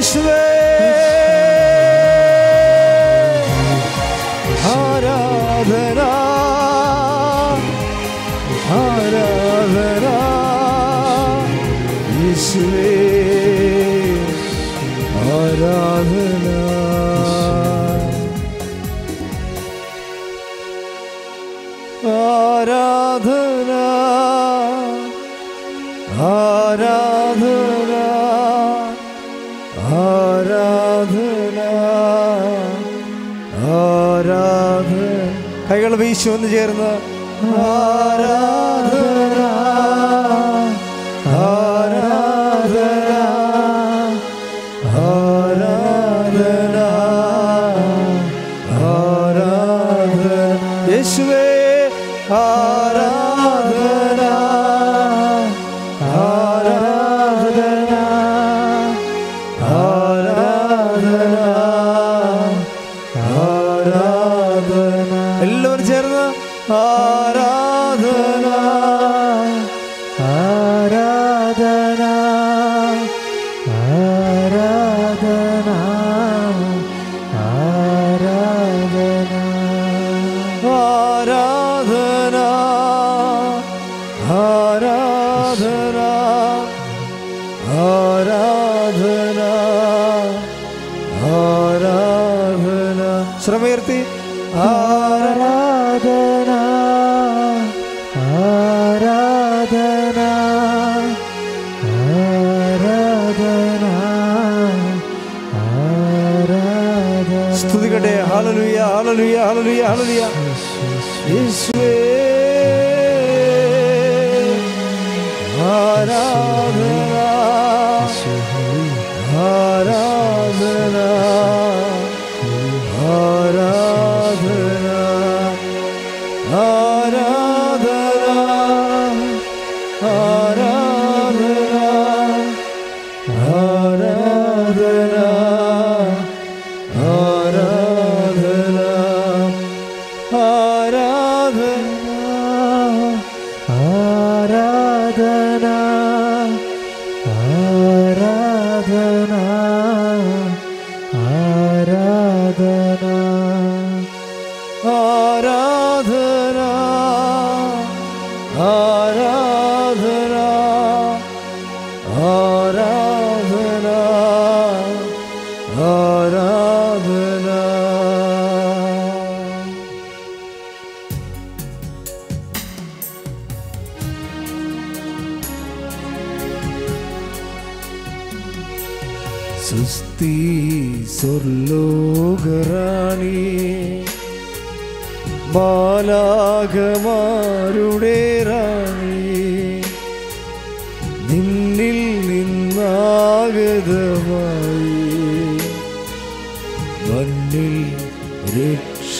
Krishna Isho എന്ന് ചേർന്ന് ആരാ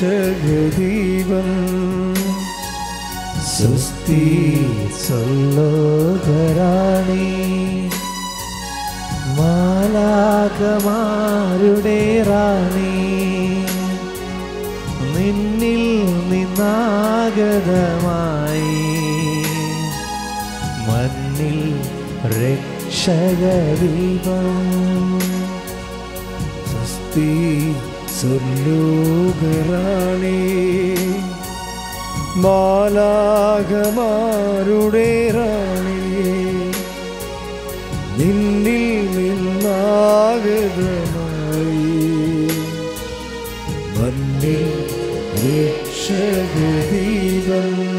രക്ഷകദീപം സുസ്തി സ്വർലോകറാണി മാലാകമാരുടെ റാണി. നിന്നിൽ നിന്നാഗതമായി. മണ്ണിൽ രക്ഷകദീപം സ്വസ്തി സ്വർലോകറാണി. മാലാകമാരുടെ റാണി. നിന്നിൽ നിന്നാഗതമായി. മണ്ണിൽ രക്ഷകദീപം.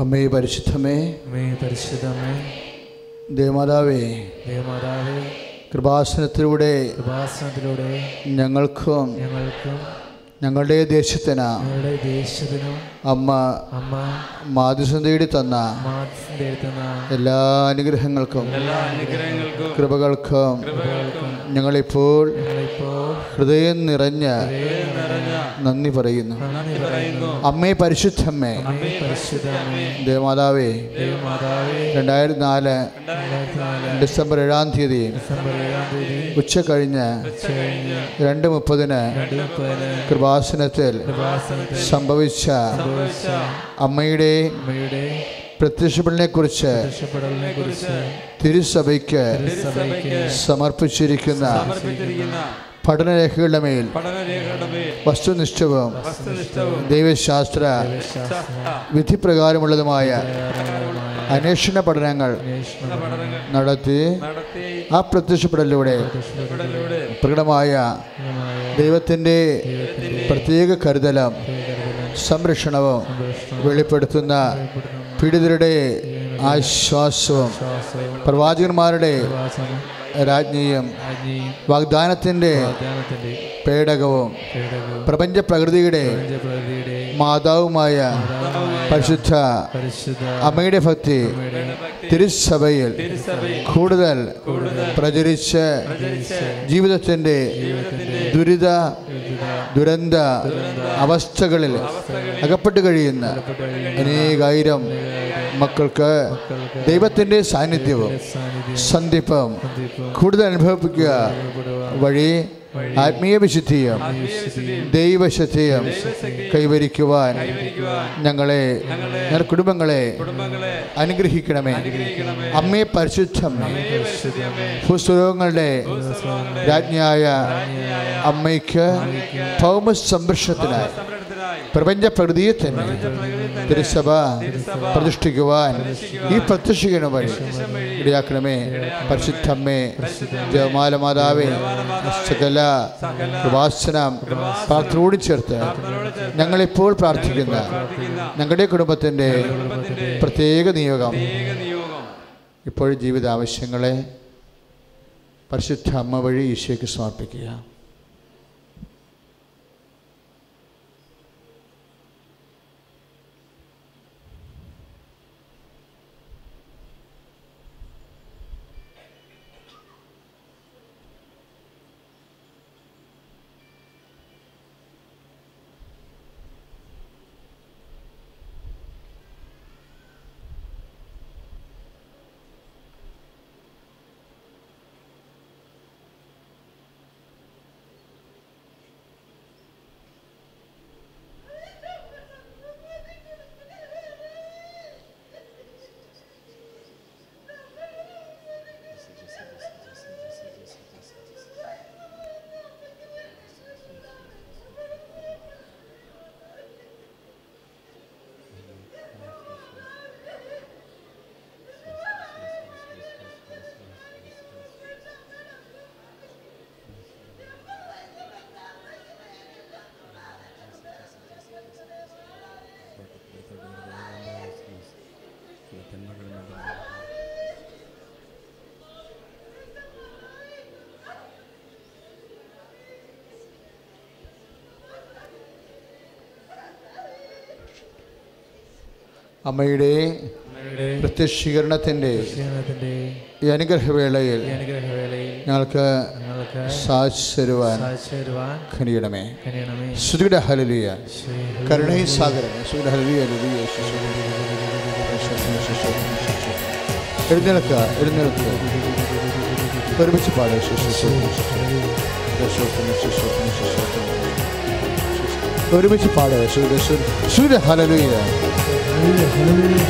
അമ്മേ പരിശുദ്ധമേ. അമ്മേ പരിശുദ്ധമേ. ദേവമാതാവേ. ദേവമാതാവേ. കൃപാസനത്തിലൂടെ കൃപാസനത്തിലൂടെ ഞങ്ങൾക്കും ഞങ്ങൾക്കും ഞങ്ങളുടെ ദേശത്തിന് അമ്മ അമ്മ മാധുസം തേടി തന്ന എല്ലാ അനുഗ്രഹങ്ങൾക്കും കൃപകൾക്കും ഞങ്ങളിപ്പോൾ ഹൃദയം നിറഞ്ഞ് നന്ദി പറയുന്നു. അമ്മേ പരിശുദ്ധമ്മേ. ദേവമാതാവേ. രണ്ടായിരത്തി നാല് ഡിസംബർ ഏഴാം തീയതി. ഉച്ച കഴിഞ്ഞ് രണ്ട് മുപ്പതിന് കൃപാസനത്തിൽ സംഭവിച്ച അമ്മയുടെ പ്രത്യക്ഷപ്പെടലിനെ കുറിച്ച് തിരുസഭയ്ക്ക് സമർപ്പിച്ചിരിക്കുന്ന പഠനരേഖകളുടെ മേൽ വസ്തുനിഷ്ഠവും ദൈവശാസ്ത്ര വിധിപ്രകാരമുള്ളതുമായ അന്വേഷണ പഠനങ്ങൾ നടത്തി ആ പ്രത്യക്ഷപ്പെടലിലൂടെ പ്രകടമായ ദൈവത്തിന്റെ പ്രത്യേക കരുതലും സംരക്ഷണവും വെളിപ്പെടുത്തുന്ന പീഡിതരുടെ ആശ്വാസവും പ്രവാചകന്മാരുടെ രാജ്ഞിയും വാഗ്ദാനത്തിന്റെ പേടകവും പ്രപഞ്ച പ്രകൃതിയുടെ മാതാവുമായ പരിശുദ്ധ പരിശുദ്ധ അമ്മയുടെ ഭക്തി തിരുസഭയിൽ കൂടുതൽ പ്രചരിച്ച് ജീവിതത്തിന്റെ ദുരിത ദുരന്ത അവസ്ഥകളിൽ അകപ്പെട്ട് കഴിയുന്ന അനേകായിരം മക്കൾക്ക് ദൈവത്തിന്റെ സാന്നിധ്യവും സന്ധിപ്പും കൂടുതൽ അനുഭവിക്കുക വഴി ആത്മീയ വിശുദ്ധിയും ദൈവശുദ്ധിയും കൈവരിക്കുവാൻ ഞങ്ങളെ ഞങ്ങളുടെ കുടുംബങ്ങളെ അനുഗ്രഹിക്കണമേ. അമ്മേ പരിശുദ്ധം ഭൂസ്വലോകങ്ങളുടെ രാജ്ഞിയായ അമ്മയ്ക്ക് ഭൗമ സംരക്ഷണത്തിനായി പ്രപഞ്ച പ്രകൃതിയെ തന്നെ തിരുസഭ പ്രതിഷ്ഠിക്കുവാൻ ഈ പ്രത്യക്ഷിക്കണ വഴി ഇടയാക്കണമേ. പരിശുദ്ധമ്മേ ജവമാല മാതാവേ സകല വാസന പ്രാർത്ഥനയോട് ചേർത്ത് ഞങ്ങളിപ്പോൾ പ്രാർത്ഥിക്കുന്ന ഞങ്ങളുടെ കുടുംബത്തിന്റെ പ്രത്യേക നിയോഗം. ഇപ്പോൾ ജീവിത ആവശ്യങ്ങളെ പരിശുദ്ധ അമ്മ വഴി ഈശോയ്ക്ക് സമർപ്പിക്കുക. അമ്മയുടെ പ്രത്യക്ഷീകരണത്തിന്റെ ഈ അനുഗ്രഹവേളയിൽ ഞങ്ങൾക്ക് ഞങ്ങൾക്ക് സാധിച്ചു തരുവാൻ സാധിച്ചുതരുവാൻ കനിയണമേ. കനിയണമേ. ശ്രുതിയുടെ ഹലലിയ കരുണയും സാഗരം ശ്രുതിയുടെ ഹലലിയ ഹല്ലേലൂയ. എഴുന്നേൽക്കുക എഴുന്നേൽക്കുക. ഒരുമിച്ച് പാടുക ഒരുമിച്ച് പാടുക സൂര്യ ഹലലുയ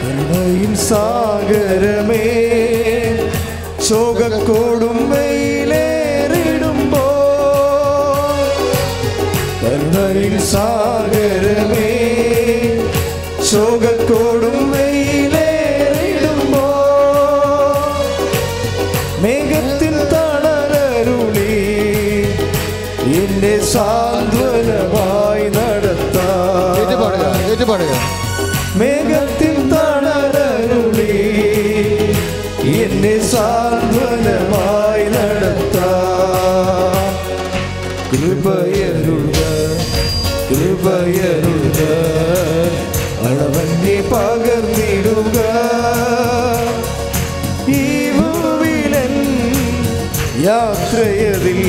കരുണയിൻ സാഗരമേ ശോകക്കോടുമ്പയിലേറിടുമ്പോ സാഗരമേ ശോകക്കോടും പകർന്നിടുക ഈ ഭൂവിലൻ യാത്രയതിൽ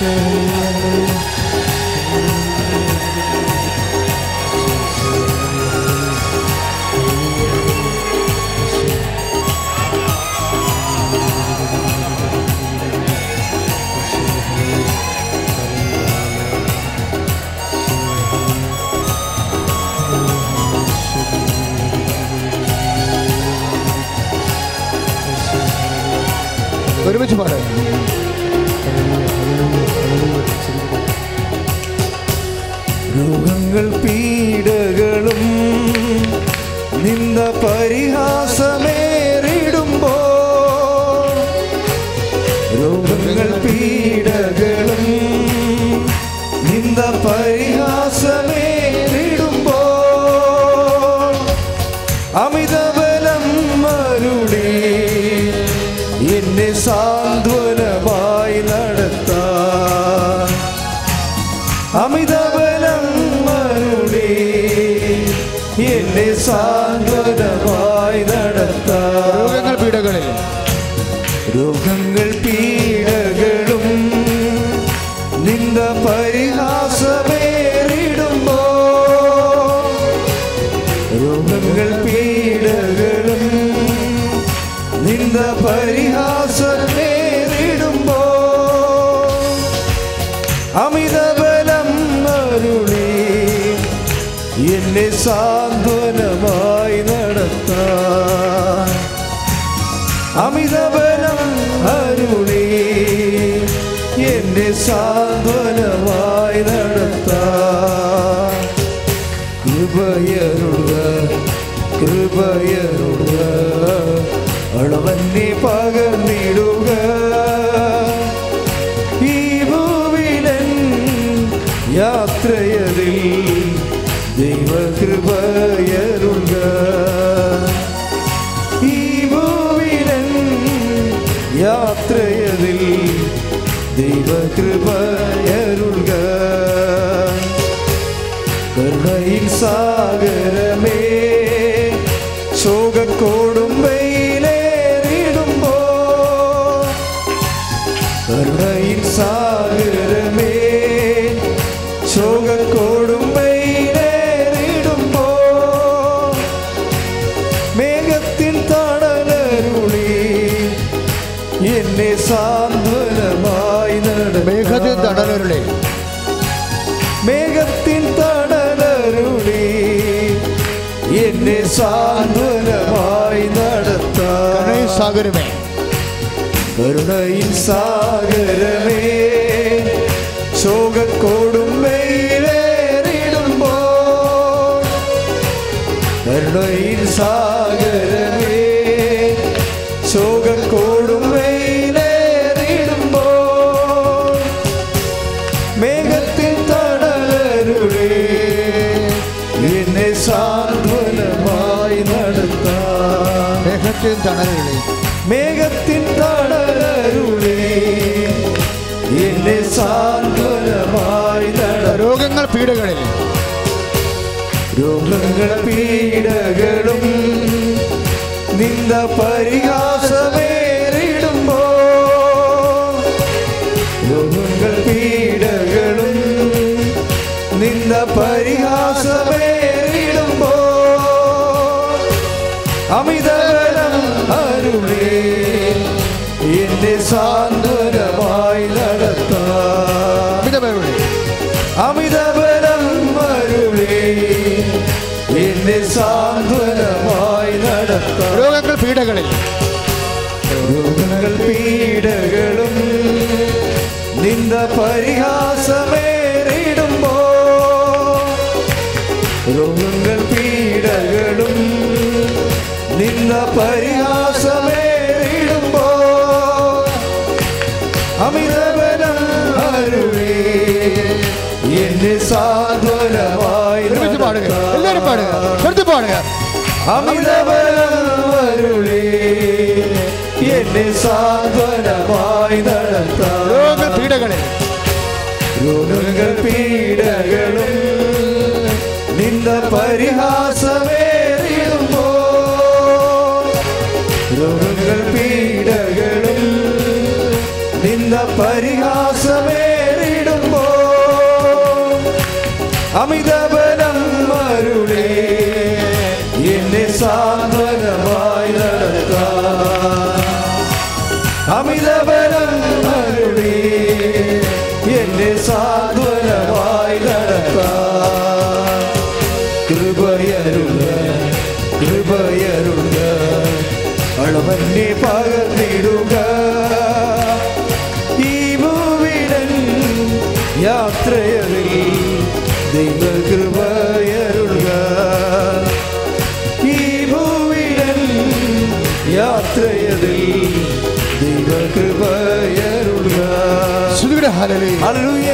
say ഞങ്ങൾ പീഡകളും നിന്ന പരിഹാസമേ അമിതബലം അരുളി എന്റെ സാന്ത്വനമായി നടത്താം. കൃപയരുക കൃപയരുക അളവന്നെ പകർന്നിടുക कृपा கருணையின் சாகரமே. சோகக்கோடு നിന്ദ പരിഹാസമേറിടുമ്പോ രോഗങ്ങൾ പീഡകളും നിന്ദ പരിഹാസമേറിടുമ്പോ അമിതബലം അരുളേ എന്നെ സാന്ത്വനമായി നടത്താം അമിത പീഡകളിൽ പീഡകളും നിന്ദ പരിഹാസമേറിടുമ്പോ രോഗങ്ങൾ പീഡകളും നിന്ദ പരിഹാസമേറിടുമ്പോ അമിതവന അരുവേ എന്നെ സാന്ത്വനമായി പാടുക. എല്ലാവരും പാടുക. പാടുക. അമിതവന அருளே என்னை சாந்தனமாய் நடத்த. பீடகளே. ரோகங்கள் பீடகளும் நின்ற பரிகாச Aleluya.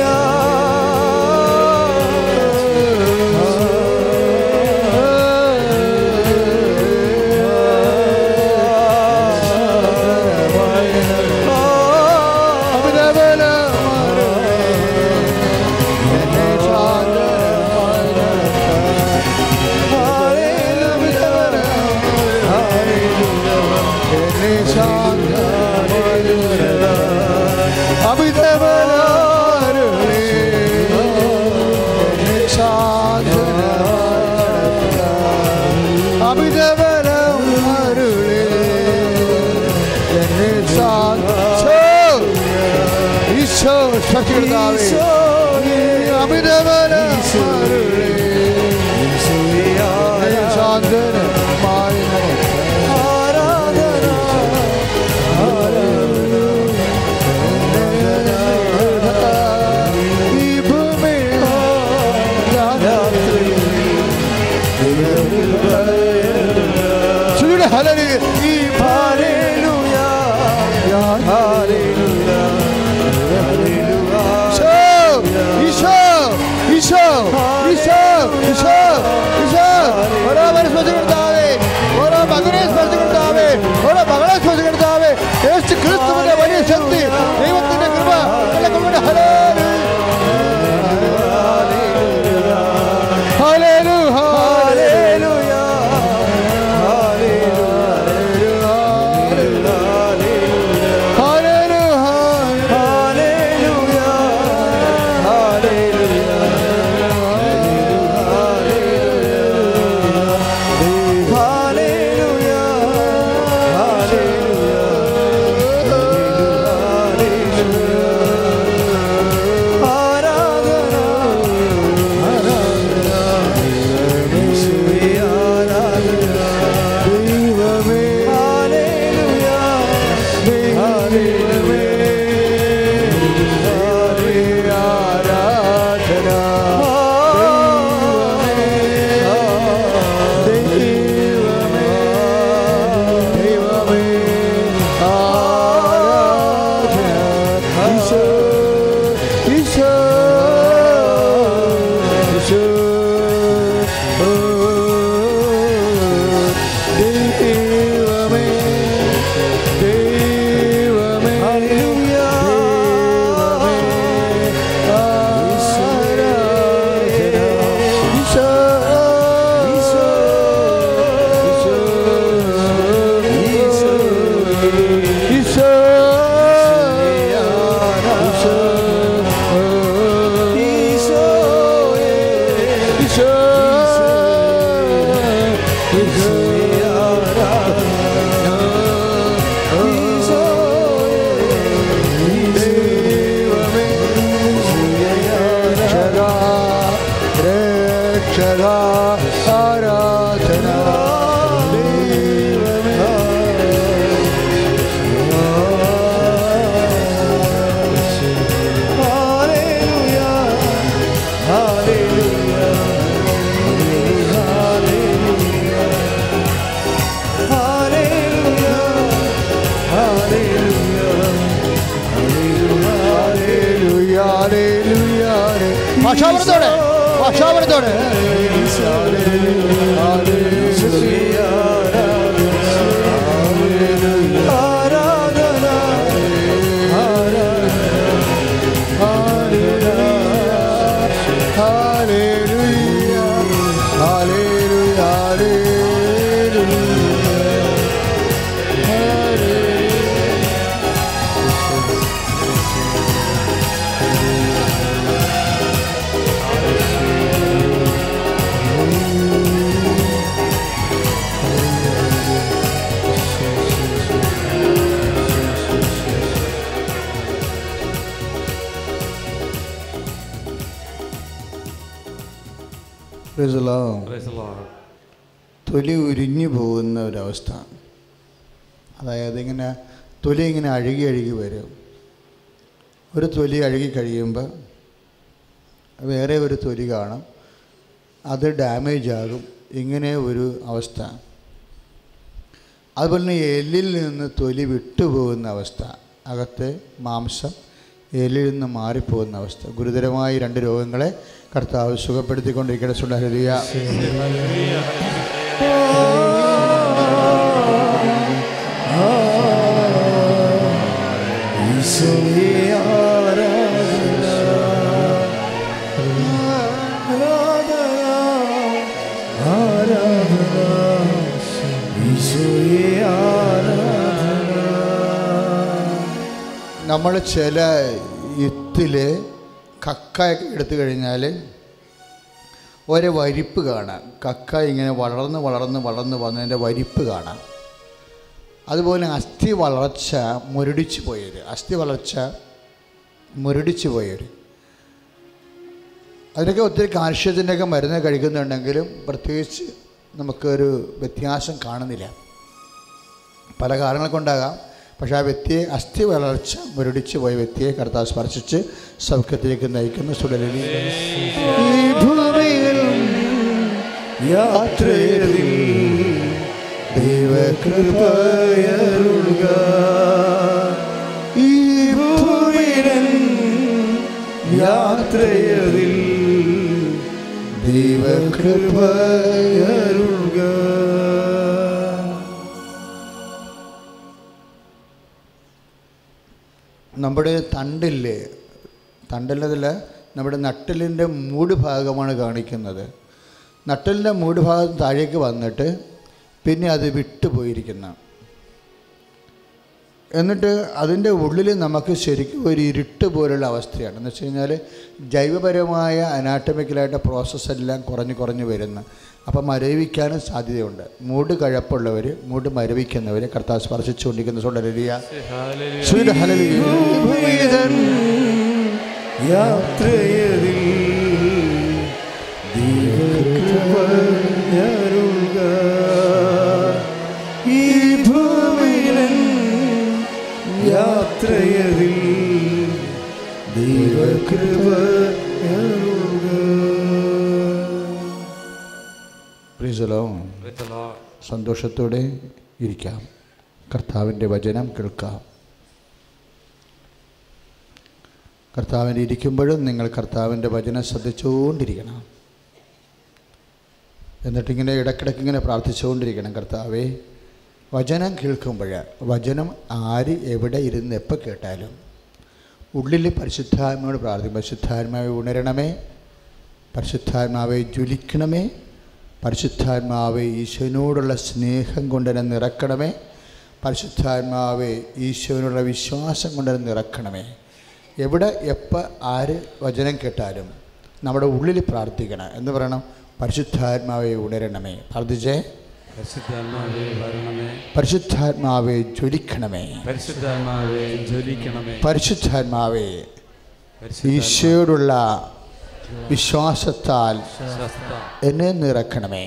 അത് ഡാമേജ് ആകും. ഇങ്ങനെ ഒരു അവസ്ഥ. അതുപോലെ തന്നെ എല്ലിൽ നിന്ന് തൊലി വിട്ടുപോകുന്ന അവസ്ഥ. അകത്തെ മാംസം എല്ലിൽ നിന്ന് മാറിപ്പോകുന്ന അവസ്ഥ. ഗുരുതരമായി രണ്ട് രോഗങ്ങളെ കർത്താവ് സുഖപ്പെടുത്തിക്കൊണ്ടിരിക്കുന്ന സുണ്ടഹരിയ നമ്മൾ ചില ഇത്തിൽ കക്കയൊക്കെ എടുത്തു കഴിഞ്ഞാൽ ഒരു വരിപ്പ് കാണാം. കക്ക ഇങ്ങനെ വളർന്ന് വളർന്ന് വളർന്ന് വന്നതിന്റെ വരിപ്പ് കാണാം. അതുപോലെ അസ്ഥി വളർച്ച മുരടിച്ചു പോയവർ അസ്ഥി വളർച്ച മുരടിച്ചു പോയവർ അതിനൊക്കെ ഒത്തിരി കാൽഷ്യത്തിന്റെയൊക്കെ മരുന്ന് കഴിക്കുന്നുണ്ടെങ്കിലും പ്രത്യേകിച്ച് നമുക്കൊരു വ്യത്യാസം കാണുന്നില്ല. പല കാരണങ്ങൾ കൊണ്ടാകാം. പക്ഷേ ആ വ്യക്തിയെ അസ്ഥി വളർച്ച മുരടിച്ചു പോയ വ്യക്തിയെ കർത്താവ് സ്പർശിച്ച് സൗഖ്യത്തിലേക്ക് നയിക്കുന്ന സുടലി ഈ ഭൂമിയിൽ ഈ ഭൂമിയിൽ നമ്മുടെ തണ്ടില്ലേ? തണ്ടില്ലതിൽ നമ്മുടെ നട്ടലിന്റെ മൂട് ഭാഗമാണ് കാണിക്കുന്നത്. നട്ടലിന്റെ മൂട് ഭാഗം താഴേക്ക് വന്നിട്ട് പിന്നെ അത് വിട്ടുപോയിരിക്കുന്ന എന്നിട്ട് അതിന്റെ ഉള്ളിൽ നമുക്ക് ശരിക്കും ഒരു ഇരുട്ട് പോലുള്ള അവസ്ഥയാണ്. എന്ന് വെച്ച് കഴിഞ്ഞാൽ ജൈവപരമായ അനാട്ടമിക്കലായിട്ട് പ്രോസസ്സെല്ലാം കുറഞ്ഞ് കുറഞ്ഞ് വരുന്നു. അപ്പം മരവിക്കാനും സാധ്യതയുണ്ട്. മൂട് കഴപ്പുള്ളവർ മൂട് മരവിക്കുന്നവർ കർത്താവ് സ്പർശിച്ചുകൊണ്ടിരിക്കുന്ന. സുണ്ടലിയ യാത്രയതിൽ ഈ ഭൂമിയിലൻ യാത്രയതിൽ ദൈവകൃപയരുൾക Lord. സന്തോഷത്തോടെ ഇരിക്കാം. കർത്താവിന്റെ വചനം കേൾക്കാം. കർത്താവിന്റെ ഇരിക്കുമ്പോഴും നിങ്ങൾ കർത്താവിന്റെ വചനം ശ്രദ്ധിച്ചുകൊണ്ടിരിക്കണം. എന്നിട്ടിങ്ങനെ ഇടയ്ക്കിടയ്ക്ക് ഇങ്ങനെ പ്രാർത്ഥിച്ചുകൊണ്ടിരിക്കണം കർത്താവേ വചനം കേൾക്കുമ്പോൾ വചനം ആര് എവിടെ ഇരുന്ന് എപ്പോൾ കേട്ടാലും ഉള്ളിൽ പരിശുദ്ധാത്മാവോട് പ്രാർത്ഥിക്കും. പരിശുദ്ധാത്മാവെ ഉണരണമേ പരിശുദ്ധാത്മാവെ ജ്വലിക്കണമേ പരിശുദ്ധാത്മാവെ ഈശോനോടുള്ള സ്നേഹം കൊണ്ടുതന്നെ നിറക്കണമേ. പരിശുദ്ധാത്മാവെ ഈശോനോടുള്ള വിശ്വാസം കൊണ്ടുതന്നെ നിറക്കണമേ. എവിടെ എപ്പോൾ ആര് വചനം കേട്ടാലും നമ്മുടെ ഉള്ളിൽ പ്രാർത്ഥിക്കണം. എന്ന് പറയണം പരിശുദ്ധാത്മാവെ ഉണരണമേ. പ്രാർത്ഥിച്ചേ. പരിശുദ്ധാത്മാവേ വരണമേ പരിശുദ്ധാത്മാവെ ജ്വലിക്കണമേ. പരിശുദ്ധാത്മാവേ ജ്വലിക്കണമേ. പരിശുദ്ധാത്മാവേ, ഈശോയോടുള്ള വിശ്വാസത്താൽ എന്നെ നിറക്കണമേ.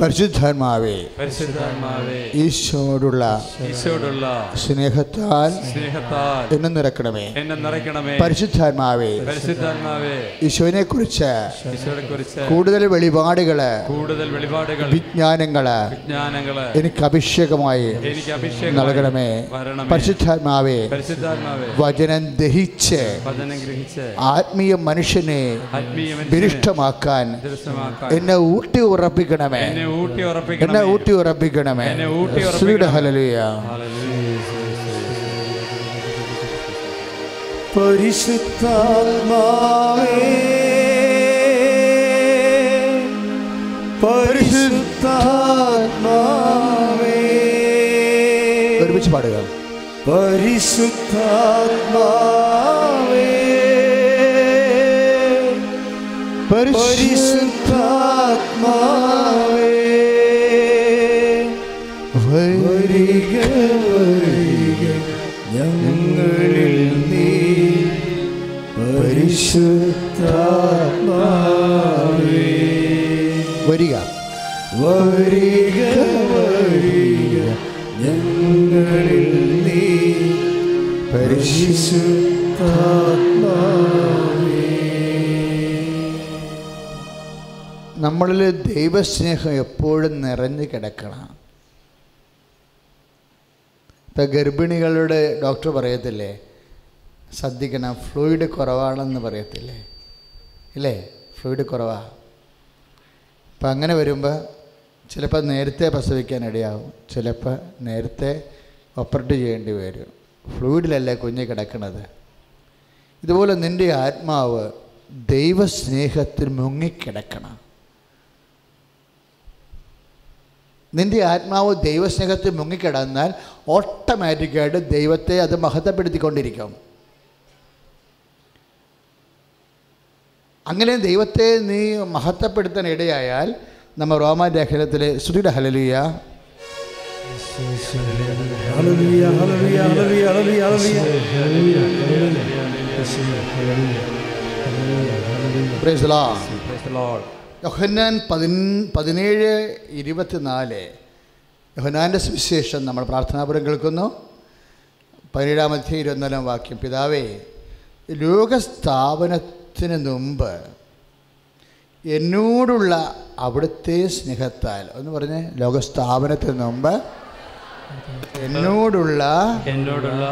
പരിശുദ്ധന്മാവേ പരിശുദ്ധാത്മാവേ ഈശോയോടുള്ള സ്നേഹത്താൽ സ്നേഹത്താൽ എന്നെ നിറക്കണമേ. എന്നെ നിറയ്ക്കണമേ പരിശുദ്ധാത്മാവേ പരിശുദ്ധാത്മാവേ ഈശോനെ കുറിച്ച് കൂടുതൽ വെളിപാടുകൾ കൂടുതൽ വെളിപാടുകൾ വിജ്ഞാനങ്ങൾ വിജ്ഞാനങ്ങൾ എനിക്ക് അഭിഷേകമായി എനിക്ക് അഭിഷേകം നൽകണമേ. പരിശുദ്ധാത്മാവേ പരിശുദ്ധാത്മാവേ വചനം ദഹിച്ച് ആത്മീയ മനുഷ്യനെ മനുഷ്യനെ വിരിഷ്ടമാക്കാൻ എന്നെ ഊട്ടി ഉറപ്പിക്കണമേ. എന്നെ ഊട്ടി ഉറപ്പിക്കണമേ. ശ്രീയുടെ ഹലലിയ പരിശുദ്ധാത്മാവേ പരിശുദ്ധാത്മാവേ. ഒരുമിച്ച് പാടുക. പരിശുദ്ധാത്മാവേ പരിശുദ്ധാത്മാവേ. വരിക വരിക ഞങ്ങളിൽ നീ പരിശുദ്ധാത്മാവേ. വരിക. വരിക വരിക നീ പരിശുദ്ധാത്മാവേ നമ്മളിൽ ദൈവസ്നേഹം എപ്പോഴും നിറഞ്ഞു കിടക്കണം. ഇപ്പം ഗർഭിണികളുടെ ഡോക്ടർ പറയത്തില്ലേ? ശ്രദ്ധിക്കണം ഫ്ലൂയിഡ് കുറവാണെന്ന് പറയത്തില്ലേ? ഇല്ലേ? ഫ്ലൂയിഡ് കുറവാ. അപ്പം അങ്ങനെ വരുമ്പോൾ ചിലപ്പോൾ നേരത്തെ പ്രസവിക്കാൻ ഇടയാവും. ചിലപ്പോൾ നേരത്തെ ഓപ്പറേറ്റ് ചെയ്യേണ്ടി വരും. ഫ്ലൂയിഡിലല്ലേ കുഞ്ഞ് കിടക്കണത്? ഇതുപോലെ നിന്റെ ആത്മാവ് ദൈവസ്നേഹത്തിൽ മുങ്ങിക്കിടക്കണം. നിന്റെ ആത്മാവ് ദൈവസ്നേഹത്തിൽ മുങ്ങിക്കിടന്നാൽ ഓട്ടോമാറ്റിക്കായിട്ട് ദൈവത്തെ അത് മഹത്വപ്പെടുത്തിക്കൊണ്ടിരിക്കും. അങ്ങനെ ദൈവത്തെ നീ മഹത്വപ്പെടുത്താൻ ഇടയായാൽ നമ്മൾ റോമാ ലേഖനത്തിലെ ശ്രുതിയുടെ ഹലലിയ ഹല്ലേലൂയ ഹല്ലേലൂയ യോഹന്നാൻ പതി പതിനേഴ് ഇരുപത്തിനാല്. യോഹനാന്റെ സുവിശേഷം നമ്മൾ പ്രാർത്ഥനാപുരം കേൾക്കുന്നു. പതിനേഴാമത്തെ ഇരുപത്തിനാലാം വാക്യം. പിതാവേ ലോകസ്ഥാപനത്തിന് മുമ്പ് എന്നോടുള്ള അവിടുത്തെ സ്നേഹത്താൽ ഒന്ന് പറഞ്ഞ്. ലോകസ്ഥാപനത്തിന് മുമ്പ് എന്നോടുള്ള എന്നോടുള്ള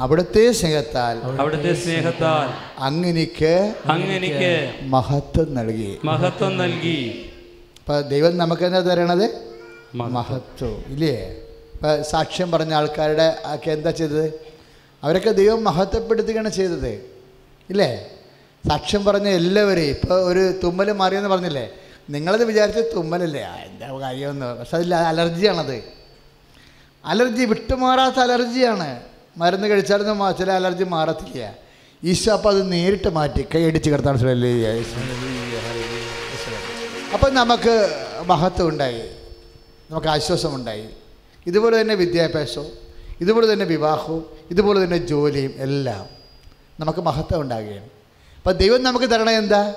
അവിടുത്തെ സ്നേഹത്താൽ അവിടുത്തെ സ്നേഹത്താൽ അങ്ങനെക്ക് അങ്ങനിക്ക് മഹത്വം നൽകി. മഹത്വം നൽകി. ഇപ്പൊ ദൈവം നമുക്ക് എന്താ തരണത്? മഹത്വം. ഇല്ലേ? ഇപ്പൊ സാക്ഷ്യം പറഞ്ഞ ആൾക്കാരുടെ ഒക്കെ എന്താ ചെയ്തത്? അവരൊക്കെ ദൈവം മഹത്വപ്പെടുത്തുകയാണ് ചെയ്തത്. ഇല്ലേ? സാക്ഷ്യം പറഞ്ഞ എല്ലാവരെയും ഇപ്പോൾ ഒരു തുമ്മൽ മാറിയെന്ന് പറഞ്ഞില്ലേ? നിങ്ങളത് വിചാരിച്ച തുമ്മലല്ലേ? എന്താ കാര്യമെന്ന്. പക്ഷെ അതിൽ അലർജിയാണത്. അലർജി വിട്ടുമാറാത്ത അലർജിയാണ്. മരുന്ന് കഴിച്ചാലും ചില അലർജി മാറത്തില്ല. ഈശോ അപ്പം അത് നേരിട്ട് മാറ്റി കൈ കൈയടിച്ച് കിടത്താൻ അപ്പം നമുക്ക് മഹത്വം ഉണ്ടായി. നമുക്ക് ആശ്വാസമുണ്ടായി ഇതുപോലെ തന്നെ വിദ്യാഭ്യാസവും ഇതുപോലെ തന്നെ വിവാഹവും ഇതുപോലെ തന്നെ ജോലിയും എല്ലാം നമുക്ക് മഹത്വം ഉണ്ടാകുകയാണ്. അപ്പം ദൈവം നമുക്ക് തരണത് എന്താ?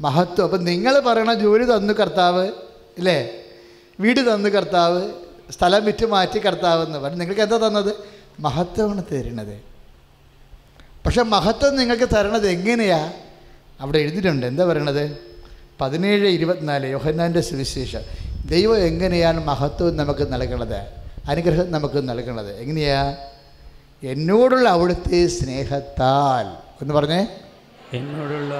മഹത്വം. അപ്പം നിങ്ങൾ പറയണ ജോലി തന്നു കർത്താവ് ഇല്ലേ? വീട് തന്നു കർത്താവ് സ്ഥലം വിറ്റ് മാറ്റി കർത്താവ് എന്ന് പറഞ്ഞു. നിങ്ങൾക്ക് എന്താ തന്നത്? മഹത്വമാണ് തരുന്നത്. പക്ഷെ മഹത്വം നിങ്ങൾക്ക് തരണത് എങ്ങനെയാ? അവിടെ എഴുതിയിട്ടുണ്ട്. എന്താ പറയണത്? പതിനേഴ് ഇരുപത്തിനാല് യോഹന്നാന്റെ സുവിശേഷം. ദൈവം എങ്ങനെയാണ് മഹത്വം നമുക്ക് നൽകണത്? അനുഗ്രഹം നമുക്ക് നൽകണത് എങ്ങനെയാ? എന്നോടുള്ള അവിടുത്തെ സ്നേഹത്താൽ. എന്ന് പറഞ്ഞേ. എന്നോടുള്ള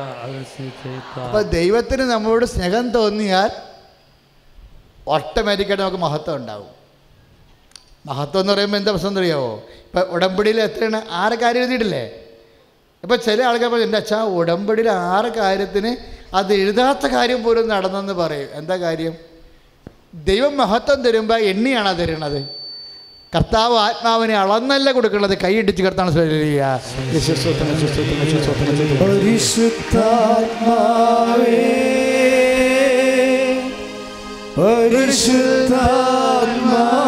അപ്പൊ ദൈവത്തിന് നമ്മളോട് സ്നേഹം തോന്നിയാൽ ഓട്ടോമാറ്റിക്കായിട്ട് നമുക്ക് മഹത്വം ഉണ്ടാവും. മഹത്വം എന്ന് പറയുമ്പോൾ എന്താ പ്രശ്നം അറിയാവോ ഇപ്പം ഉടമ്പടിയിൽ എത്രയാണ്? ആറ് കാര്യം എഴുതിയിട്ടില്ലേ? ഇപ്പം ചില ആൾക്കാർ പറയും എന്റെ അച്ഛാ ഉടമ്പടിയിൽ ആറ് കാര്യത്തിന് അത് എഴുതാത്ത കാര്യം പോലും നടന്നെന്ന് പറയും. എന്താ കാര്യം? ദൈവം മഹത്വം തരുമ്പോൾ എണ്ണിയാണ് തരുന്നത്? കർത്താവ് ആത്മാവിനെ അളന്നല്ല കൊടുക്കുന്നത്. കൈയിടിച്ച് കർത്താണ് പരിശുദ്ധാത്മാവേ പരിശുദ്ധാത്മാവേ.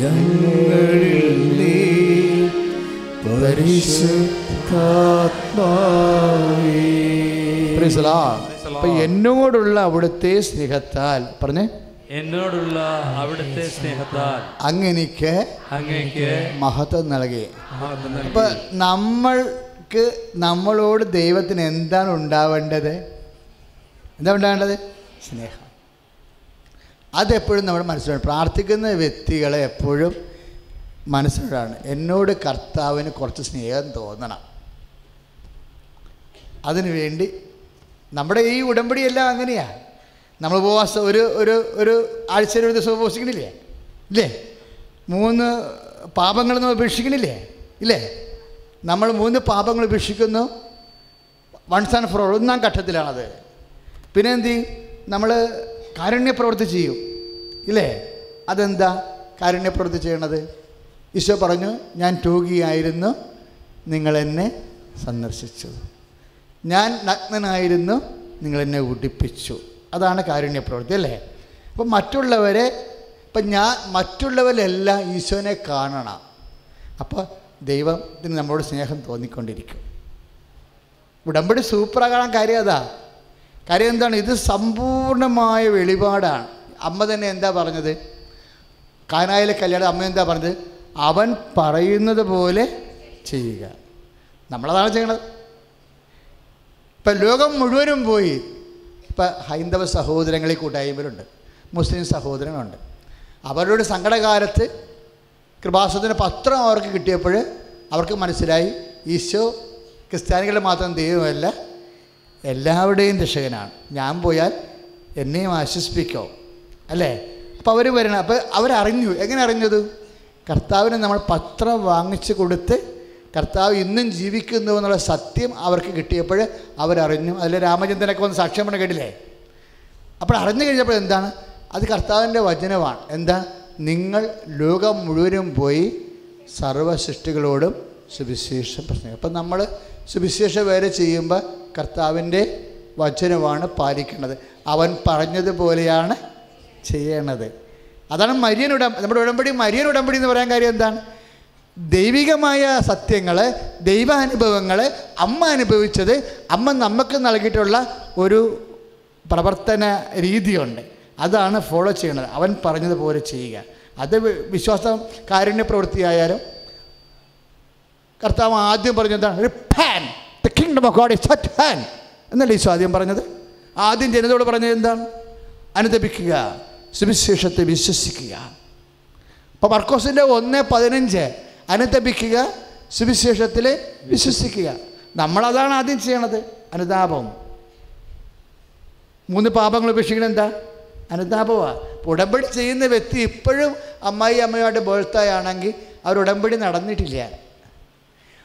ഞങ്ങളിൽ പരിശുദ്ധാത്മാവേ എന്നോടുള്ള അവിടുത്തെ സ്നേഹത്താൽ പറഞ്ഞേ? എന്നോടുള്ള അവിടുത്തെ സ്നേഹത്താൽ അങ്ങനെക്ക് അങ്ങേക്ക് മഹത്വം നൽകി. അപ്പൊ നമ്മൾക്ക് നമ്മളോട് ദൈവത്തിന് എന്താണ് ഉണ്ടാവേണ്ടത്? എന്താ ഉണ്ടാവേണ്ടത്? സ്നേഹം. അതെപ്പോഴും നമ്മൾ മനസ്സിലാണ് പ്രാർത്ഥിക്കുന്ന വ്യക്തികളെ എപ്പോഴും മനസ്സിലാണ് എന്നോട് കർത്താവിന് കുറച്ച് സ്നേഹം തോന്നണം. അതിനുവേണ്ടി നമ്മുടെ ഈ ഉടമ്പടിയെല്ലാം അങ്ങനെയാണ് നമ്മൾ ഉപവാസം ഒരു ഒരു ഒരു ആഴ്ചയിൽ ഒരു ദിവസം ഉപവസിക്കണില്ലേ ഇല്ലേ? മൂന്ന് പാപങ്ങൾ നമ്മൾ ഉപേക്ഷിക്കണില്ലേ? ഇല്ലേ? നമ്മൾ മൂന്ന് പാപങ്ങൾ ഉപേക്ഷിക്കുന്നു. വൺസ് ആൻഡ് ഫോർ ഒന്നാം ഘട്ടത്തിലാണത്. പിന്നെ എന്ത് നമ്മൾ കാരുണ്യപ്രവൃത്തി ചെയ്യും. ഇല്ലേ? അതെന്താ കാരുണ്യപ്രവൃത്തി ചെയ്യണത്? ഈശോ പറഞ്ഞു ഞാൻ രോഗിയായിരുന്നു. നിങ്ങളെന്നെ സന്ദർശിച്ചു. ഞാൻ നഗ്നനായിരുന്നു. നിങ്ങളെന്നെ ഉടിപ്പിച്ചു. അതാണ് കാരുണ്യപ്രവൃത്തി അല്ലേ? അപ്പം മറ്റുള്ളവരെ ഇപ്പം ഞാൻ മറ്റുള്ളവരെല്ലാം ഈശോനെ കാണണം. അപ്പോൾ ദൈവത്തിന് നമ്മളോട് സ്നേഹം തോന്നിക്കൊണ്ടിരിക്കും. ഉടമ്പടി സൂപ്പറാകാൻ കാര്യം അതാ. കാര്യം എന്താണ്? ഇത് സമ്പൂർണമായ വെളിപാടാണ്. അമ്മ തന്നെ എന്താ പറഞ്ഞത്? കാനായിലെ കല്യാണം അമ്മ എന്താ പറഞ്ഞത്? അവൻ പറയുന്നത് പോലെ ചെയ്യുക. നമ്മളതാണ് ചെയ്യണത്. ഇപ്പം ലോകം മുഴുവനും പോയി. ഇപ്പം ഹൈന്ദവ സഹോദരങ്ങളെ കൂട്ടായ്മയിലുണ്ട് മുസ്ലിം സഹോദരങ്ങളുണ്ട്. അവരുടെ സങ്കടകാലത്ത് കൃപാസനത്തിന് പത്രം അവർക്ക് കിട്ടിയപ്പോൾ അവർക്ക് മനസ്സിലായി ഈശോ ക്രിസ്ത്യാനികളുടെ മാത്രം ദൈവമല്ല എല്ലാവരുടെയും രക്ഷകനാണ്. ഞാൻ പോയാൽ എന്നെയും ആശ്വസിപ്പിക്കോ? അല്ലേ? അപ്പോൾ അവർ വരണം അപ്പോൾ അവരറിഞ്ഞു. എങ്ങനെ അറിഞ്ഞത്? കർത്താവിന് നമ്മൾ പത്രം വാങ്ങിച്ചു കൊടുത്ത് കർത്താവ് ഇന്നും ജീവിക്കുന്നു എന്നുള്ള സത്യം അവർക്ക് കിട്ടിയപ്പോൾ അവരറിഞ്ഞു. അതിൽ രാമചന്ദ്രനൊക്കെ വന്ന് സാക്ഷ്യം പറഞ്ഞ കേട്ടില്ലേ? അപ്പോൾ അറിഞ്ഞു കഴിഞ്ഞപ്പോൾ എന്താണ്? അത് കർത്താവിന്റെ വചനമാണ്. എന്താ? നിങ്ങൾ ലോകം മുഴുവനും പോയി സർവ സൃഷ്ടികളോടും സുവിശേഷം പ്രശ്നം അപ്പം നമ്മൾ സുവിശേഷം വേല ചെയ്യുമ്പോൾ കർത്താവിന്റെ വചനമാണ് പാലിക്കേണ്ടത്. അവൻ പറഞ്ഞതുപോലെയാണ് ചെയ്യണത് അതാണ് മരിയൻ ഉടമ്പടി. നമ്മുടെ ഉടമ്പടി മരിയൻ ഉടമ്പടി എന്ന് പറയാൻ കാര്യം എന്താണ്? ദൈവികമായ സത്യങ്ങൾ ദൈവാനുഭവങ്ങൾ അമ്മ അനുഭവിച്ചത് അമ്മ നമുക്ക് നൽകിയിട്ടുള്ള ഒരു പ്രവർത്തന രീതിയുണ്ട്. അതാണ് ഫോളോ ചെയ്യണത്. അവൻ പറഞ്ഞതുപോലെ ചെയ്യുക. അത് വിശ്വാസം കാരുണ്യ പ്രവൃത്തിയായാലും കർത്താവ് ആദ്യം പറഞ്ഞത് എന്താണ് repent the kingdom of God is at hand എന്നല്ലേ ഈശോ ആദ്യം പറഞ്ഞത്? ആദ്യം ജനതയോട് പറഞ്ഞത് എന്താണ്? അനുദപിക്കുക സുവിശേഷത്തെ വിശ്വസിക്കുക. അപ്പോൾ മർക്കോസിന്റെ ഒന്ന് പതിനഞ്ച് അനുദപിക്കുക സുവിശേഷത്തിൽ വിശ്വസിക്കുക. നമ്മളതാണ് ആദ്യം ചെയ്യണത് അനുതാപം. മൂന്ന് പാപങ്ങൾ ഉപേക്ഷിക്കുന്നത് എന്താ? അനുതാപമാണ് ഉടമ്പടി ചെയ്യുന്ന വ്യക്തി ഇപ്പോഴും അമ്മായി അമ്മയോട് ബേഴ്ത്തായാണെങ്കിൽ അവർ ഉടമ്പടി നടന്നിട്ടില്ല.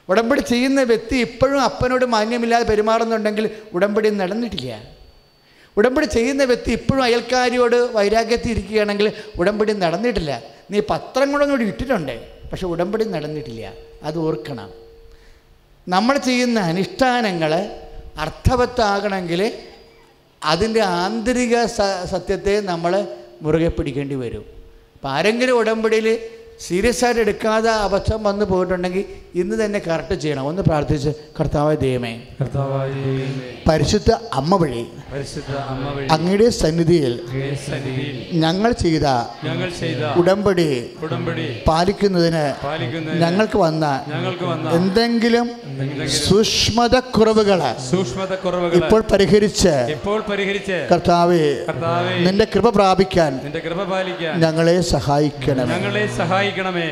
ഉടമ്പടി ചെയ്യുന്ന വ്യക്തി ഇപ്പോഴും അപ്പനോട് മാന്യമില്ലാതെ പെരുമാറുന്നുണ്ടെങ്കിൽ ഉടമ്പടി നടന്നിട്ടില്ല. ഉടമ്പടി ചെയ്യുന്ന വ്യക്തി ഇപ്പോഴും അയൽക്കാരിയോട് വൈരാഗ്യത്തിൽ ഇരിക്കുകയാണെങ്കിൽ ഉടമ്പടി നടന്നിട്ടില്ല. നീ പത്രം കൂടെ കൂടി ഇട്ടിട്ടുണ്ട് പക്ഷെ ഉടമ്പടി നടന്നിട്ടില്ല. അത് ഓർക്കണം. നമ്മൾ ചെയ്യുന്ന അനുഷ്ഠാനങ്ങൾ അർത്ഥവത്താകണമെങ്കിൽ അതിന്റെ ആന്തരിക സത്യത്തെ നമ്മൾ മുറുകെ പിടിക്കേണ്ടി വരും. അപ്പം ആരെങ്കിലും ഉടമ്പടിയിൽ സീരിയസ് ആയിട്ട് എടുക്കാതെ അബദ്ധം വന്നു പോയിട്ടുണ്ടെങ്കിൽ ഇന്ന് തന്നെ കറക്റ്റ് ചെയ്യണം. ഒന്ന് പ്രാർത്ഥിച്ച് കർത്താവായ ദൈവമേ, പരിശുദ്ധ അമ്മ വഴി അങ്ങയുടെ സന്നിധിയിൽ ഞങ്ങൾ ചെയ്ത ഉടമ്പടി പാലിക്കുന്നതിന് ഞങ്ങൾക്ക് വന്ന എന്തെങ്കിലും സൂക്ഷ്മത കുറവുകൾ സൂക്ഷ്മത കുറവുകൾ ഇപ്പോൾ പരിഹരിച്ച് കർത്താവെ നിന്റെ കൃപ പ്രാപിക്കാൻ ഞങ്ങളെ സഹായിക്കണം ഞങ്ങളെ സഹായിക്കണമേ.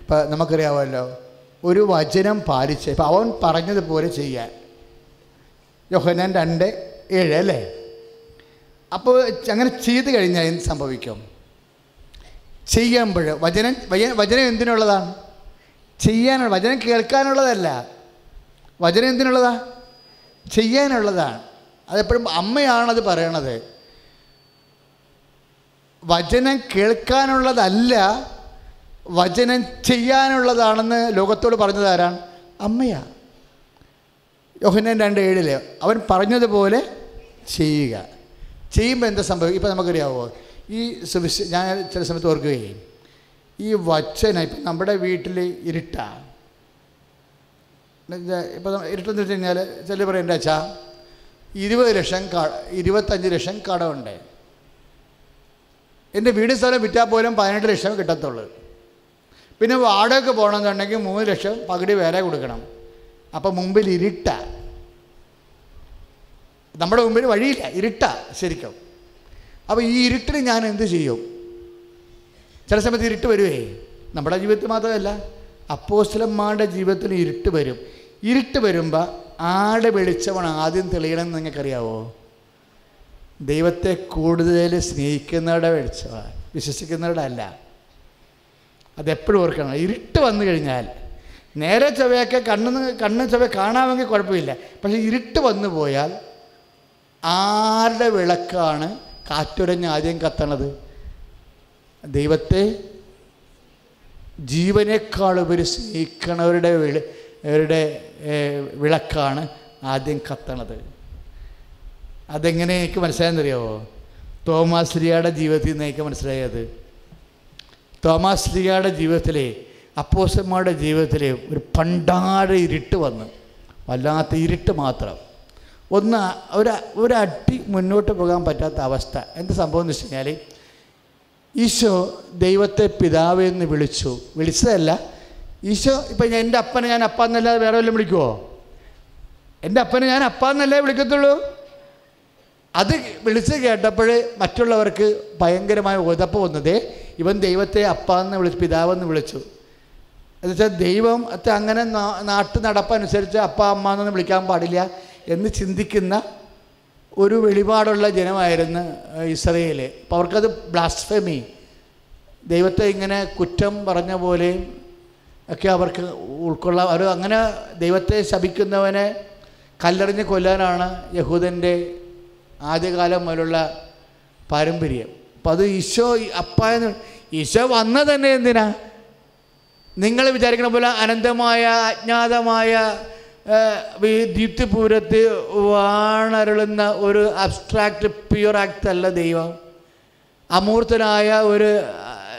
ഇപ്പം നമുക്കറിയാമല്ലോ ഒരു വചനം പാലിച്ച് ഇപ്പം അവൻ പറഞ്ഞതുപോലെ ചെയ്യാൻ. യോഹനാൻ രണ്ട് ഏഴ് അല്ലേ? അപ്പോൾ അങ്ങനെ ചെയ്ത് കഴിഞ്ഞാൽ എന്ത് സംഭവിക്കും? ചെയ്യുമ്പോൾ വചനം വച- വചനം എന്തിനുള്ളതാണ് ചെയ്യാനുള്ള വചനം കേൾക്കാനുള്ളതല്ല. വചനം എന്തിനുള്ളതാ? ചെയ്യാനുള്ളതാണ് അതെപ്പോഴും അമ്മയാണത് പറയണത്. വചനം കേൾക്കാനുള്ളതല്ല വചനം ചെയ്യാനുള്ളതാണെന്ന് ലോകത്തോട് പറഞ്ഞത് ആരാണ്? അമ്മയാ. യോഹന്നാൻ രണ്ട് ഏഴിൽ അവൻ പറഞ്ഞതുപോലെ ചെയ്യുക. ചെയ്യുമ്പോൾ എന്താ സംഭവിക്കും ഇപ്പം നമുക്കറിയാവോ? ഈ സുവിശ ഞാൻ ചില സമയത്ത് ഓർക്കുകയും ഈ വചന ഇപ്പം നമ്മുടെ വീട്ടിൽ ഇരുട്ടാണ് ഇപ്പം ഇരുട്ടെന്ന് വെച്ച് കഴിഞ്ഞാൽ ചില പറയും എന്റെ അച്ഛാ? ഇരുപത് ലക്ഷം ക ഇരുപത്തഞ്ച് ലക്ഷം കടമുണ്ട്. എന്റെ വീട് സ്ഥലം വിറ്റാൽ പോലും പതിനെട്ട് ലക്ഷം കിട്ടത്തുള്ളൂ. പിന്നെ വാടകയ്ക്ക് പോകണമെന്നുണ്ടെങ്കിൽ മൂന്ന് ലക്ഷം പകുതി വേറെ കൊടുക്കണം. അപ്പം മുമ്പിൽ ഇരുട്ട. നമ്മുടെ മുമ്പിൽ വഴിയില്ല ഇരുട്ട ശരിക്കും. അപ്പോൾ ഈ ഇരുട്ടിന് ഞാൻ എന്ത് ചെയ്യും? ചില സമയത്ത് ഇരുട്ട് വരുവേ. നമ്മുടെ ജീവിതത്തിൽ മാത്രമല്ല അപ്പോസ്റ്റലന്മാരുടെ ജീവിതത്തിൽ ഇരുട്ട് വരും. ഇരുട്ട് വരുമ്പോൾ ആടെ വെളിച്ചമാണ് ആദ്യം തെളിയണമെന്ന് നിങ്ങൾക്കറിയാവോ? ദൈവത്തെ കൂടുതൽ സ്നേഹിക്കുന്നവരുടെ വെളിച്ചമാണ് വിശ്വസിക്കുന്നവരുടെ അല്ല. അതെപ്പോഴും ഓർക്കണം. ഇരുട്ട് വന്നു കഴിഞ്ഞാൽ നേരെ ചൊവ്വയൊക്കെ കണ്ണു കണ്ണ് ചൊവ്വ കാണാമെങ്കിൽ കുഴപ്പമില്ല. പക്ഷേ ഇരുട്ട് വന്നു പോയാൽ ആരുടെ വിളക്കാണ് കാറ്റുരഞ്ഞ് ആദ്യം കത്തണത്? ദൈവത്തെ ജീവനേക്കാൾ ഉപരി സ്നേഹിക്കണവരുടെ അവരുടെ വിളക്കാണ് ആദ്യം കത്തണത്. അതെങ്ങനെ എനിക്ക് മനസ്സിലായെന്നറിയാവോ? തോമാശ്രീയുടെ ജീവിതത്തിൽ നിന്ന് എനിക്ക് മനസ്സിലായത് തോമാസ് ലിയയുടെ ജീവിതത്തിലെ അപ്പോസന്മാരുടെ ജീവിതത്തിലെ ഒരു പണ്ടാഴ ഇരുട്ട് വന്ന് വല്ലാത്ത ഇരുട്ട് മാത്രം. ഒന്ന് ഒരു ഒരു അട്ടി മുന്നോട്ട് പോകാൻ പറ്റാത്ത അവസ്ഥ. എന്ത് സംഭവം എന്ന് വെച്ച് കഴിഞ്ഞാൽ ഈശോ ദൈവത്തെ പിതാവ് എന്ന് വിളിച്ചു. വിളിച്ചതല്ല ഈശോ ഇപ്പം എന്റെ അപ്പനെ ഞാൻ അപ്പ എന്നല്ലാതെ വേറെ വല്ലതും വിളിക്കുമോ എന്റെ അപ്പനെ ഞാൻ അപ്പ എന്നല്ലേ വിളിക്കത്തുള്ളൂ? അത് വിളിച്ച് കേട്ടപ്പോൾ മറ്റുള്ളവർക്ക് ഭയങ്കരമായ ഉതപ്പ് വന്നതേ ഇവൻ ദൈവത്തെ അപ്പ എന്ന് വിളിച്ചു പിതാവെന്ന് വിളിച്ചു. എന്നുവെച്ചാൽ ദൈവം അത് അങ്ങനെ നാട്ടു നടപ്പനുസരിച്ച് അപ്പ അമ്മ എന്നൊന്നും വിളിക്കാൻ പാടില്ല എന്ന് ചിന്തിക്കുന്ന ഒരു വെളിപാടുള്ള ജനമായിരുന്നു ഇസ്രയേൽ അപ്പോൾ അവർക്കത് ബ്ലാസ്ഫെമി ദൈവത്തെ ഇങ്ങനെ കുറ്റം പറഞ്ഞ പോലെയും ഒക്കെ അവർക്ക് ഉൾക്കൊള്ളാം. അവർ അങ്ങനെ ദൈവത്തെ ശപിക്കുന്നവനെ കല്ലെറിഞ്ഞ് കൊല്ലാനാണ് യഹൂദന്റെ ആദ്യകാലം മുതലുള്ള പാരമ്പര്യം. അപ്പം അത് ഈശോ അപ്പ എന്ന് ഈശോ വന്നത് തന്നെ എന്തിനാ? നിങ്ങൾ വിചാരിക്കണ പോലെ അനന്തമായ അജ്ഞാതമായ വിദ്യുത്തിപൂരത്ത് വാണരുളുന്ന ഒരു അബ്സ്ട്രാക്റ്റ് പ്യുവർ ആക്ട് അല്ല ദൈവം. അമൂർത്തനായ ഒരു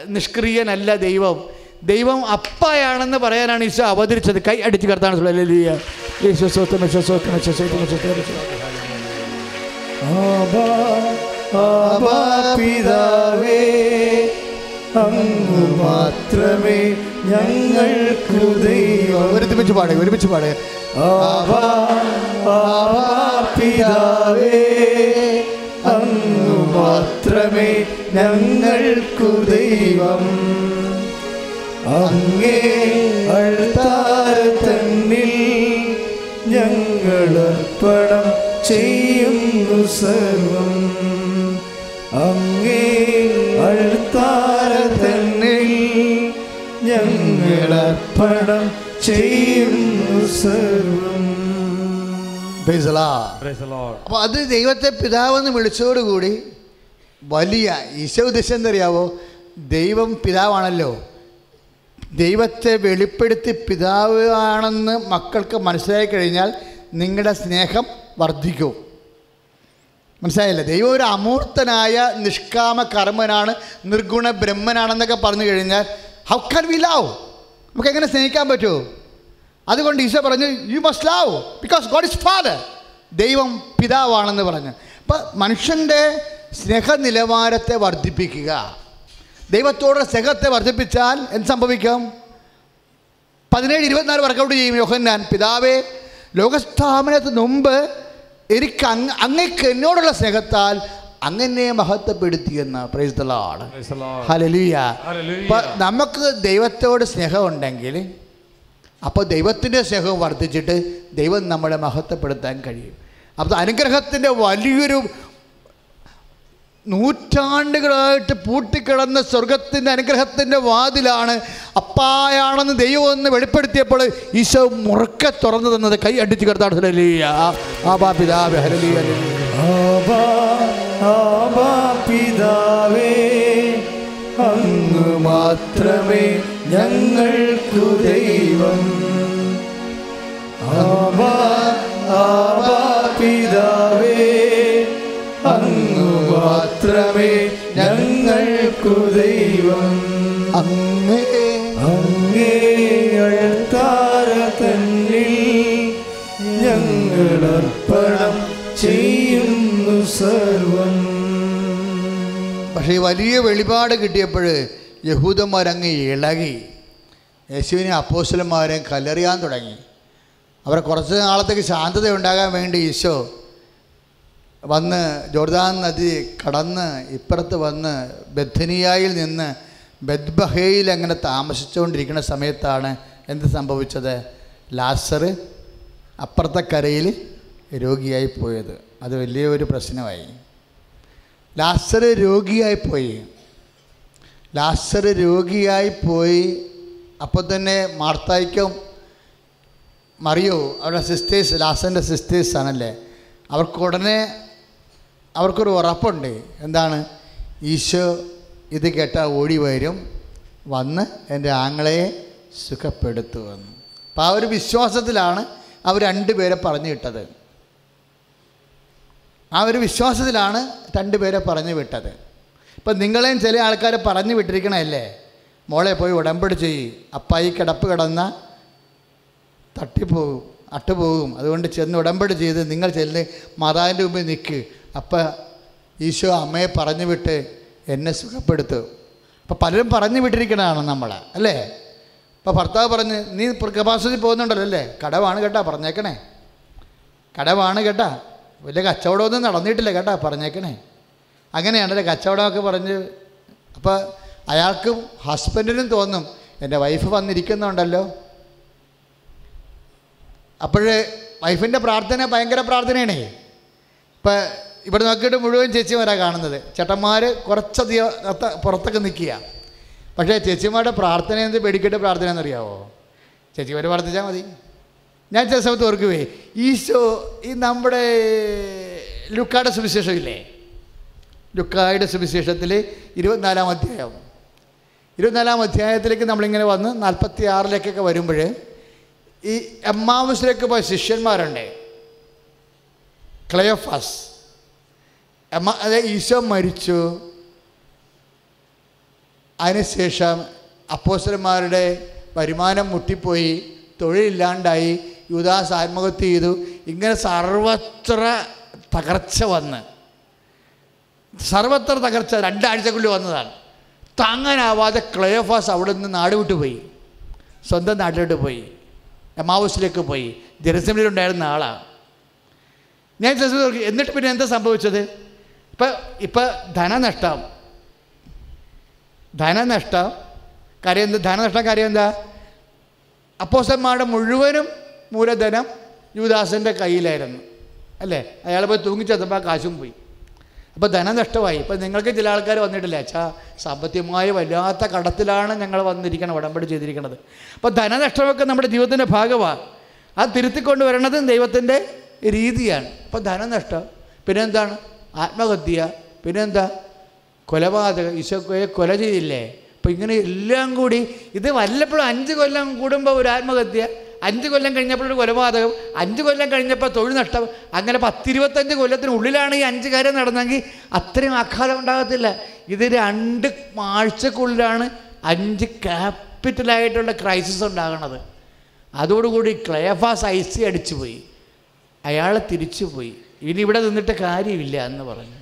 നിഷ്ക്രിയനല്ല ദൈവം. ദൈവം അപ്പയാണെന്ന് പറയാനാണ് ഈശോ അവതരിച്ചത്. കൈ അടിച്ച് കർത്താണ് ആബാ ആബാ പിതാവേ അങ്ങ് മാത്രമേ ഞങ്ങൾക്ക് ദൈവം ഒരുമിച്ച് പാടുക ഒരുമിച്ച് പാടുക ആബാ പിതാവേ അങ്ങ് മാത്രമേ ഞങ്ങൾക്കു ദൈവം. അങ്ങേ അൾത്താര തന്നിൽ ഞങ്ങളർപ്പണം ചെയ്യുന്നു സർവം. അങ്ങേ തന്നിൽ ഞങ്ങളർപ്പണം ചെയ്യുന്നു സർവം. അപ്പൊ അത് ദൈവത്തെ പിതാവെന്ന് വിളിച്ചതോടുകൂടി വലിയ ഈശോ ഉദ്ദേശം എന്തറിയാവോ? ദൈവം പിതാവാണല്ലോ. ദൈവത്തെ വെളിപ്പെടുത്തി പിതാവ് ആണെന്ന് മക്കൾക്ക് മനസ്സിലായി കഴിഞ്ഞാൽ നിങ്ങളുടെ സ്നേഹം വർദ്ധിക്കും. മനസ്സിലായില്ലേ? ദൈവം ഒരു അമൂർത്തനായ നിഷ്കാമ കർമ്മനാണ് നിർഗുണ ബ്രഹ്മനാണെന്നൊക്കെ പറഞ്ഞു കഴിഞ്ഞാൽ ഹൗ കൻ വി ലവ് നമുക്ക് എങ്ങനെ സ്നേഹിക്കാൻ പറ്റുമോ അതുകൊണ്ട് ഈശോ പറഞ്ഞു you must love because God is father ദൈവം പിതാവാണെന്ന് പറഞ്ഞു. അപ്പം മനുഷ്യന്റെ സ്നേഹ നിലവാരത്തെ വർദ്ധിപ്പിക്കുക. ദൈവത്തോടെ സ്നേഹത്തെ വർദ്ധിപ്പിച്ചാൽ എന്ത് സംഭവിക്കും? പതിനേഴ് ഇരുപത്തിനാല് വർക്കൗട്ട് ചെയ്യും യോഹന്നാൻ. പിതാവേ ലോകസ്ഥാപനത്തിന് മുമ്പ് എനിക്ക് അങ്ങ് അങ്ങക്ക് എന്നോടുള്ള സ്നേഹത്താൽ അങ്ങനെ മഹത്വപ്പെടുത്തിയെന്ന് പ്രൈസ് ഹലലിയ നമുക്ക് ദൈവത്തോട് സ്നേഹമുണ്ടെങ്കിൽ അപ്പോൾ ദൈവത്തിന്റെ സ്നേഹം വർദ്ധിച്ചിട്ട് ദൈവം നമ്മളെ മഹത്വപ്പെടുത്താൻ കഴിയും. അപ്പോൾ അനുഗ്രഹത്തിന്റെ വലിയൊരു നൂറ്റാണ്ടുകളായിട്ട് പൂട്ടിക്കിടന്ന സ്വർഗത്തിന്റെ അനുഗ്രഹത്തിന്റെ വാതിലാണ് അപ്പായാണെന്ന് ദൈവം ഒന്ന് വെളിപ്പെടുത്തിയപ്പോൾ ഈശോ മുറുക്കെ തുറന്നു തന്നത് കൈ അടിച്ചു കിടത്താണ് ഹല്ലേലൂയ. ആ ബാ പിതാവേ. ആബാ ആബാ പിതാവേ അങ്ങ് മാത്രമേ ഞങ്ങൾക്കു ദൈവം ആബാ ആബാ പിതാവേ ഞങ്ങളർപ്പണം ചെയ്യുന്നു സർവം പക്ഷേ വലിയ വെളിപാട് കിട്ടിയപ്പോൾ യഹൂദന്മാരങ്ങ് ഇളകി. യേശുവിനെ അപ്പോസ്റ്റലന്മാരെ കല്ലെറിയാൻ തുടങ്ങി. അവരെ കുറച്ച് നാളത്തേക്ക് ശാന്തത ഉണ്ടാകാൻ വേണ്ടി ഈശോ വന്ന് ജോർദാൻ നദി കടന്ന് ഇപ്പുറത്ത് വന്ന് ബദ്ധനിയായിൽ നിന്ന് ബദ്ബഹയിൽ അങ്ങനെ താമസിച്ചുകൊണ്ടിരിക്കുന്ന സമയത്താണ് എന്ത് സംഭവിച്ചത്? ലാസർ അപ്പുറത്തെ കരയിൽ രോഗിയായി പോയത് അത് വലിയൊരു പ്രശ്നമായി. ലാസർ രോഗിയായി പോയി ലാസർ രോഗിയായി പോയി അപ്പോൾ തന്നെ മാർത്തായിക്കും മറിയോ? അവരുടെ സിസ്റ്റേഴ്സ് ലാസറിന്റെ സിസ്റ്റേഴ്സ് ആണല്ലേ അവർക്ക് ഉടനെ അവർക്കൊരു ഉറപ്പുണ്ട്. എന്താണ്? ഈശോ ഇത് കേട്ടാൽ ഓടി വരും. വന്ന് എന്റെ ആങ്ങളയെ സുഖപ്പെടുത്തുമെന്ന്. അപ്പോൾ ആ ഒരു വിശ്വാസത്തിലാണ് അവർ രണ്ടുപേരെ പറഞ്ഞു വിട്ടത്. ആ ഒരു വിശ്വാസത്തിലാണ് രണ്ടുപേരെ പറഞ്ഞു വിട്ടത്. ഇപ്പം നിങ്ങളെയും ചില ആൾക്കാരെ പറഞ്ഞു വിട്ടിരിക്കണമല്ലേ മോളെ പോയി ഉടമ്പടി ചെയ്യ്. അപ്പായി കിടപ്പ് കിടന്ന തട്ടിപ്പോകും അട്ടുപോകും. അതുകൊണ്ട് ചെന്ന് ഉടമ്പടി ചെയ്ത് നിങ്ങൾ ചെല്ല് മാതാവിന്റെ മുമ്പിൽ നിൽക്ക്. അപ്പം ഈശോ അമ്മയെ പറഞ്ഞു വിട്ട് എന്നെ സുഖപ്പെടുത്തു. അപ്പം പലരും പറഞ്ഞു വിട്ടിരിക്കണതാണ് നമ്മൾ അല്ലേ? അപ്പോൾ ഭർത്താവ് പറഞ്ഞ് നീ കപ്പാസിറ്റി പോകുന്നുണ്ടല്ലോ അല്ലേ? കടവാണ് കേട്ടാ പറഞ്ഞേക്കണേ. കടവാണ് കേട്ടാ വലിയ കച്ചവടമൊന്നും നടന്നിട്ടില്ല കേട്ടോ പറഞ്ഞേക്കണേ. അങ്ങനെയാണല്ലേ കച്ചവടമൊക്കെ പറഞ്ഞ് അപ്പോൾ അയാൾക്കും ഹസ്ബൻഡിനും തോന്നും എന്റെ വൈഫ് വന്നിരിക്കുന്നുണ്ടല്ലോ. അപ്പോൾ വൈഫിന്റെ പ്രാർത്ഥന ഭയങ്കര പ്രാർത്ഥനയാണേ. ഇപ്പം ഇവിടെ നോക്കിയിട്ട് മുഴുവൻ ചേച്ചിമാരാണ് കാണുന്നത്. ചേട്ടന്മാർ കുറച്ചധികം പുറത്തൊക്കെ നിൽക്കുക. പക്ഷേ ചേച്ചിമാരുടെ പ്രാർത്ഥന എന്ത് പേടിക്കേണ്ട പ്രാർത്ഥന എന്നറിയാവോ ചേച്ചിമാർ പ്രാർത്ഥിച്ചാൽ മതി. ഞാൻ ചില സമയത്ത് ഓർക്കുവേ ഈശോ ഈ നമ്മുടെ ലുക്കായുടെ സുവിശേഷം ഇല്ലേ ലുക്കായുടെ സുവിശേഷത്തിൽ ഇരുപത്തിനാലാം അധ്യായം. ഇരുപത്തിനാലാം അധ്യായത്തിലേക്ക് നമ്മളിങ്ങനെ വന്ന് നാൽപ്പത്തി ആറിലേക്കൊക്കെ വരുമ്പോൾ ഈ എമ്മാമസിലേക്ക് പോയ ശിഷ്യന്മാരുണ്ട്. ക്ലയോഫാസ്. എമ്മ അതായത് ഈശോ മരിച്ചു. അതിനുശേഷം അപ്പോസന്മാരുടെ വരുമാനം മുട്ടിപ്പോയി. തൊഴിലില്ലാണ്ടായി. യുദാസ് ആത്മഹത്യ ചെയ്തു ഇങ്ങനെ സർവത്ര തകർച്ച വന്ന്. സർവത്ര തകർച്ച രണ്ടാഴ്ചക്കുള്ളിൽ വന്നതാണ്. താങ്ങാനാവാതെ ക്ലയോഫാസ് അവിടെ നിന്ന് നാട് വിട്ടു പോയി. സ്വന്തം നാട്ടിലോട്ട് പോയി. എമാവൂസിലേക്ക് പോയി. ജെറുസലേമിലുണ്ടായിരുന്ന ആളാണ് ഞാൻ എന്നിട്ട് പിന്നെ എന്താ സംഭവിച്ചത്? ഇപ്പം ഇപ്പം ധനനഷ്ടം. ധനനഷ്ടം. കാര്യം എന്താ? ധനനഷ്ടം കാര്യം എന്താ? അപ്പോസന്മാരുടെ മുഴുവനും മൂലധനം യുവദാസന്റെ കയ്യിലായിരുന്നു. അല്ലേ? അയാൾ പോയി തൂങ്ങിച്ചെത്തപ്പോൾ ആ കാശും പോയി. അപ്പോൾ ധനനഷ്ടമായി ഇപ്പം നിങ്ങൾക്ക് ചില ആൾക്കാർ വന്നിട്ടില്ല? അച്ഛാ സാമ്പത്തികമായ വല്ലാത്ത കടത്തിലാണ് ഞങ്ങൾ വന്നിരിക്കണം ഉടമ്പടി ചെയ്തിരിക്കുന്നത് അപ്പോൾ ധനനഷ്ടമൊക്കെ നമ്മുടെ ജീവിതത്തിന്റെ ഭാഗമാണ് അത് തിരുത്തിക്കൊണ്ട് വരണത് ദൈവത്തിന്റെ രീതിയാണ്. അപ്പോൾ ധനനഷ്ടം പിന്നെന്താണ്? ആത്മഹത്യ. പിന്നെന്താ? കൊലപാതകം. ഈശോയെ കൊല ചെയ്തില്ലേ? അപ്പോൾ ഇങ്ങനെ എല്ലാം കൂടി ഇത് വല്ലപ്പോഴും അഞ്ച് കൊല്ലം കൂടുമ്പോൾ ഒരു ആത്മഹത്യ അഞ്ച് കൊല്ലം കഴിഞ്ഞപ്പോൾ ഒരു കൊലപാതകം അഞ്ച് കൊല്ലം കഴിഞ്ഞപ്പോൾ തൊഴിൽ നഷ്ടം അങ്ങനെ പത്തിരുപത്തഞ്ച് കൊല്ലത്തിനുള്ളിലാണ് ഈ അഞ്ച് കാര്യം നടന്നെങ്കിൽ അത്രയും ആഘാതം ഉണ്ടാകത്തില്ല. ഇത് രണ്ട് ആഴ്ചക്കുള്ളിലാണ് അഞ്ച് ക്യാപിറ്റലായിട്ടുള്ള ക്രൈസിസ് ഉണ്ടാകുന്നത് അതോടുകൂടി ക്ലയഫാസ് ഐ സി അടിച്ചു പോയി അയാൾ തിരിച്ചു പോയി ഇനി ഇവിടെ നിന്നിട്ട് കാര്യമില്ല എന്ന് പറഞ്ഞു.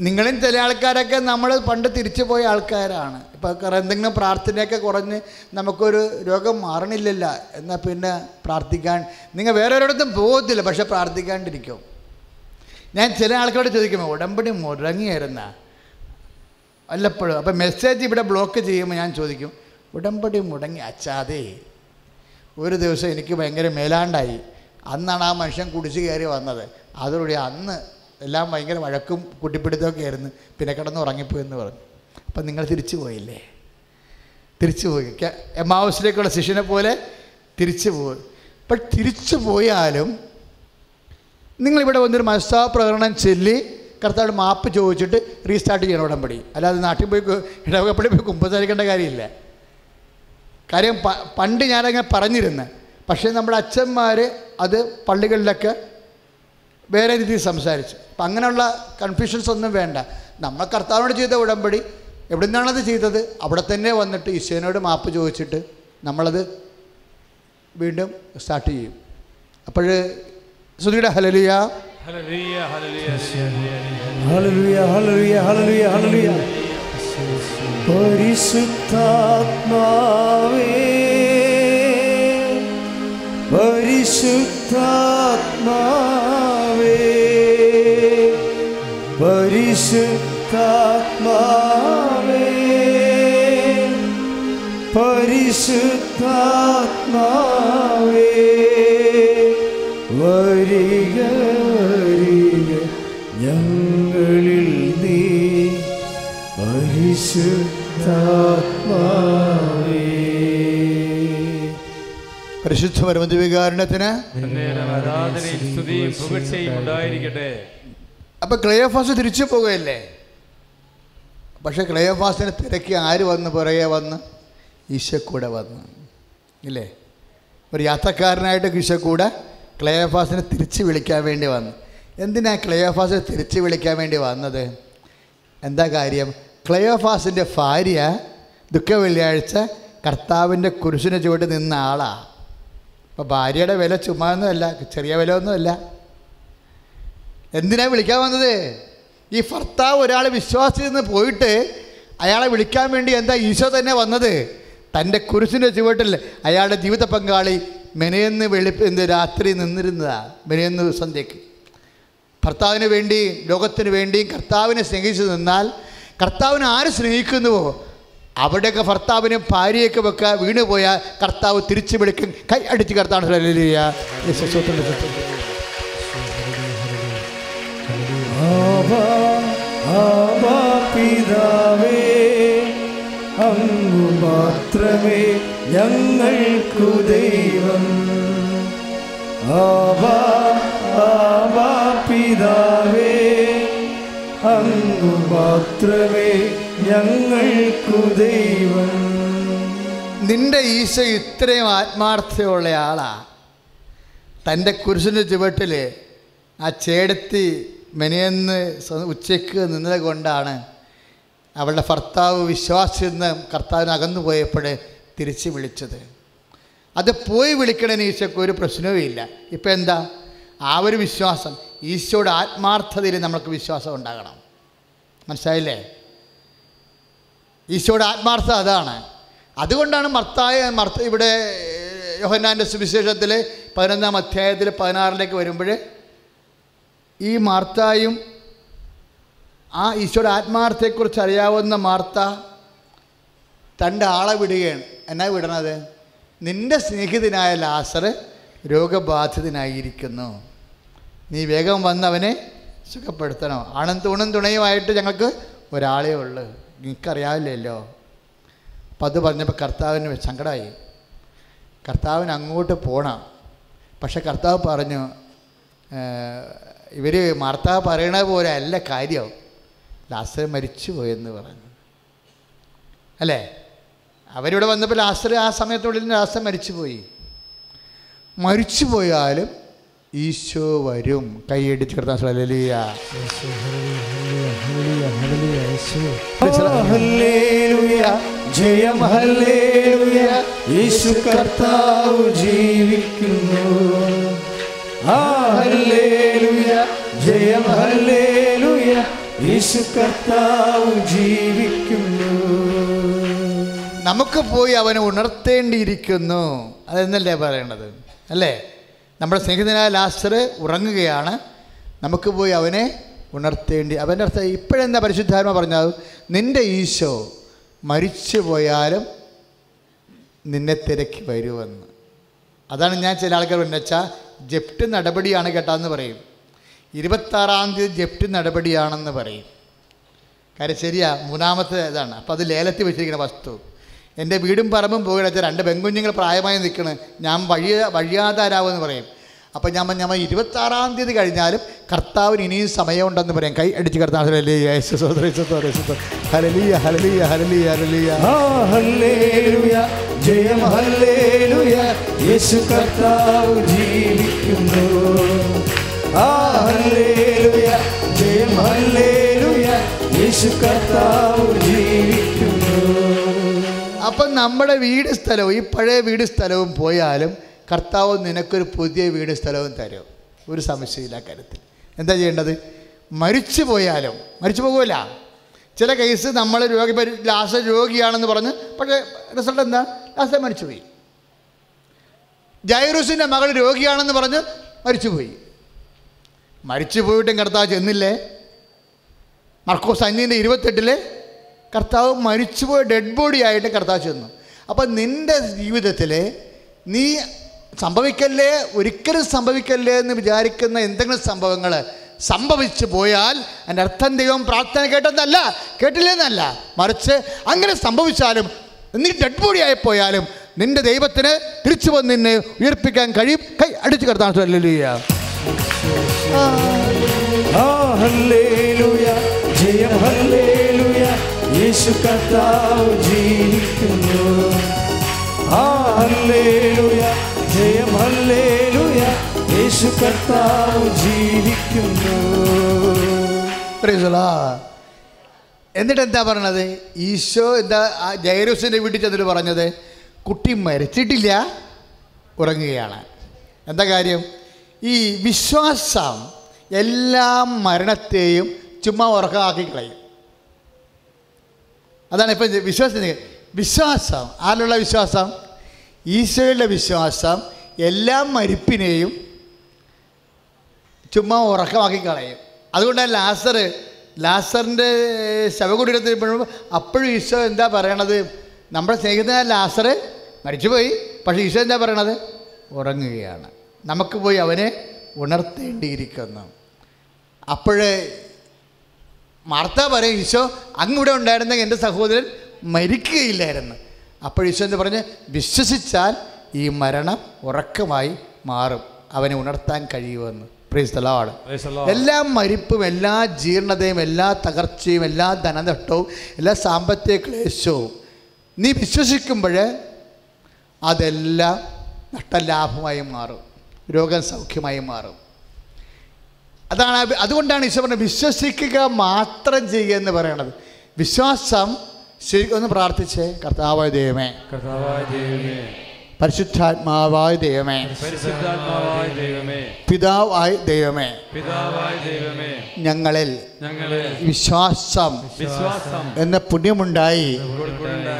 നിങ്ങളും ചില ആൾക്കാരൊക്കെ നമ്മൾ പണ്ട് തിരിച്ചു പോയ ആൾക്കാരാണ്. ഇപ്പോൾ എന്തെങ്കിലും പ്രാർത്ഥനയൊക്കെ കുറഞ്ഞ് നമുക്കൊരു രോഗം മാറണില്ലല്ല. എന്നാൽ പിന്നെ പ്രാർത്ഥിക്കാൻ നിങ്ങൾ വേറെ ഒരിടത്തും പോകത്തില്ല പക്ഷെ പ്രാർത്ഥിക്കാണ്ടിരിക്കും. ഞാൻ ചില ആൾക്കാരോട് ചോദിക്കുമ്പോൾ ഉടമ്പടി മുടങ്ങിയായിരുന്ന? വല്ലപ്പോഴും. അപ്പം മെസ്സേജ് ഇവിടെ ബ്ലോക്ക് ചെയ്യുമ്പോൾ ഞാൻ ചോദിക്കും ഉടമ്പടി മുടങ്ങി അച്ചാതെ. ഒരു ദിവസം എനിക്ക് ഭയങ്കര മേലാണ്ടായി. അന്നാണ് ആ മനുഷ്യൻ കുടിച്ചു കയറി വന്നത്. അതോടെ അന്ന് എല്ലാം ഭയങ്കര വഴക്കും കുട്ടിപ്പിടുത്തമൊക്കെ ആയിരുന്നു. പിന്നെ കിടന്ന് ഉറങ്ങിപ്പോയി എന്ന് പറഞ്ഞു. അപ്പം നിങ്ങൾ തിരിച്ചു പോയില്ലേ? തിരിച്ചു പോയി. എമാവസിലേക്കുള്ള ശിഷ്യനെ പോലെ തിരിച്ചു പോയി. അപ്പം തിരിച്ചു പോയാലും നിങ്ങളിവിടെ വന്നൊരു മനസ്സാപ്രകടനം ചൊല്ലി കർത്താവ് മാപ്പ് ചോദിച്ചിട്ട് റീസ്റ്റാർട്ട് ചെയ്യണം ഉടമ്പടി അല്ലാതെ നാട്ടിൽ പോയി ഇടവകപ്പടി പോയി കുമ്പസാരിക്കേണ്ട കാര്യമില്ല. കാര്യം പണ്ട് ഞാനങ്ങനെ പറഞ്ഞിരുന്നു. പക്ഷേ നമ്മുടെ അച്ഛന്മാർ അത് പള്ളികളിലൊക്കെ വേറെ രീതിയിൽ സംസാരിച്ചു. അപ്പം അങ്ങനെയുള്ള കൺഫ്യൂഷൻസ് ഒന്നും വേണ്ട. നമ്മൾ കർത്താവിനോട് ചെയ്ത ഉടമ്പടി എവിടെ നിന്നാണത് ചെയ്തത്? അവിടെ തന്നെ വന്നിട്ട് ഈശോനോട് മാപ്പ് ചോദിച്ചിട്ട് നമ്മളത് വീണ്ടും സ്റ്റാർട്ട് ചെയ്യും. അപ്പോൾ സുധിയുടെ ഹലലിയ പരിശുദ്ധാത്മാവേ പരിശുദ്ധാത്മാവേ പരിശുദ്ധാത്മാവേ പരിശുദ്ധാത്മാവേ. വരിക വരിക ഞങ്ങളിൽ നീ പരിശുദ്ധാത്മാവേ. പരിശുദ്ധ പരമദിവികാരണത്തിന് അപ്പം ക്ലയോഫാസ് തിരിച്ചു പോകുകയല്ലേ പക്ഷെ ക്ലയോഫാസിനെ തിരക്കി ആര് വന്ന്? പുറകെ വന്ന് ഈശോ കൂടെ വന്ന്. ഇല്ലേ? ഒരു യാത്രക്കാരനായിട്ട് ഈശോ കൂടെ ക്ലയോഫാസിനെ തിരിച്ച് വിളിക്കാൻ വേണ്ടി വന്നു. എന്തിനാ ക്ലയോഫാസിനെ തിരിച്ച് വിളിക്കാൻ വേണ്ടി വന്നത്? എന്താ കാര്യം? ക്ലയോഫാസിന്റെ ഭാര്യ ദുഃഖ വെള്ളിയാഴ്ച കർത്താവിന്റെ കുരിശിന് ചുവട്ട് നിന്ന ആളാണ് അപ്പോൾ ഭാര്യയുടെ വില ചുമ്മാ ഒന്നുമല്ല ചെറിയ വില ഒന്നുമല്ല എന്തിനാ വിളിക്കാൻ വന്നത്? ഈ ഭർത്താവ് ഒരാൾ വിശ്വാസത്തിൽ നിന്ന് പോയിട്ട് അയാളെ വിളിക്കാൻ വേണ്ടി എന്താ ഈശോ തന്നെ വന്നത്? തന്റെ കുരിശിന്റെ ചുവട്ടിൽ അയാളുടെ ജീവിത പങ്കാളി മെനയെന്ന് വെളുപ്പ് എന്ത് രാത്രി നിന്നിരുന്നതാണ് മെനയെന്ന് സന്ധ്യയ്ക്ക്. ഭർത്താവിന് വേണ്ടി ലോകത്തിന് വേണ്ടിയും കർത്താവിനെ സ്നേഹിച്ച് നിന്നാൽ കർത്താവിനെ ആര് സ്നേഹിക്കുന്നുവോ? അവിടെയൊക്കെ ഭർത്താവിനും ഭാര്യയൊക്കെ വെക്കുക വീണ് പോയാൽ കർത്താവ് തിരിച്ചു വിളിക്കും കൈ അടിച്ച് കർത്താവ് നിന്റെ ഈശോ ഇത്രയും ആത്മാർത്ഥതയുള്ള ആളാ. തന്റെ കുരിശിന്റെ ചുവട്ടിൽ ആ ചേടത്തി മെനയെന്ന് ഉച്ചയ്ക്ക് നിന്നത് കൊണ്ടാണ് അവളുടെ ഭർത്താവ് വിശ്വാസിൽ നിന്ന് കർത്താവിന് പോയപ്പോൾ തിരിച്ച് വിളിച്ചത്. അത് പോയി വിളിക്കണതിന് ഈശോക്ക് ഒരു പ്രശ്നവുമില്ല ഇപ്പം എന്താ? ആ ഒരു വിശ്വാസം ഈശോയുടെ ആത്മാർത്ഥതയിൽ നമുക്ക് വിശ്വാസം ഉണ്ടാകണം. മനസ്സിലായില്ലേ? ഈശോയുടെ ആത്മാർത്ഥത അതാണ്. അതുകൊണ്ടാണ് മർത്തായ മർത്ത ഇവിടെ യോഹന്നാന്റെ സുവിശേഷത്തിൽ പതിനൊന്നാം അധ്യായത്തിൽ പതിനാറിലേക്ക് വരുമ്പോൾ ഈ മാർത്തായും ആ ഈശോയുടെ ആത്മാർത്ഥത്തെക്കുറിച്ച് അറിയാവുന്ന മാർത്ത തന്റെ ആളെ വിടുകയാണ്. എന്നാ വിടണത്? നിന്റെ സ്നേഹിതനായ ലാസർ രോഗബാധിതനായിരിക്കുന്നു. നീ വേഗം വന്ന് അവനെ സുഖപ്പെടുത്തണം. ആണും തൂണും തുണയുമായിട്ട് ഞങ്ങൾക്ക് ഒരാളേ ഉള്ളു. നിനക്കറിയാവില്ലല്ലോ അപ്പം അത് പറഞ്ഞപ്പോൾ കർത്താവിന് സങ്കടമായി. കർത്താവിന് അങ്ങോട്ട് പോകണം പക്ഷെ കർത്താവ് പറഞ്ഞു ഇവർ മാർത്താവ് പറയണ പോലെ അല്ല കാര്യം. ലാസ്റ്റർ മരിച്ചു പോയെന്ന് പറഞ്ഞു. അല്ലേ? അവരിവിടെ വന്നപ്പോൾ ലാസർ ആ സമയത്തുള്ളിൽ ലാസർ മരിച്ചുപോയി. മരിച്ചു പോയാലും ഈശോ വരും. കൈയടിച്ച് കിടത്താൻ ഹല്ലേലൂയ. ഹല്ലേലൂയ, ജയം യേശു കർത്താവ് ജീവിക്കുന്നു. ജയം ഹല്ലേലൂയ. യേശു കർത്താവ് ജീവിക്കുന്നു. നമുക്ക് പോയി അവനെ ഉണർത്തേണ്ടിയിരിക്കുന്നു. അതെന്നല്ലേ പറയണത്? അല്ലേ? നമ്മുടെ സ്നേഹിതനായ ലാസ്റ്റർ ഉറങ്ങുകയാണ്. നമുക്ക് പോയി അവനെ ഉണർത്തേണ്ടി അവന്റെ അർത്ഥം ഇപ്പോഴെന്താ പരിശുദ്ധാത്മ പറഞ്ഞത്? നിന്റെ ഈശോ മരിച്ചു പോയാലും നിന്നെ തിരക്കി വരുമെന്ന്. അതാണ് ഞാൻ ചില ആൾക്കാർ പറഞ്ഞു വെച്ചാൽ ജപ്റ്റ് നടപടിയാണ് കേട്ടാന്ന് പറയും. ഇരുപത്താറാം തീയതി ജപ്റ്റ് നടപടിയാണെന്ന് പറയും. കാര്യം ശരിയാ മൂന്നാമത്തെ ഇതാണ്. അപ്പോൾ അത് ലേലത്തിൽ വെച്ചിരിക്കുന്ന വസ്തു. എന്റെ വീടും പറമ്പും പോകുന്ന വെച്ചാൽ രണ്ട് പെൺകുഞ്ഞുങ്ങൾ പ്രായമായി നിൽക്കണ്. ഞാൻ വഴിയ വഴിയാതാരാവെന്ന് പറയും. അപ്പം ഞാൻ ഞാൻ ഇരുപത്താറാം തീയതി കഴിഞ്ഞാലും കർത്താവിന് ഇനിയും സമയമുണ്ടെന്ന് പറയാം. കൈ അടിച്ച് കർത്താവ് യേശു ജയം ഹല്ലേലൂയ. കർത്താവ് ജീവിക്കുന്നു. ആ ഹല്ലേലൂയ. ജയം ഹല്ലേലൂയ. യേശു കർത്താവ് ജീവിക്കുന്നു. അപ്പം നമ്മുടെ വീട് സ്ഥലവും ഈ പഴയ വീട് സ്ഥലവും പോയാലും കർത്താവ് നിനക്കൊരു പുതിയ വീട് സ്ഥലവും തരും. ഒരു സംശയമില്ല കാര്യത്തിൽ. എന്താ ചെയ്യേണ്ടത്? മരിച്ചു പോയാലും മരിച്ചു പോകുമല്ല ചില കേസ് നമ്മൾ രോഗി ലാസ്റ്റ് രോഗിയാണെന്ന് പറഞ്ഞ് പക്ഷേ റിസൾട്ട് എന്താ? ലാസ്റ്റ് മരിച്ചുപോയി. ജൈറൂസിന്റെ മകൾ രോഗിയാണെന്ന് പറഞ്ഞ് മരിച്ചുപോയി. മരിച്ചു പോയിട്ടും കർത്താവ് ചെന്നില്ലേ? മർക്കോസ് അഞ്ഞിന്റെ ഇരുപത്തെട്ടിൽ കർത്താവ് മരിച്ചുപോയ ഡെഡ് ബോഡി ആയിട്ട് കർത്താവ് ചെന്നു. അപ്പം നിന്റെ ജീവിതത്തിൽ നീ സംഭവിക്കല്ലേ? ഒരിക്കലും സംഭവിക്കല്ലേ എന്ന് വിചാരിക്കുന്ന എന്തെങ്കിലും സംഭവങ്ങൾ സംഭവിച്ചു പോയാൽ എന്റെ അർത്ഥം ദൈവം പ്രാർത്ഥന കേട്ടെന്നല്ല കേട്ടില്ലെന്നല്ല. മറിച്ച് അങ്ങനെ സംഭവിച്ചാലും നീ ഡെഡ് ബോഡി ആയി പോയാലും നിന്റെ ദൈവത്തിന് തിരിച്ചു വന്ന് നിന്നെ ഉയർപ്പിക്കാൻ കഴിയും. കൈ അടിച്ചു കിടത്താൻ ജയം ഹല്ലേലൂയ. യേശു കർത്താവ് ജീവിക്കുന്നു. ആ ഹല്ലേലൂയ. ജയം ഹല്ലേലൂയ യേശു കർത്താവ് ജീവിക്കുന്നു. എന്നിട്ട് എന്താ പറഞ്ഞത് ഈശോ എന്താ ആ ജൈറൂസിന്റെ വീട്ടിൽ ചെന്നിട്ട് പറഞ്ഞത് കുട്ടി മരിച്ചിട്ടില്ല ഉറങ്ങുകയാണ്. എന്താ കാര്യം? ഈ വിശ്വാസം എല്ലാ മരണത്തെയും ചുമ്മാ ഉറക്കമാക്കി കളയും. അതാണ് ഇപ്പം വിശ്വാസത്തിന് വിശ്വാസം. ആരുള്ള വിശ്വാസം? ഈശോയുടെ വിശ്വാസം എല്ലാ മരിപ്പിനെയും ചുമ്മാ ഉറക്കമാക്കി കളയും അതുകൊണ്ടാണ് ലാസർ ലാസറിന്റെ ശവകുടീരത്തിൽ അപ്പോഴും ഈശോ എന്താ പറയണത്? നമ്മുടെ സ്നേഹിതനായ ലാസർ മരിച്ചുപോയി പക്ഷേ ഈശോ എന്താ പറയണത്? ഉറങ്ങുകയാണ്. നമുക്ക് പോയി അവനെ ഉണർത്തേണ്ടിയിരിക്കുന്നു. അപ്പോഴേ മാർത്ത പറയും ഈശോ അങ്ങ് ഇവിടെ ഉണ്ടായിരുന്നെങ്കിൽ എന്റെ സഹോദരൻ മരിക്കുകയില്ലായിരുന്നു. അപ്പോൾ ഈശോ എന്ന് പറഞ്ഞ്? വിശ്വസിച്ചാൽ ഈ മരണം ഉറക്കമായി മാറും. അവനെ ഉണർത്താൻ കഴിയുമെന്ന്. പ്രീസ് Lord. എല്ലാ മരിപ്പും എല്ലാ ജീർണതയും എല്ലാ തകർച്ചയും എല്ലാ ധനനഷ്ടവും എല്ലാ സാമ്പത്തിക ക്ലേശവും നീ വിശ്വസിക്കുമ്പോൾ അതെല്ലാം നഷ്ടലാഭമായി മാറും. രോഗം സൗഖ്യമായി മാറും. അതാണ് അതുകൊണ്ടാണ് ഈശോ പറഞ്ഞത് വിശ്വസിക്കുക മാത്രം ചെയ്യുക എന്ന് പറയണത്. വിശ്വാസം ശരി ഒന്ന് പ്രാർത്ഥിച്ചേ. കർത്താവായ ദൈവമേ. കർത്താവായ ദൈവമേ. പരിശുദ്ധാത്മാവായ ദൈവമേ. പരിശുദ്ധാത്മാവായ ദൈവമേ. പിതാവായ ദൈവമേ. പിതാവായ ദൈവമേ. ഞങ്ങളിൽ ഞങ്ങളെ വിശ്വാസം വിശ്വാസം എന്ന പുണ്യമുണ്ടായി.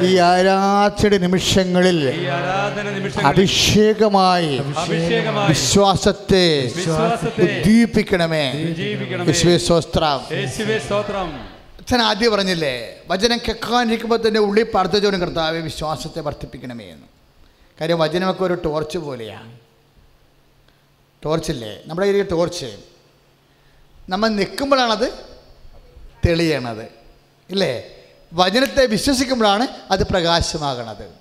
ഈ ആരാധന നിമിഷങ്ങളിൽ അഭിഷേകമായി വിശ്വാസത്തെ ഉദ്ദീപിക്കണമേ. ഉജ്ജീവിക്കണമേ. അച്ഛൻ ആദ്യം പറഞ്ഞില്ലേ വചനം കേൾക്കാനിരിക്കുമ്പോൾ തന്നെ ഉള്ളിൽ പ്രാർത്ഥിച്ചോനും കർത്താവെ വിശ്വാസത്തെ വർദ്ധിപ്പിക്കണമേ എന്ന്. കാര്യം വചനമൊക്കെ ഒരു ടോർച്ച് പോലെയാണ് ടോർച്ചില്ലേ നമ്മുടെ കയ്യിൽ ടോർച്ച് നമ്മൾ നിൽക്കുമ്പോഴാണത് തെളിയണത്. ഇല്ലേ? വചനത്തെ വിശ്വസിക്കുമ്പോഴാണ് അത് പ്രകാശമാകണത്.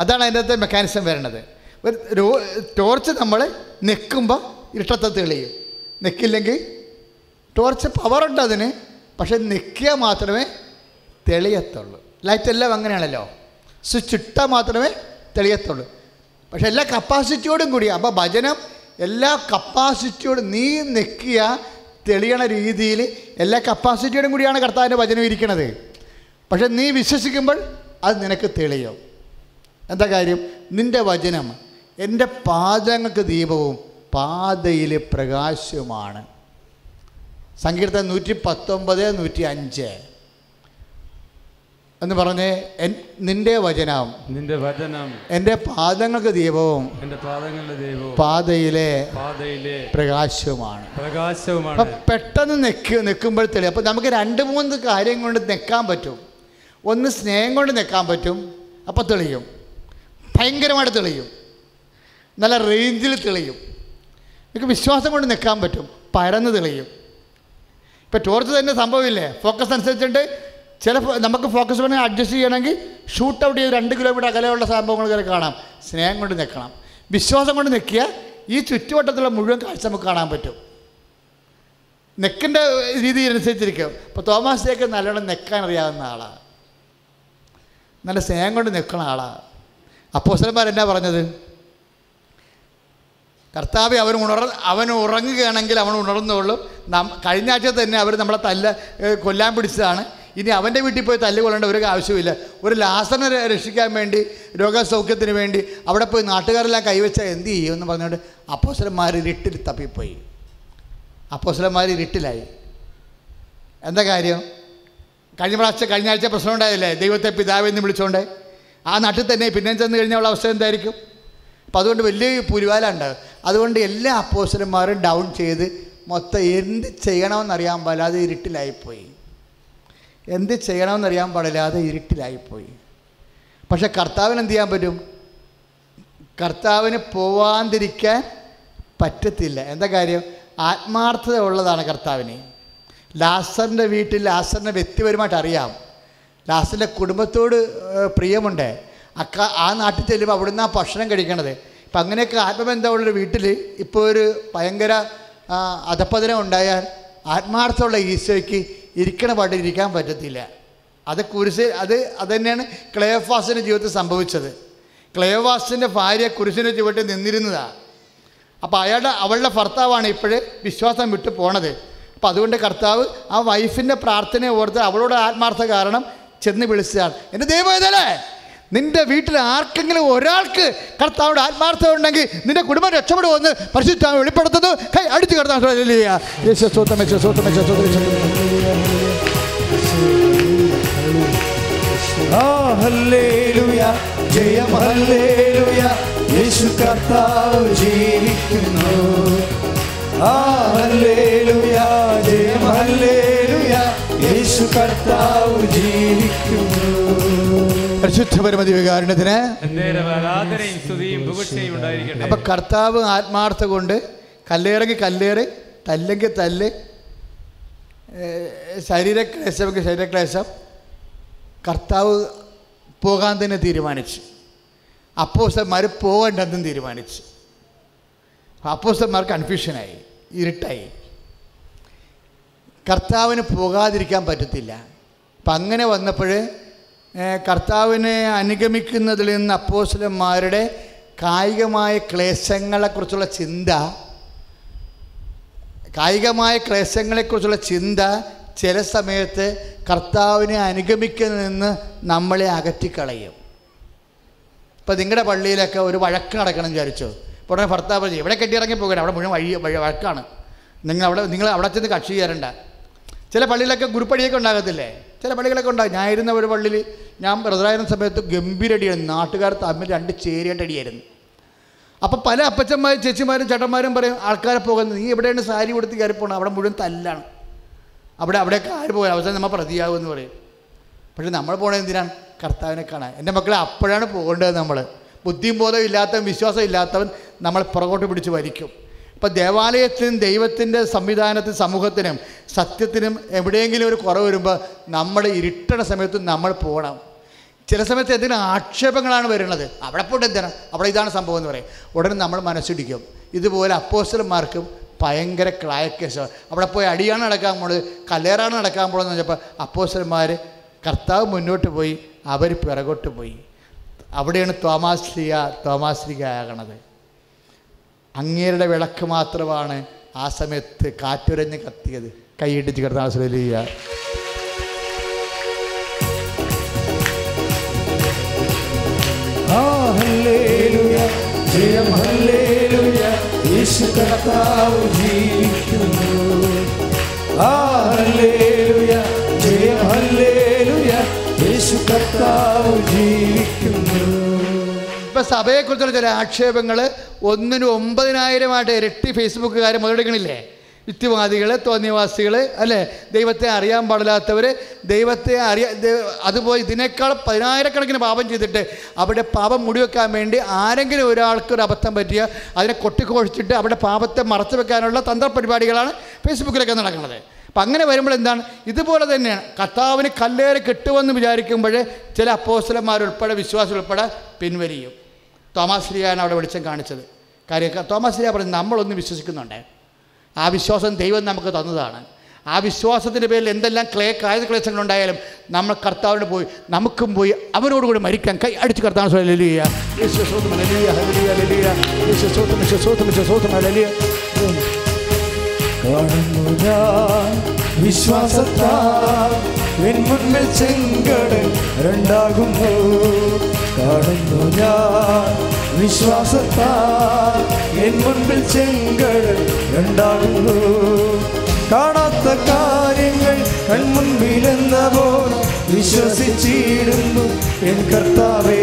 അതാണ് അതിന്റെ അകത്തെ മെക്കാനിസം വരണത് ഒരു ടോർച്ച് നമ്മൾ നിൽക്കുമ്പോൾ ഇരുട്ടത്തെ തെളിയും. നിൽക്കില്ലെങ്കിൽ ടോർച്ച് പവറുണ്ട് അതിന് പക്ഷെ നിൽക്കുക മാത്രമേ തെളിയത്തുള്ളൂ. ലൈറ്റ് എല്ലാം അങ്ങനെയാണല്ലോ. സ്വിച്ച് ഇട്ടാൽ മാത്രമേ തെളിയത്തുള്ളൂ. പക്ഷെ എല്ലാ കപ്പാസിറ്റിയോടും കൂടി അപ്പോൾ ഭജനം എല്ലാ കപ്പാസിറ്റിയോടും നീ നിൽക്കുക തെളിയണ രീതിയിൽ എല്ലാ കപ്പാസിറ്റിയോടും കൂടിയാണ് കർത്താവിന്റെ ഭജനം ഇരിക്കണത്. പക്ഷെ നീ വിശ്വസിക്കുമ്പോൾ അത് നിനക്ക് തെളിയും. എന്താ കാര്യം? നിന്റെ വചനം എന്റെ പാദങ്ങൾക്ക് ദീപവും പാതയിൽ പ്രകാശവുമാണ്. സങ്കീർത്തനം നൂറ്റി പത്തൊമ്പത് നൂറ്റി അഞ്ച് എന്ന് പറഞ്ഞേ എൻ നിന്റെ വചനം നിന്റെ വചനം എന്റെ പാദങ്ങൾക്ക് ദീപവും എന്റെ പാദങ്ങളുടെ ദൈവവും പാതയിലെ പാതയിലെ പ്രകാശവുമാണ്. പ്രകാശവുമാണ്. പെട്ടെന്ന് നിൽക്ക് നിൽക്കുമ്പോൾ തെളിയും. അപ്പം നമുക്ക് രണ്ട് മൂന്ന് കാര്യം കൊണ്ട് നിൽക്കാൻ പറ്റും. ഒന്ന് സ്നേഹം കൊണ്ട് നിൽക്കാൻ പറ്റും. അപ്പം തെളിയും. ഭയങ്കരമായിട്ട് തെളിയും. നല്ല റേഞ്ചിൽ തെളിയും. നമുക്ക് വിശ്വാസം കൊണ്ട് നിൽക്കാൻ പറ്റും. പരന്ന് തെളിയും. ഇപ്പം ടോർച്ച് തന്നെ സംഭവമില്ലേ? ഫോക്കസ് അനുസരിച്ചിട്ട് ചില നമുക്ക് ഫോക്കസ് വേണമെങ്കിൽ അഡ്ജസ്റ്റ് ചെയ്യണമെങ്കിൽ ഷൂട്ട് ഔട്ട് ചെയ്ത് രണ്ട് കിലോമീറ്റർ അകലെയുള്ള സംഭവങ്ങൾ കയറി കാണാം. സ്നേഹം കൊണ്ട് നിൽക്കണം. വിശ്വാസം കൊണ്ട് നിൽക്കുക ഈ ചുറ്റുവട്ടത്തുള്ള മുഴുവൻ കാഴ്ച നമുക്ക് കാണാൻ പറ്റും. നെക്കിന്റെ രീതി അനുസരിച്ചിരിക്കും. ഇപ്പോൾ തോമസ് ജേക്ക് നല്ലോണം നെക്കാൻ അറിയാവുന്ന ആളാണ് നല്ല സ്നേഹം കൊണ്ട് നിൽക്കുന്ന ആളാണ് അപ്പോസ്റ്റലന്മാർ എന്നാ പറഞ്ഞത്? കർത്താവ് അവൻ ഉണർ അവൻ ഉറങ്ങുകയാണെങ്കിൽ അവൻ ഉണർന്നുകൊള്ളും. നാം കഴിഞ്ഞ ആഴ്ച തന്നെ അവർ നമ്മളെ തല്ല കൊല്ലാൻ പിടിച്ചതാണ്. ഇനി അവന്റെ വീട്ടിൽ പോയി തല്ല് കൊള്ളേണ്ട ഒരു ആവശ്യമില്ല ഒരു ലാസറിനെ രക്ഷിക്കാൻ വേണ്ടി രോഗസൗഖ്യത്തിന് വേണ്ടി അവിടെ പോയി നാട്ടുകാരെല്ലാം കൈവച്ചാൽ എന്ത് ചെയ്യും എന്ന് പറഞ്ഞുകൊണ്ട് അപ്പോസലന്മാർ ഇരുട്ടിൽ തപ്പിപ്പോയി. അപ്പോസലന്മാർ ഇരുട്ടിലായി. എന്താ കാര്യം? കഴിഞ്ഞ പ്രാവശ്യം കഴിഞ്ഞ ആഴ്ച പ്രശ്നം ഉണ്ടായില്ലേ? ദൈവത്തെ പിതാവെന്ന് വിളിച്ചുകൊണ്ട് ആ നാട്ടിൽ തന്നെ പിന്നെ ചെന്ന് കഴിഞ്ഞാൽ ഉള്ള അവസ്ഥ എന്തായിരിക്കും? അപ്പോൾ അതുകൊണ്ട് വലിയ പുരുവാലുണ്ട് അതുകൊണ്ട് എല്ലാ അപ്പോസലന്മാരും ഡൗൺ ചെയ്ത് മൊത്തം എന്ത് ചെയ്യണമെന്നറിയാൻ പാടില്ലാതെ ഇരുട്ടിലായിപ്പോയി. എന്ത് ചെയ്യണമെന്നറിയാൻ പാടില്ലാതെ ഇരുട്ടിലായിപ്പോയി. പക്ഷെ കർത്താവിന് എന്ത് ചെയ്യാൻ പറ്റും? കർത്താവിന് പോവാതിരിക്കാൻ പറ്റത്തില്ല. എന്താ കാര്യം? ആത്മാർത്ഥത ഉള്ളതാണ് കർത്താവിന്. ലാസറിന്റെ വീട്ടിൽ ലാസറിനെ വ്യക്തിപരമായിട്ട് അറിയാം. ലാസറിന്റെ കുടുംബത്തോട് പ്രിയമുണ്ട്. അക്ക ആ നാട്ടിൽ ചെല്ലുമ്പോൾ അവിടുന്ന് ആ ഭക്ഷണം കഴിക്കണത്. ഇപ്പം അങ്ങനെയൊക്കെ ആത്മബന്ധമുള്ളൊരു വീട്ടിൽ ഇപ്പോൾ ഒരു ഭയങ്കര അധപ്പതനം ഉണ്ടായാൽ ആത്മാർത്ഥമുള്ള ഈശോയ്ക്ക് ഇരിക്കണ പാട്ട് ഇരിക്കാൻ പറ്റത്തില്ല. അത് കുരിശ് അത് അത് തന്നെയാണ് ജീവിതത്തിൽ സംഭവിച്ചത്. ക്ലേവാസിന്റെ ഭാര്യ കുരിശിന്റെ ചുവട്ടിൽ നിന്നിരുന്നതാണ് അപ്പോൾ അയാളുടെ അവളുടെ ഭർത്താവാണ് ഇപ്പോഴ് വിശ്വാസം വിട്ടു പോണത്. അപ്പോൾ അതുകൊണ്ട് കർത്താവ് ആ വൈഫിന്റെ പ്രാർത്ഥനയെ ഓർത്ത് അവളോട് ആത്മാർത്ഥ കാരണം ചെന്ന് വിളിച്ചതാണ്. എന്റെ ദൈവം നിന്റെ വീട്ടിൽ ആർക്കെങ്കിലും ഒരാൾക്ക് കർത്താവിടെ ആത്മാർത്ഥത ഉണ്ടെങ്കിൽ നിന്റെ കുടുംബം രക്ഷപ്പെടുമെന്ന് പരിശുദ്ധ വെളിപ്പെടുത്തുന്നു. കൈ അടിച്ചു കിടത്താൻ ആ ഹല്ലേലൂയ. ജയം ഹല്ലേലൂയ. യേശു ജീവിക്കുന്നു. യേശു കർത്താവ് ജീവിക്കുന്നു. പരിശുദ്ധ പരമതി വികാരണത്തിന് അപ്പൊ കർത്താവ് ആത്മാർത്ഥ കൊണ്ട് കല്ലേറെങ്കിൽ കല്ലേറ് തല്ലെങ്കിൽ തല്ല് ശരീരക്ലേശമെങ്കിൽ ശരീരക്ലേശം കർത്താവ് പോകാൻ തന്നെ തീരുമാനിച്ചു. അപ്പോസ്റ്റന്മാർ പോകണ്ടെന്നും തീരുമാനിച്ചു. അപ്പോസ്റ്റന്മാർ കൺഫ്യൂഷനായി ഇരുട്ടായി. കർത്താവിന് പോകാതിരിക്കാൻ പറ്റത്തില്ല. അപ്പം അങ്ങനെ വന്നപ്പോൾ കർത്താവിനെ അനുഗമിക്കുന്നതിൽ നിന്ന് അപ്പോസ്ലന്മാരുടെ കായികമായ ക്ലേശങ്ങളെക്കുറിച്ചുള്ള ചിന്ത കായികമായ ക്ലേശങ്ങളെക്കുറിച്ചുള്ള ചിന്ത ചില സമയത്ത് കർത്താവിനെ അനുഗമിക്കുന്നതിൽ നിന്ന് നമ്മളെ അകറ്റിക്കളയും. ഇപ്പം നിങ്ങളുടെ പള്ളിയിലൊക്കെ ഒരു വഴക്ക് നടക്കണം വിചാരിച്ചു? ഇപ്പോൾ ഉടനെ ഭർത്താവ് പറഞ്ഞു എവിടെ കെട്ടിയിറങ്ങി പോകണം? അവിടെ മുഴുവൻ വഴി വഴി- വഴക്കാണ്. നിങ്ങൾ അവിടെ നിങ്ങൾ അവിടെ ചെന്ന് കക്ഷി ചേരണ്ട. ചില പള്ളിയിലൊക്കെ ഗുരുപ്പടിയൊക്കെ ഉണ്ടാകത്തില്ലേ? ചില പള്ളികളൊക്കെ ഉണ്ടാകും ഞാൻ ഇരുന്ന ഒരു പള്ളിയിൽ ഞാൻ ബ്രദറായിരുന്ന സമയത്ത് ഗംഭീരടിയായിരുന്നു. നാട്ടുകാർ തമ്മിൽ രണ്ട് ചേരിയായിട്ട് അടിയായിരുന്നു. അപ്പോൾ പല അപ്പച്ചന്മാരും ചേച്ചിമാരും ചേട്ടന്മാരും പറയും ആൾക്കാരെ പോകുന്നത് നീ എവിടെയാണ് സാരി കൊടുത്ത് കയറി പോകണം അവിടെ മുഴുവൻ തല്ലാണ്. അവിടെ അവിടെയൊക്കെ ആര് പോയി അവസാനം നമ്മൾ പ്രതിയാകും എന്ന് പറയും. പക്ഷേ നമ്മൾ പോകണത് എന്തിനാണ്? കർത്താവിനെ കാണാൻ. എന്റെ മക്കളെ അപ്പോഴാണ് പോകേണ്ടത് നമ്മൾ ബുദ്ധിയും ബോധം ഇല്ലാത്തവൻ വിശ്വാസം ഇല്ലാത്തവൻ നമ്മൾ പുറകോട്ട് പിടിച്ച് വലിക്കും. ഇപ്പം ദേവാലയത്തിനും ദൈവത്തിന്റെ സംവിധാനത്തിനും സമൂഹത്തിനും സത്യത്തിനും എവിടെയെങ്കിലും ഒരു കുറവ് വരുമ്പോൾ നമ്മൾ ഇരുട്ടണ സമയത്ത് നമ്മൾ പോകണം ചില സമയത്ത് എന്തെങ്കിലും ആക്ഷേപങ്ങളാണ് വരുന്നത്? അവിടെ പോയിട്ട് എന്തിനാണ് അവിടെ ഇതാണ് സംഭവം എന്ന് പറയും. ഉടനെ നമ്മൾ മനസ്സിടിക്കും. ഇതുപോലെ അപ്പോസ്റ്റലന്മാർക്കും ഭയങ്കര ക്ലായക്കേസ് അവിടെ പോയി അടിയാണ് നടക്കാൻ പോണത് കല്ലേറാണ് നടക്കാൻ പോണെന്ന് വെച്ചപ്പോൾ അപ്പോസ്റ്റലന്മാർ കർത്താവ് മുന്നോട്ട് പോയി അവർ പിറകോട്ട് പോയി. അവിടെയാണ് തോമാശ്രീയ തോമാശ്രീക ആകണത്. അങ്ങേരുടെ വിളക്ക് മാത്രമാണ് ആ സമയത്ത് കാറ്റുരഞ്ഞ് കത്തിയത്. ആ ഹല്ലേലൂയ ജയം ഹല്ലേലൂയ യേശു കർത്താവ് ജീവിക്കുന്നു. ആ ഹല്ലേലൂയ ജയം യേശു ജീവിക്കുന്നു. ഇപ്പം സഭയെക്കുറിച്ചുള്ള ചില ആക്ഷേപങ്ങൾ ഒന്നിന് ഒമ്പതിനായിരമായിട്ട് ഇരട്ടി ഫേസ്ബുക്കുകാർ മുതലെടുക്കണില്ലേ? യുക്തിവാദികൾ തോന്നിയവാസികൾ അല്ലേ? ദൈവത്തെ അറിയാൻ പാടില്ലാത്തവർ ദൈവത്തെ അറിയാ അതുപോലെ ഇതിനേക്കാൾ പതിനായിരക്കണക്കിന് പാപം ചെയ്തിട്ട് അവിടെ പാപം മുടിവെക്കാൻ വേണ്ടി ആരെങ്കിലും ഒരാൾക്ക് ഒരു അബദ്ധം പറ്റിയ അതിനെ കൊട്ടിക്കോഴിച്ചിട്ട് അവിടെ പാപത്തെ മറച്ചു വെക്കാനുള്ള തന്ത്രപരിപാടികളാണ് ഫേസ്ബുക്കിലൊക്കെ നടക്കുന്നത്. അപ്പം അങ്ങനെ വരുമ്പോൾ എന്താണ്? ഇതുപോലെ തന്നെയാണ്. കർത്താവിന് കല്ലേറ് കിട്ടുമെന്ന് വിചാരിക്കുമ്പോൾ ചില അപ്പോസ്റ്റലന്മാരുൾപ്പെടെ വിശ്വാസം ഉൾപ്പെടെ പിൻവലിയും. തോമാസ് ശ്രീയാണ് അവിടെ വെളിച്ചം കാണിച്ചത് കാര്യം തോമാസ് ശ്രീ പറഞ്ഞു നമ്മളൊന്ന് വിശ്വസിക്കുന്നുണ്ട് ആ വിശ്വാസം ദൈവം നമുക്ക് തന്നതാണ് ആ വിശ്വാസത്തിന്റെ പേരിൽ എന്തെല്ലാം ക്ലേ കായ ക്ലേശങ്ങളുണ്ടായാലും നമ്മൾ കർത്താവിന് പോയി നമുക്കും പോയി അവനോടുകൂടി മരിക്കാൻ കൈ അടിച്ച് കർത്താവ് ഹല്ലേലൂയ. യേശുവേ സ്തോത്രം, ഹല്ലേലൂയ, ഹല്ലേലൂയ, ഹല്ലേലൂയ. സ്തോത്രം, യേശുവേ സ്തോത്രം, യേശുവേ സ്തോത്രം, ഹല്ലേലൂയ. കാണുന്നു ഞാൻ വിശ്വാസത്താൽ കാണുന്നു ഞാൻ വിശ്വാസത്താൽ എൻ മുൻപിൽ ചെങ്കടൽ രണ്ടാകുന്നു. കാണാത്ത കാര്യങ്ങൾ കൺമുൻപിലെന്ന പോൽ വിശ്വസിച്ചിടുന്നു എൻ കർത്താവേ.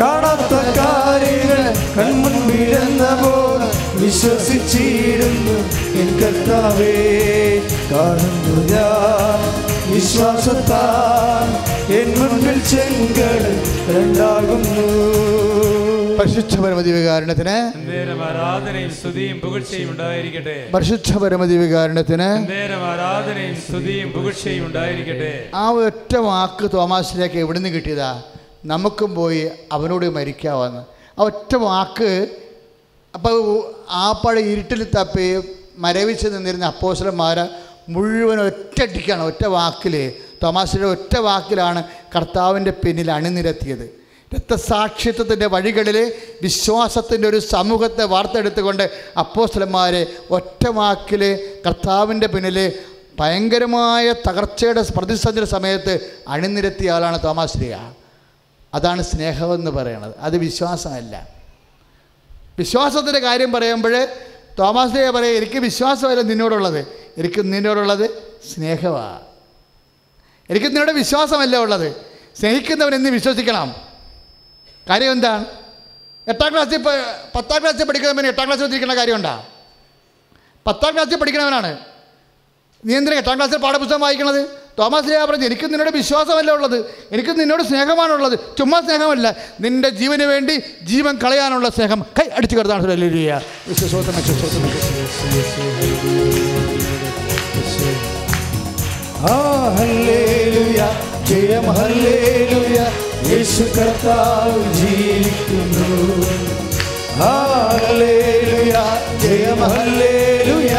കാണാത്ത കാര്യങ്ങൾ കൺമുൻപിലെന്ന പോൽ വിശ്വസിച്ചിടുന്നു എൻ കർത്താവേ. കാണുന്നു ഞാൻ വിശ്വാസത്താൽ എൻ രണ്ടാകുന്നു പരിശുദ്ധ പരമതി വികാരണത്തിന് നേരം ആരാധനയും സ്തുതിയും പുകഴ്ചയും ഉണ്ടായിരിക്കട്ടെ. പരിശുദ്ധ പരമതി വികാരണത്തിന് നേരം ആരാധനയും സ്തുതിയും പുകഴ്ചയും ഉണ്ടായിരിക്കട്ടെ. ആ ഒറ്റ വാക്ക് തോമാസിലേക്ക് എവിടെ നിന്ന് കിട്ടിയതാ? നമുക്കും പോയി അവനോട് മരിക്കാമെന്ന് ആ ഒറ്റ വാക്ക് അപ്പോൾ ആ പഴ ഇരുട്ടിൽ തപ്പി മരവിച്ച് നിന്നിരുന്ന അപ്പോസലന്മാരെ മുഴുവൻ ഒറ്റ അടിക്കാണ് ഒറ്റ വാക്കിൽ തോമാസിന്റെ ഒറ്റ വാക്കിലാണ് കർത്താവിന്റെ പിന്നിൽ അണിനിരത്തിയത്. രക്തസാക്ഷിത്വത്തിന്റെ വഴികളിൽ വിശ്വാസത്തിന്റെ ഒരു സമൂഹത്തെ വാർത്തെടുത്തുകൊണ്ട് അപ്പോസ്തലന്മാരെ ഒറ്റ വാക്കിൽ കർത്താവിന്റെ പിന്നിൽ ഭയങ്കരമായ തകർച്ചയുടെ പ്രതിസന്ധിയുടെ സമയത്ത് അണിനിരത്തിയ ആളാണ് തോമാശ്രീയ. അതാണ് സ്നേഹമെന്ന് പറയണത്. അത് വിശ്വാസമല്ല. വിശ്വാസത്തിന്റെ കാര്യം പറയുമ്പോൾ തോമാശ്രീയ പറയും എനിക്ക് വിശ്വാസമല്ല നിന്നോടുള്ളത്. എനിക്ക് നിന്നോടുള്ളത് സ്നേഹമാണ് എനിക്ക് നിങ്ങളുടെ വിശ്വാസമല്ല ഉള്ളത്? സ്നേഹിക്കുന്നവനെന്ന് വിശ്വസിക്കണം. കാര്യം എന്താണ് എട്ടാം ക്ലാസ്സിൽ പത്താം ക്ലാസ്സിൽ പഠിക്കുന്നവന് എട്ടാം ക്ലാസ്സിൽ എത്തിയിരിക്കുന്ന കാര്യമുണ്ടോ പത്താം ക്ലാസ്സിൽ പഠിക്കുന്നവനാണ്. നീ എന്തിനാ എട്ടാം ക്ലാസ്സിൽ പാഠപുസ്തകം വായിക്കണത്? തോമസ് ലിയ പറഞ്ഞു എനിക്ക് നിന്നോട് വിശ്വാസമല്ല ഉള്ളത്? എനിക്ക് നിന്നോട് സ്നേഹമാണുള്ളത് ചുമ്മാ സ്നേഹമല്ല. നിന്റെ ജീവന് വേണ്ടി ജീവൻ കളയാനുള്ള സ്നേഹം. കൈ അടിച്ചു കിടത്താണ് വിശ്വസോത്തമ വിശ്വസോത്തമ ജയം ഹല്ലേലൂയ. യേശു കർത്താവ് ജീവിക്കുന്നു. ഹല്ലേലുയ ഹല്ലേലൂയ ജയം ഹല്ലേലൂയ.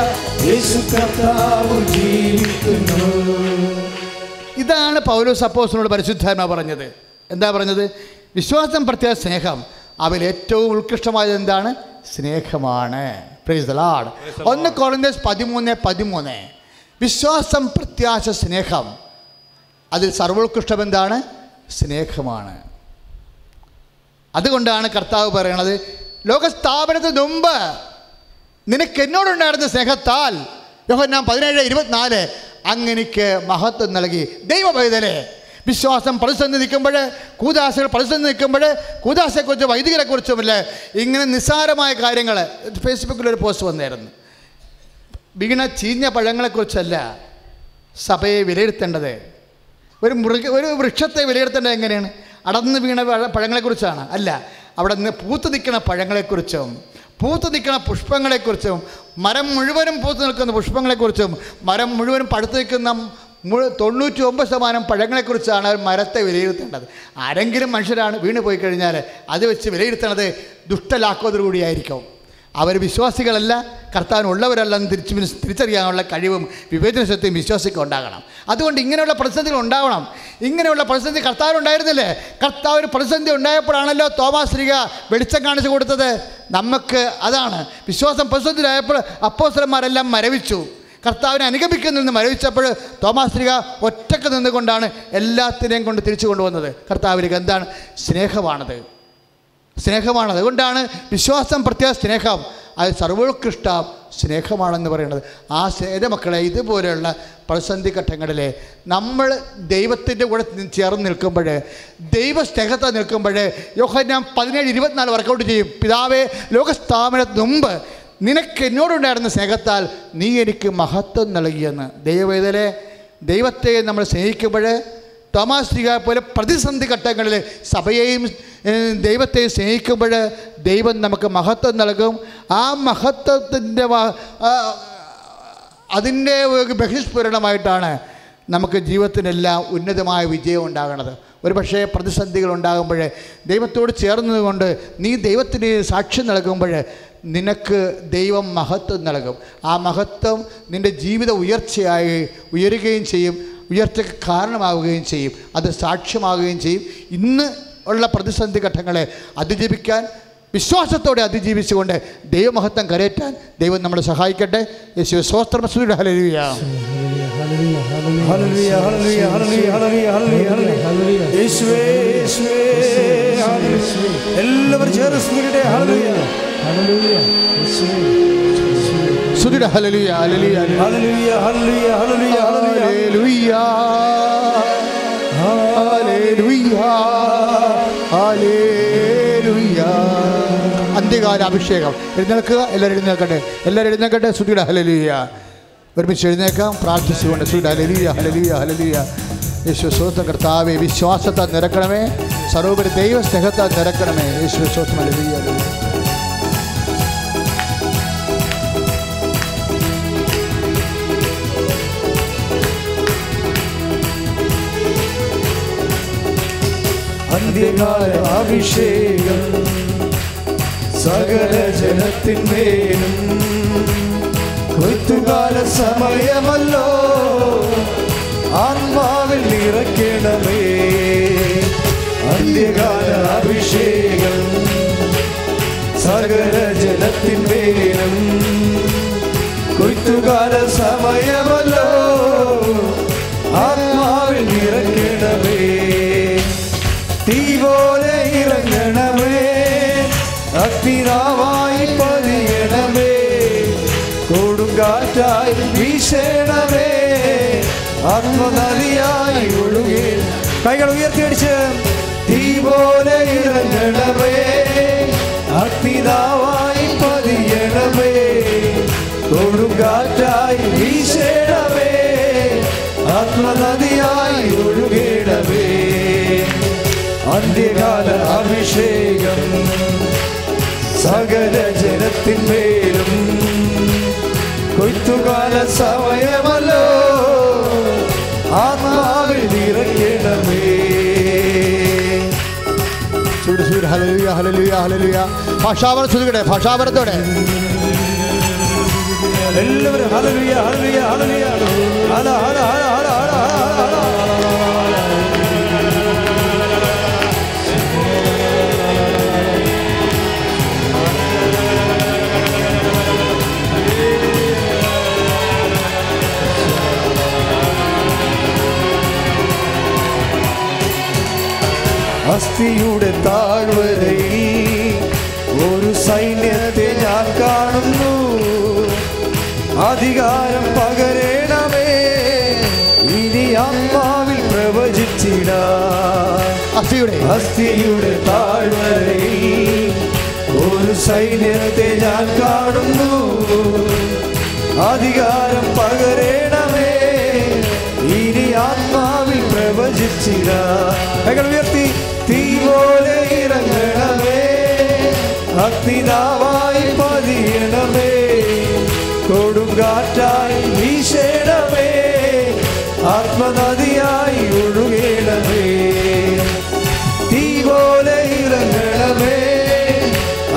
യേശു കർത്താവ് ജീവിക്കുന്നു. ഇതാണ് പൗലോസ് അപ്പോസിനോട് പരിശുദ്ധാത്മ പറഞ്ഞത്. എന്താ പറഞ്ഞത്? വിശ്വാസം പ്രത്യേക സ്നേഹം. അവയിൽ ഏറ്റവും ഉത്കൃഷ്ടമായത് എന്താണ്? സ്നേഹമാണ്. പ്രൈസ് ദ ലോർഡ് ഒന്ന് കുറഞ്ഞ പതിമൂന്ന് പതിമൂന്ന്. വിശ്വാസം പ്രത്യാശ സ്നേഹം. അതിൽ സർവോത്കൃഷ്ടം എന്താണ്? സ്നേഹമാണ്. അതുകൊണ്ടാണ് കർത്താവ് പറയണത് ലോകസ്ഥാപനത്തിന് മുമ്പ് നിനക്ക് എന്നോടുണ്ടായിരുന്ന സ്നേഹത്താൽ യോഹന്നാൻ പതിനേഴ് ഇരുപത്തിനാല് അങ്ങനെക്ക് മഹത്വം നൽകി. ദൈവപൈതലെ വിശ്വാസം പ്രതിസന്ധി നിൽക്കുമ്പോൾ കൂതാശകൾ പ്രതിസന്ധി നിൽക്കുമ്പോൾ കൂതാശയെക്കുറിച്ചും വൈദികരെക്കുറിച്ചുമില്ല ഇങ്ങനെ നിസ്സാരമായ കാര്യങ്ങൾ. ഫേസ്ബുക്കിലൊരു പോസ്റ്റ് വന്നായിരുന്നു വീണ ചീഞ്ഞ പഴങ്ങളെക്കുറിച്ചല്ല സഭയെ വിലയിരുത്തേണ്ടത്. ഒരു മൃഗ ഒരു വൃക്ഷത്തെ വിലയിരുത്തേണ്ടത് എങ്ങനെയാണ്? അടർന്ന് വീണ പഴ- പഴങ്ങളെക്കുറിച്ചാണ്. അല്ല അവിടെ നിന്ന് പൂത്ത് നിൽക്കുന്ന പഴങ്ങളെക്കുറിച്ചും പൂത്ത് നിൽക്കുന്ന പുഷ്പങ്ങളെക്കുറിച്ചും മരം മുഴുവനും പൂത്ത് നിൽക്കുന്ന പുഷ്പങ്ങളെക്കുറിച്ചും മരം മുഴുവനും പഴുത്ത് നിൽക്കുന്ന മുഴു തൊണ്ണൂറ്റി ഒമ്പത് ശതമാനം പഴങ്ങളെക്കുറിച്ചാണ് മരത്തെ വിലയിരുത്തേണ്ടത്. ആരെങ്കിലും മനുഷ്യരാണ് വീണ് പോയി കഴിഞ്ഞാൽ അത് വെച്ച് വിലയിരുത്തേണ്ടത് ദുഷ്ടലാക്കോതോടുകൂടിയായിരിക്കും അവർ വിശ്വാസികളല്ല കർത്താവിനുള്ളവരല്ലെന്ന് തിരിച്ച് തിരിച്ചറിയാനുള്ള കഴിവും വിവേചന ശക്തിയും വിശ്വാസിക്കും ഉണ്ടാകണം. അതുകൊണ്ട് ഇങ്ങനെയുള്ള പ്രതിസന്ധികൾ ഉണ്ടാവണം. ഇങ്ങനെയുള്ള പ്രതിസന്ധി കർത്താവിനുണ്ടായിരുന്നില്ലേ? കർത്താവ് ഒരു പ്രതിസന്ധി ഉണ്ടായപ്പോഴാണല്ലോ തോമാശ്രീക വെളിച്ചം കാണിച്ചു കൊടുത്തത്. നമുക്ക് അതാണ്. വിശ്വാസം പ്രതിസന്ധിയിലായപ്പോൾ അപ്പോസ്തലന്മാരെല്ലാം മരവിച്ചു. കർത്താവിനെ അനുഗമിക്കുന്നതിൽ നിന്ന് മരവിച്ചപ്പോൾ തോമാശ്രീക ഒറ്റയ്ക്ക് നിന്നുകൊണ്ടാണ് എല്ലാത്തിനെയും കൊണ്ട് തിരിച്ചു കൊണ്ടുവന്നത്. കർത്താവിലേക്ക് എന്താണ് സ്നേഹമാണത്. സ്നേഹമാണ്. അതുകൊണ്ടാണ് വിശ്വാസം പ്രത്യേക സ്നേഹം. അത് സർവോത്കൃഷ്ട സ്നേഹമാണെന്ന് പറയുന്നത്. ആ സ്നേഹ മക്കളെ ഇതുപോലെയുള്ള പ്രതിസന്ധി ഘട്ടങ്ങളിൽ നമ്മൾ ദൈവത്തിന്റെ കൂടെ ചേർന്ന് നിൽക്കുമ്പോൾ ദൈവ സ്നേഹത്തെ നിൽക്കുമ്പോൾ യോഹന്നാൻ പതിനേഴ് ഇരുപത്തിനാല് വർക്കൗട്ട് ചെയ്യും. പിതാവേ ലോകസ്ഥാപനത്തിന് മുമ്പ് നിനക്ക് എന്നോടുണ്ടായിരുന്ന സ്നേഹത്താൽ നീ എനിക്ക് മഹത്വം നൽകിയെന്ന്. ദൈവവേദലെ ദൈവത്തെ നമ്മൾ സ്നേഹിക്കുമ്പോൾ തോമാശ്രീക പോലെ പ്രതിസന്ധി ഘട്ടങ്ങളിൽ സഭയെയും ദൈവത്തെ സ്നേഹിക്കുമ്പോൾ ദൈവം നമുക്ക് മഹത്വം നൽകും. ആ മഹത്വത്തിന്റെ അതിന്റെ ബഹിസ്ഫുരണമായിട്ടാണ് നമുക്ക് ജീവിതത്തിനെല്ലാം ഉന്നതമായ വിജയം ഉണ്ടാകണത്. ഒരു പക്ഷേ പ്രതിസന്ധികൾ ഉണ്ടാകുമ്പോൾ ദൈവത്തോട് ചേർന്നതുകൊണ്ട് നീ ദൈവത്തിന് സാക്ഷ്യം നൽകുമ്പോൾ നിനക്ക് ദൈവം മഹത്വം നൽകും. ആ മഹത്വം നിന്റെ ജീവിത ഉയർച്ചയായി ഉയരുകയും ചെയ്യും. ഉയർച്ചയ്ക്ക് കാരണമാവുകയും ചെയ്യും. അത് സാക്ഷ്യമാവുകയും ചെയ്യും. ഇന്ന് ഉള്ള പ്രതിസന്ധി ഘട്ടങ്ങളെ അതിജീവിക്കാൻ വിശ്വാസത്തോടെ അതിജീവിച്ചുകൊണ്ട് ദൈവമഹത്വം കരയറ്റാൻ ദൈവം നമ്മളെ സഹായിക്കട്ടെ. യേശു സ്വസ്ത്രമസൂരിയുടെ ഹലരുവിയ എല്ലാവരും ചേർന്ന് സ്തുതിയുടെ ഹല്ലേലൂയ ഹല്ലേലൂയ ഹല്ലേലൂയ ഹല്ലേലൂയ ഹല്ലേലൂയ ഹല്ലേലൂയ ഹല്ലേലൂയ ഹല്ലേലൂയ അന്ത്യകാല അഭിഷേകം. എഴുന്നേൽക്കുക എല്ലാവരും എഴുന്നേൽക്കട്ടെ. എല്ലാവരും എഴുന്നേൽക്കട്ടെ. സ്തുതിയുടെ ഹല്ലേലൂയ. ഒരുമിച്ച് എഴുന്നേക്കാം പ്രാർത്ഥിച്ചുകൊണ്ട് സ്തുതിയുടെ ഹല്ലേലൂയ ഹല്ലേലൂയ ഹല്ലേലൂയ. യേശു സ്വസ്ഥ കർത്താവെ വിശ്വാസത്താൽ നിരക്കണമേ. സർവോപരി ദൈവ സ്നേഹത്താൽ നിരക്കണമേ. യേശു ഹലലിയ ഹല്ലേലൂയ. അന്ത്യകാല അഭിഷേകം സകല ജനത്തിന്മേലും കൊയ്ത്തുകാല സമയമല്ലോ ആത്മാവിൽ നിറയ്ക്കണമേ. അന്ത്യകാല അഭിഷേകം സകല ജനത്തിന്മേലും കൊയ്ത്തുകാല സമയമല്ലോ ആത്മാവിൽ അഗ്നിരാവായി പതിയണമേ. കൊടുങ്കാറ്റായി വീശണമേ. ആത്മനദിയായി ഒഴുകി. കൈകൾ ഉയർത്തിയടിച്ച് തീ പോലെ ഇറങ്ങണമേ. അഗ്നിരാവായി പതിയണമേ. കൊടുങ്കാറ്റായി വീശണമേ. ആത്മനദിയായി ഒഴുകേണമേ. അന്ത്യകാല അഭിഷേകം. സകല ജനത്തിന്മേലും കൊയ്ത്തുകാല സമയമല്ലോ. ആ നാവിൽ ചൂട് ചൂട്. ഹലലുയ എല്ലാവരും ഹലലുയ ഹലലുയ ഹലലുയ ഹല ഹല. അസ്ഥിയുടെ താഴ്വരയിൽ ഒരു സൈന്യത്തെ ഞാൻ കാണുന്നു. അധികാരം പകരണമേ ഇനി ആത്മാവിൽ പ്രവചിച്ചിട അസ്ഥിയുടെ. അസ്ഥിയുടെ താഴ്വരയിൽ ഒരു സൈന്യത്തെ ഞാൻ കാണുന്നു. അധികാരം പകരണമേ ഇനി ആത്മാവിൽ പ്രവചിച്ചിട ഞങ്ങൾ ഉയർത്തി? തീ പോലെ ഇറങ്ങണമേ. അഗ്നിതാവായി പതിയണമേ. കൊടുങ്കാറ്റായി വീശണമേ. ആത്മനദിയായി ഒഴുകേണമേ. തീ പോലെ ഇറങ്ങണമേ.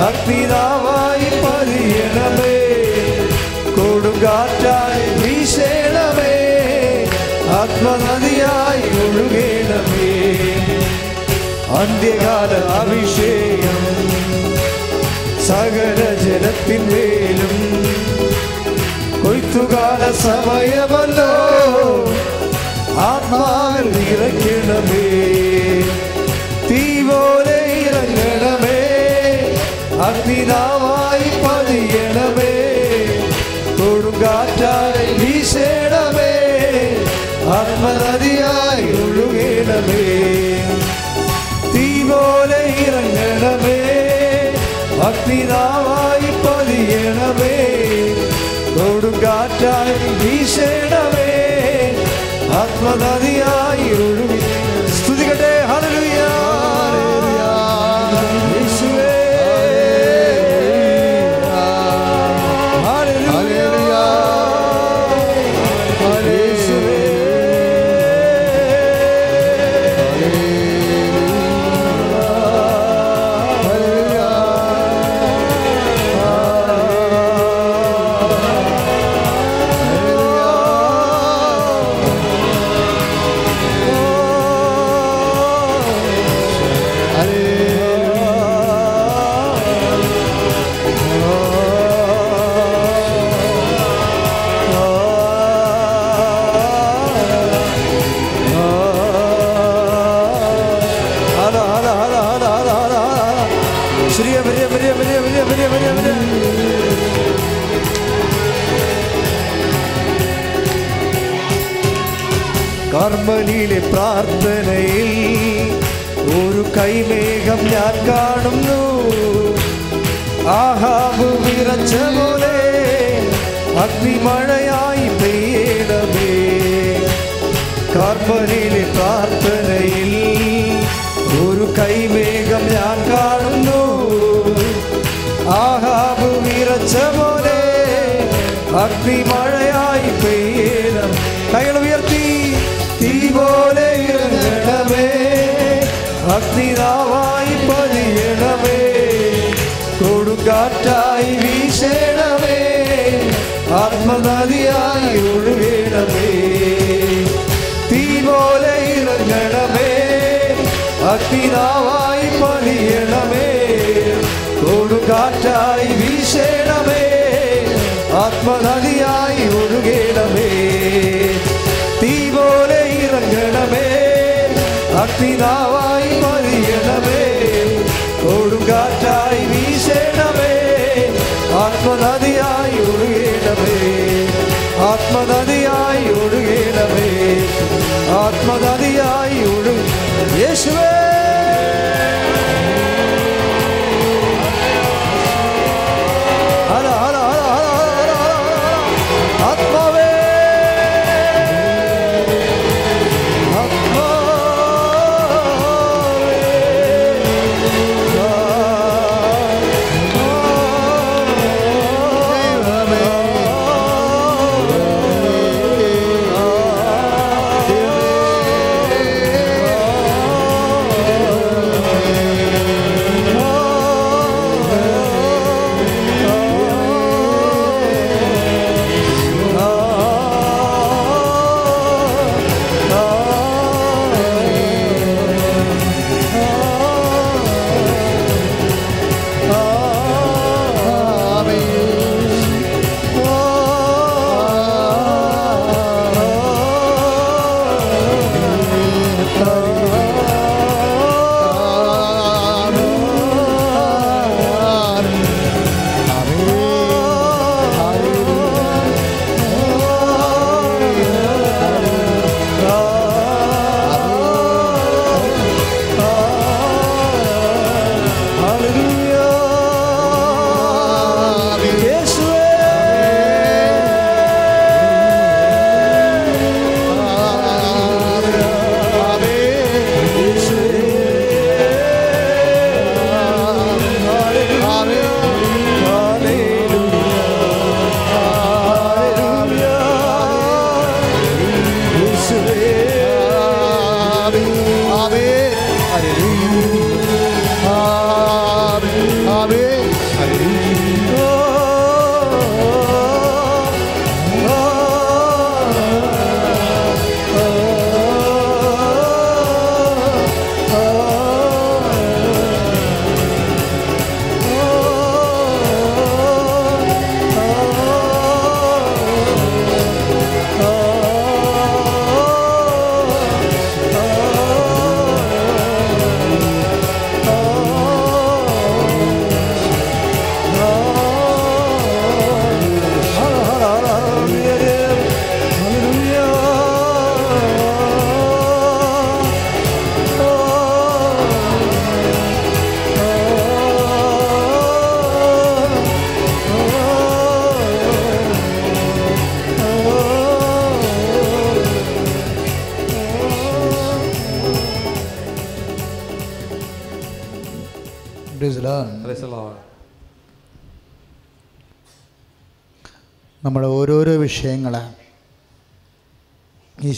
അഗ്നിതാവായി പതിയണമേ. കൊടുങ്കാറ്റായി വീശണമേ. ആത്മനദിയായി ഒഴുകണമേ അന്ത്യകാല അഭിഷേകം സകല ജനത്തിന്മേലും കൊയ്ത്തുകാല സമയമല്ലോ. ആത്മാവിൽ ഇറക്കണമേ തീ പോലെ ഇറങ്ങണമേ. അഗ്നിതാവായി പതിയണമേ. കൊടുങ്കാറ്റായി വീശണമേ. ആത്മനദിയായി ഒഴുകണമേ. எனவே அக்னிதாவாய் பதியனவே கொடுங்காற்றாய் வீசேனவே ஆத்மதாதியாய் ஒழுங்கே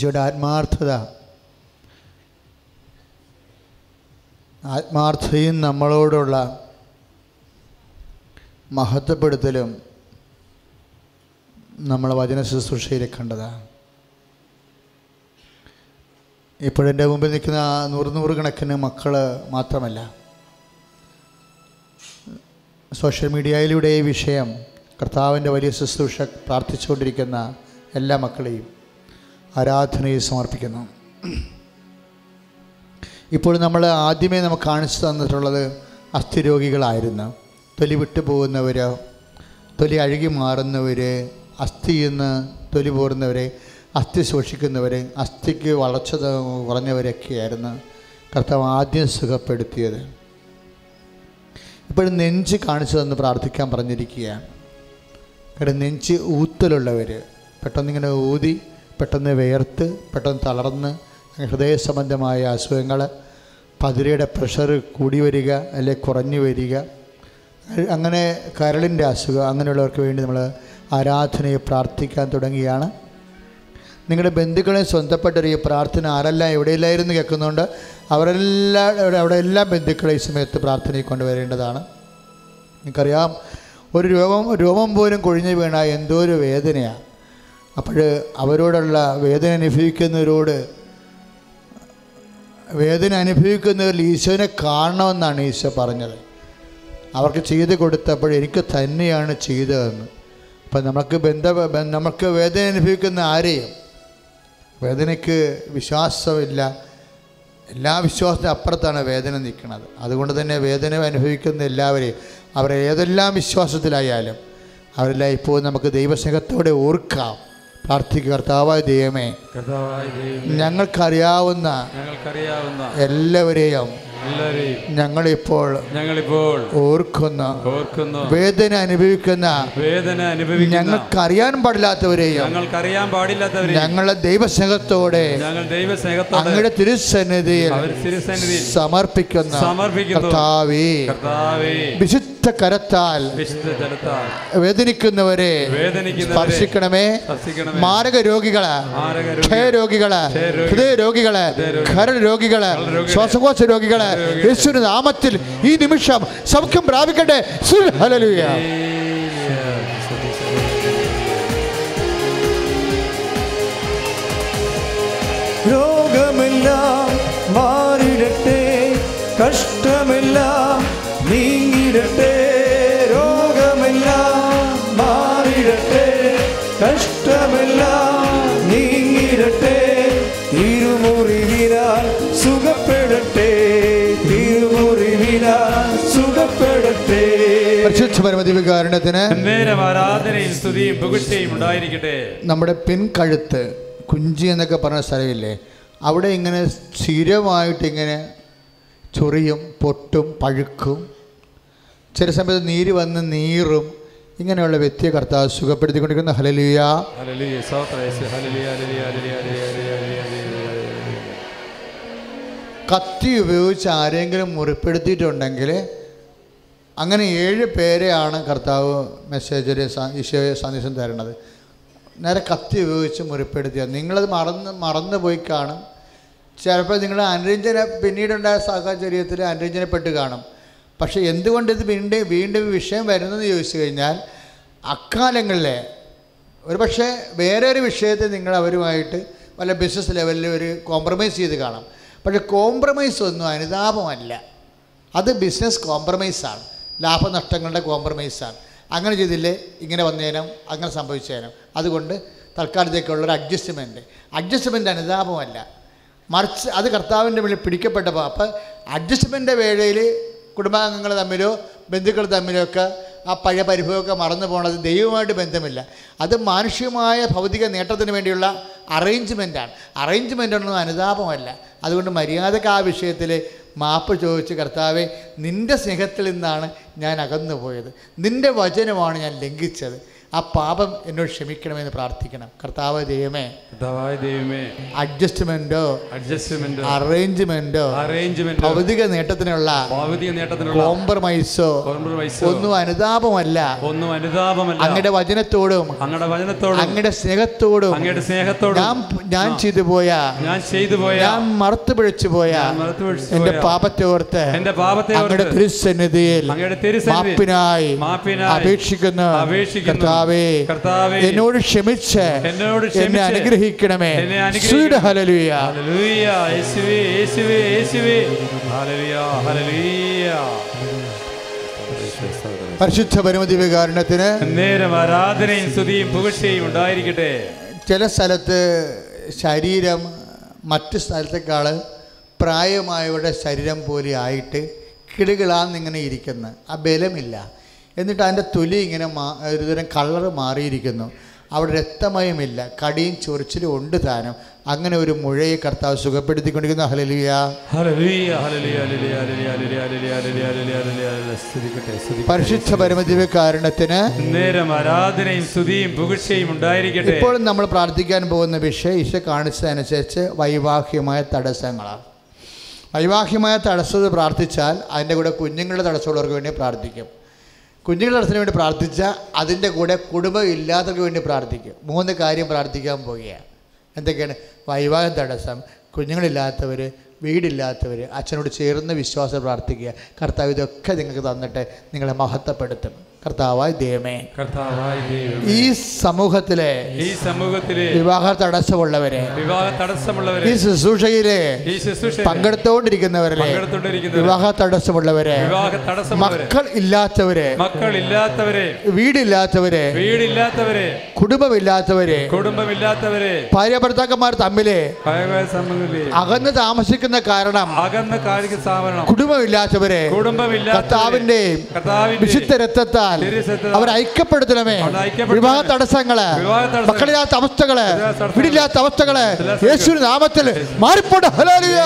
ഈശോയുടെ ആത്മാർത്ഥത. ആത്മാർത്ഥതയും നമ്മളോടുള്ള മഹത്വപ്പെടുത്തലും നമ്മൾ വചന ശുശ്രൂഷയിൽ കണ്ടതാണ് ഇപ്പോഴെന്റെ മുമ്പിൽ നിൽക്കുന്ന നൂറ് നൂറുകണക്കിന് മക്കൾ മാത്രമല്ല സോഷ്യൽ മീഡിയയിലൂടെ ഈ വിഷയം കർത്താവിന്റെ വലിയ ശുശ്രൂഷ പ്രാർത്ഥിച്ചുകൊണ്ടിരിക്കുന്ന എല്ലാ മക്കളെയും ആരാധനയെ സമർപ്പിക്കുന്നു. ഇപ്പോൾ നമ്മൾ ആദ്യമേ നമുക്ക് കാണിച്ചു തന്നിട്ടുള്ളത് അസ്ഥിരോഗികളായിരുന്നു. തൊലി വിട്ടുപോകുന്നവർ തൊലി അഴുകി മാറുന്നവർ അസ്ഥിയിൽ നിന്ന് തൊലി പോരുന്നവരെ അസ്ഥി സൂക്ഷിക്കുന്നവർ അസ്ഥിക്ക് വളർച്ച കുറഞ്ഞവരൊക്കെയായിരുന്നു കർത്താവ് ആദ്യം സുഖപ്പെടുത്തിയത്. ഇപ്പോഴും നെഞ്ച് കാണിച്ചു തന്ന് പ്രാർത്ഥിക്കാൻ പറഞ്ഞിരിക്കുകയാണ്. കാരണം നെഞ്ച് ഊത്തലുള്ളവർ പെട്ടെന്നിങ്ങനെ ഊതി പെട്ടെന്ന് വേർത്ത് പെട്ടെന്ന് തളർന്ന് ഹൃദയ സംബന്ധമായ അസുഖങ്ങൾ പതിരയുടെ പ്രഷർ കൂടി വരിക അല്ലെ കുറഞ്ഞു വരിക. അങ്ങനെ കരളിന്റെ അസുഖം അങ്ങനെയുള്ളവർക്ക് വേണ്ടി നമ്മൾ ആരാധനയെ പ്രാർത്ഥിക്കാൻ തുടങ്ങിയാണ്. നിങ്ങളുടെ ബന്ധുക്കളെ സ്വന്തപ്പെട്ടൊരു ഈ പ്രാർത്ഥന ആരെല്ലാം എവിടെയില്ലായിരുന്നു കേൾക്കുന്നുണ്ട്. അവരെല്ലാം അവിടെ എല്ലാ ബന്ധുക്കളെ ഈ സമയത്ത് പ്രാർത്ഥനയിൽ കൊണ്ടുവരേണ്ടതാണ്. നിങ്ങൾക്കറിയാം ഒരു രോഗം രോമം പോലും കൊഴിഞ്ഞു വീണാൽ എന്തോ ഒരു വേദനയാണ് അപ്പോൾ അവരോടുള്ള വേദന അനുഭവിക്കുന്നവരോട് വേദന അനുഭവിക്കുന്നവരിൽ ഈശോനെ കാണണമെന്നാണ് ഈശോ പറഞ്ഞത്. അവർക്ക് ചെയ്ത് കൊടുത്തപ്പോൾ എനിക്ക് തന്നെയാണ് ചെയ്തതെന്ന്. അപ്പം നമുക്ക് ബന്ധ നമുക്ക് വേദന അനുഭവിക്കുന്ന ആരെയും വേദനയ്ക്ക് വിശ്വാസമില്ല എല്ലാ വിശ്വാസത്തിനും അപ്പുറത്താണ് വേദന നിൽക്കുന്നത്. അതുകൊണ്ട് തന്നെ വേദന അനുഭവിക്കുന്ന എല്ലാവരെയും അവർ ഏതെല്ലാം വിശ്വാസത്തിലായാലും അവരെല്ലാം ഇപ്പോൾ നമുക്ക് ദൈവസ്നേഹത്തോടെ ഓർക്കാം. പ്രാർത്ഥിക്കുക കർത്താവായ ദൈവമേ ഞങ്ങൾക്കറിയാവുന്ന എല്ലാവരെയും ഞങ്ങളിപ്പോൾ ഞങ്ങളിപ്പോൾ ഓർക്കുന്ന ഓർക്കുന്നു വേദന അനുഭവിക്കുന്ന വേദന അനുഭവിക്കുന്ന ഞങ്ങൾക്കറിയാൻ പാടില്ലാത്തവരെയും ഞങ്ങൾക്കറിയാൻ പാടില്ലാത്തവരെയും ഞങ്ങളെ ദൈവസ്നേഹത്തോടെ ഞങ്ങൾ ദൈവസ്നേഹത്തോടെ അങ്ങയുടെ തിരുസന്നിധിയിൽ സമർപ്പിക്കുന്ന സമർപ്പിക്കുന്നു. കർത്താവേ കർത്താവേ വിശുദ്ധ കരത്താൽ വേദനിക്കുന്നവരെ സ്പർശിക്കണമേ. മാരക രോഗികൾ മാരകരോഗികൾ, ക്ഷയരോഗികൾ ഹൃദയ രോഗികൾ ഖര കരൾ രോഗികൾ ശ്വാസകോശ രോഗികൾ രോഗികൾ, യേശുവിന്റെ നാമത്തിൽ ഈ നിമിഷം സൗഖ്യം പ്രാപിക്കട്ടെ സുൽ ഹല്ലേലൂയ. രോഗമെല്ലാം മാറിടട്ടെ കഷ്ടമെല്ലാം കഷ്ടമെല്ലാം നീങ്ങിടട്ടെ. തിരുമുറിവിനാൽ സുഖപ്പെടട്ടെ. തിരുമുറിവിനാൽ സുഖപ്പെടട്ടെ. നമ്മുടെ പിൻകഴുത്ത് കുഞ്ചി എന്നൊക്കെ പറഞ്ഞ സ്ഥലമില്ലേ അവിടെ ഇങ്ങനെ സ്ഥിരമായിട്ട് ഇങ്ങനെ ചൊറിയും പൊട്ടും പഴുക്കും. ചില സമയത്ത് നീര് വന്ന് നീറും. ഇങ്ങനെയുള്ള വ്യക്തിയെ കർത്താവ് സുഖപ്പെടുത്തിക്കൊണ്ടിരിക്കുന്ന. ഹലലിയ കത്തി ഉപയോഗിച്ച് ആരെങ്കിലും മുറിപ്പെടുത്തിയിട്ടുണ്ടെങ്കിൽ അങ്ങനെ ഏഴ് പേരെയാണ് കർത്താവ് മെസ്സേജിൽ ഈശോയെ സന്ദേശം തരുന്നത്. നേരെ കത്തി ഉപയോഗിച്ച് മുറിപ്പെടുത്തിയ നിങ്ങളത് മറന്ന് മറന്നു പോയി കാണും. ചിലപ്പോൾ നിങ്ങൾ അനുരഞ്ജന പിന്നീടുണ്ടായ സാഹചര്യത്തിൽ അനുരഞ്ജനപ്പെട്ട് കാണും. പക്ഷേ എന്തുകൊണ്ട് ഇത് വീണ്ടും വീണ്ടും വിഷയം വരുന്നതെന്ന് ചോദിച്ചു കഴിഞ്ഞാൽ അക്കാലങ്ങളിലെ ഒരു പക്ഷേ വേറെ ഒരു വിഷയത്തെ നിങ്ങൾ അവരുമായിട്ട് വല്ല ബിസിനസ് ലെവലിൽ ഒരു കോംപ്രമൈസ് ചെയ്ത് കാണാം. പക്ഷേ കോംപ്രമൈസ് ഒന്നും അനുതാപമല്ല. അത് ബിസിനസ് കോംപ്രമൈസാണ് ലാഭനഷ്ടങ്ങളുടെ കോംപ്രമൈസാണ് അങ്ങനെ ചെയ്തില്ലേ ഇങ്ങനെ വന്നേനും അങ്ങനെ സംഭവിച്ചേനും. അതുകൊണ്ട് തൽക്കാലത്തേക്കുള്ളൊരു അഡ്ജസ്റ്റ്മെന്റ് അഡ്ജസ്റ്റ്മെന്റ് അനുതാപമല്ല. മറിച്ച് അത് കർത്താവിന്റെ മുന്നിൽ പിടിക്കപ്പെട്ടപ്പോൾ അപ്പോൾ അഡ്ജസ്റ്റ്മെന്റ് വേളയിൽ കുടുംബാംഗങ്ങൾ തമ്മിലോ ബന്ധുക്കൾ തമ്മിലോ ഒക്കെ ആ പഴയ പരിഭവമൊക്കെ മറന്നു പോകണത് ദൈവമായിട്ട് ബന്ധമില്ല. അത് മാനുഷികമായ ഭൗതിക നേട്ടത്തിന് വേണ്ടിയുള്ള അറേഞ്ച്മെന്റാണ് അറേഞ്ച്മെന്റ് ഒന്നും അനുതാപമല്ല. അതുകൊണ്ട് മര്യാദയ്ക്ക് ആ വിഷയത്തിൽ മാപ്പ് ചോദിച്ച് കർത്താവെ നിന്റെ സ്നേഹത്തിൽ നിന്നാണ് ഞാൻ അകന്നു പോയത് നിന്റെ വചനമാണ് ഞാൻ ലംഘിച്ചത്. ആ പാപം എന്നോട് ക്ഷമിക്കണമെന്ന് പ്രാർത്ഥിക്കണം. കർത്താവ് ദൈവമേ കർത്താവായ ദൈവമേ അഡ്ജസ്റ്റ്മെന്റോ അഡ്ജസ്റ്റ്മെന്റ് അറേഞ്ച്മെന്റോ അറേഞ്ച്മെന്റ് ഭൗതിക നേട്ടത്തിനുള്ള ഭൗതിക നേട്ടത്തിനുള്ള കോംപ്രമൈസോ കോംപ്രമൈസോ ഒന്നും അനുതാപമല്ല. ഒന്നും അനുതാപമല്ല. അങ്ങയുടെ വചനത്തോടും അങ്ങയുടെ വചനത്തോടും അങ്ങയുടെ സ്നേഹത്തോടും അങ്ങയുടെ സ്നേഹത്തോടും ഞാൻ ഞാൻ ചെയ്തു പോയ ഞാൻ ചെയ്തു പോയ ഞാൻ മറുത്തു പിഴച്ചു പോയ എന്റെ പാപത്തെ ഓർത്ത് എന്റെ പാപത്തെ അങ്ങയുടെ തിരുസന്നിധിയിൽ അങ്ങയുടെ തിരുസന്നിധിയിൽ മാപ്പിനായി മാപ്പിനായി അപേക്ഷിക്കുന്നു. അപേക്ഷിക്കുന്നു. കർത്താവേ എന്നോട് ക്ഷമിച്ച് എന്നോട് എന്നെ അനുഗ്രഹിക്കണമേ. ഹല്ലേലൂയ. ഹല്ലേലൂയ യേശുവേ യേശുവേ യേശുവേ. ഹല്ലേലൂയ ഹല്ലേലൂയ. പരിശുദ്ധ പരമതി വികാരണത്തിന് നേരം ആരാധനയും സ്തുതിയും പുകഴ്ചയും ഉണ്ടായിരിക്കട്ടെ. ചില സ്ഥലത്ത് ശരീരം മറ്റു സ്ഥലത്തേക്കാൾ പ്രായമായവരുടെ ശരീരം പോലെ ആയിട്ട് കിടുകിളാന്നിങ്ങനെ ഇരിക്കുന്നത് ആ ബലമില്ല. എന്നിട്ട് അതിന്റെ തൊലി ഇങ്ങനെ മാ ഒരുതരം കളർ മാറിയിരിക്കുന്നു. അവിടെ രക്തമയമില്ല. കടിയും ചൊറിച്ചിലും ഉണ്ട് താനും. അങ്ങനെ ഒരു മുഴയെ കർത്താവ് സുഖപ്പെടുത്തിക്കൊണ്ടിരിക്കുന്ന. ഹലലിയ പരിശുദ്ധ പരമദിവ്യകാരണത്തിന് നേരം ആരാധനയും സ്തുതിയും പുകഴ്ചയും ഉണ്ടായിരിക്കട്ടെ. ഇപ്പോൾ നമ്മൾ പ്രാർത്ഥിക്കാൻ പോകുന്ന വിഷയം ഈശ കാണിച്ചതനുസരിച്ച് വൈവാഹികമായ തടസ്സങ്ങളാണ്. വൈവാഹികമായ തടസ്സത് പ്രാർത്ഥിച്ചാൽ അതിന്റെ കൂടെ കുഞ്ഞുങ്ങളുടെ തടസ്സമുള്ളവർക്ക് വേണ്ടി പ്രാർത്ഥിക്കും. കുഞ്ഞുങ്ങളുടെ അച്ഛന് വേണ്ടി പ്രാർത്ഥിച്ച അതിന്റെ കൂടെ കുടുംബം ഇല്ലാത്തവർക്ക് വേണ്ടി പ്രാർത്ഥിക്കും. മൂന്ന് കാര്യം പ്രാർത്ഥിക്കാൻ പോവുകയാണ് എന്തൊക്കെയാണ്? വൈവാഹ തടസ്സം കുഞ്ഞുങ്ങളില്ലാത്തവർ വീടില്ലാത്തവർ അച്ഛനോട് ചേർന്ന് വിശ്വാസം പ്രാർത്ഥിക്കുക. കർത്താവ് ഇതൊക്കെ നിങ്ങൾക്ക് തന്നിട്ട് നിങ്ങളെ മഹത്വപ്പെടുത്തും. കർത്താവായ ദൈവമേ. ഈ സമൂഹത്തിലെ ഈ സമൂഹത്തിലെ വിവാഹ തടസ്സമുള്ളവരെ വിവാഹ തടസ്സമുള്ളവരെ ഈ ശുശ്രൂഷയിലെ ഈ ശുശ്രൂഷ പങ്കെടുത്തുകൊണ്ടിരിക്കുന്നവരെ പങ്കെടുത്തുകൊണ്ടിരിക്കുന്നവരെ വിവാഹ തടസ്സമുള്ളവരെ വിവാഹ തടസ്സമുള്ളവരെ മക്കൾ ഇല്ലാത്തവരെ മക്കൾ ഇല്ലാത്തവരെ വീടില്ലാത്തവരെ വീടില്ലാത്തവരെ കുടുംബമില്ലാത്തവരെ കുടുംബമില്ലാത്തവരെ ഭാര്യ ഭർത്താക്കന്മാർ തമ്മിലെ അകന്ന് താമസിക്കുന്ന കാരണം അകന്ന് കുടുംബമില്ലാത്തവരെ കർത്താവിന്റെയും കർത്താവിന്റെ വിശുദ്ധ രക്തത്താൽ തിരുരക്തത്താൽ അവരെ ഐക്യപ്പെടുത്തണമേ വിവാഹ തടസ്സങ്ങൾ. മക്കളില്ലാത്ത അവസ്ഥകൾ. വീടില്ലാത്ത അവസ്ഥകൾ. യേശു നാമത്തിൽ മാറിപ്പോട്ടെ ഹലാലിയ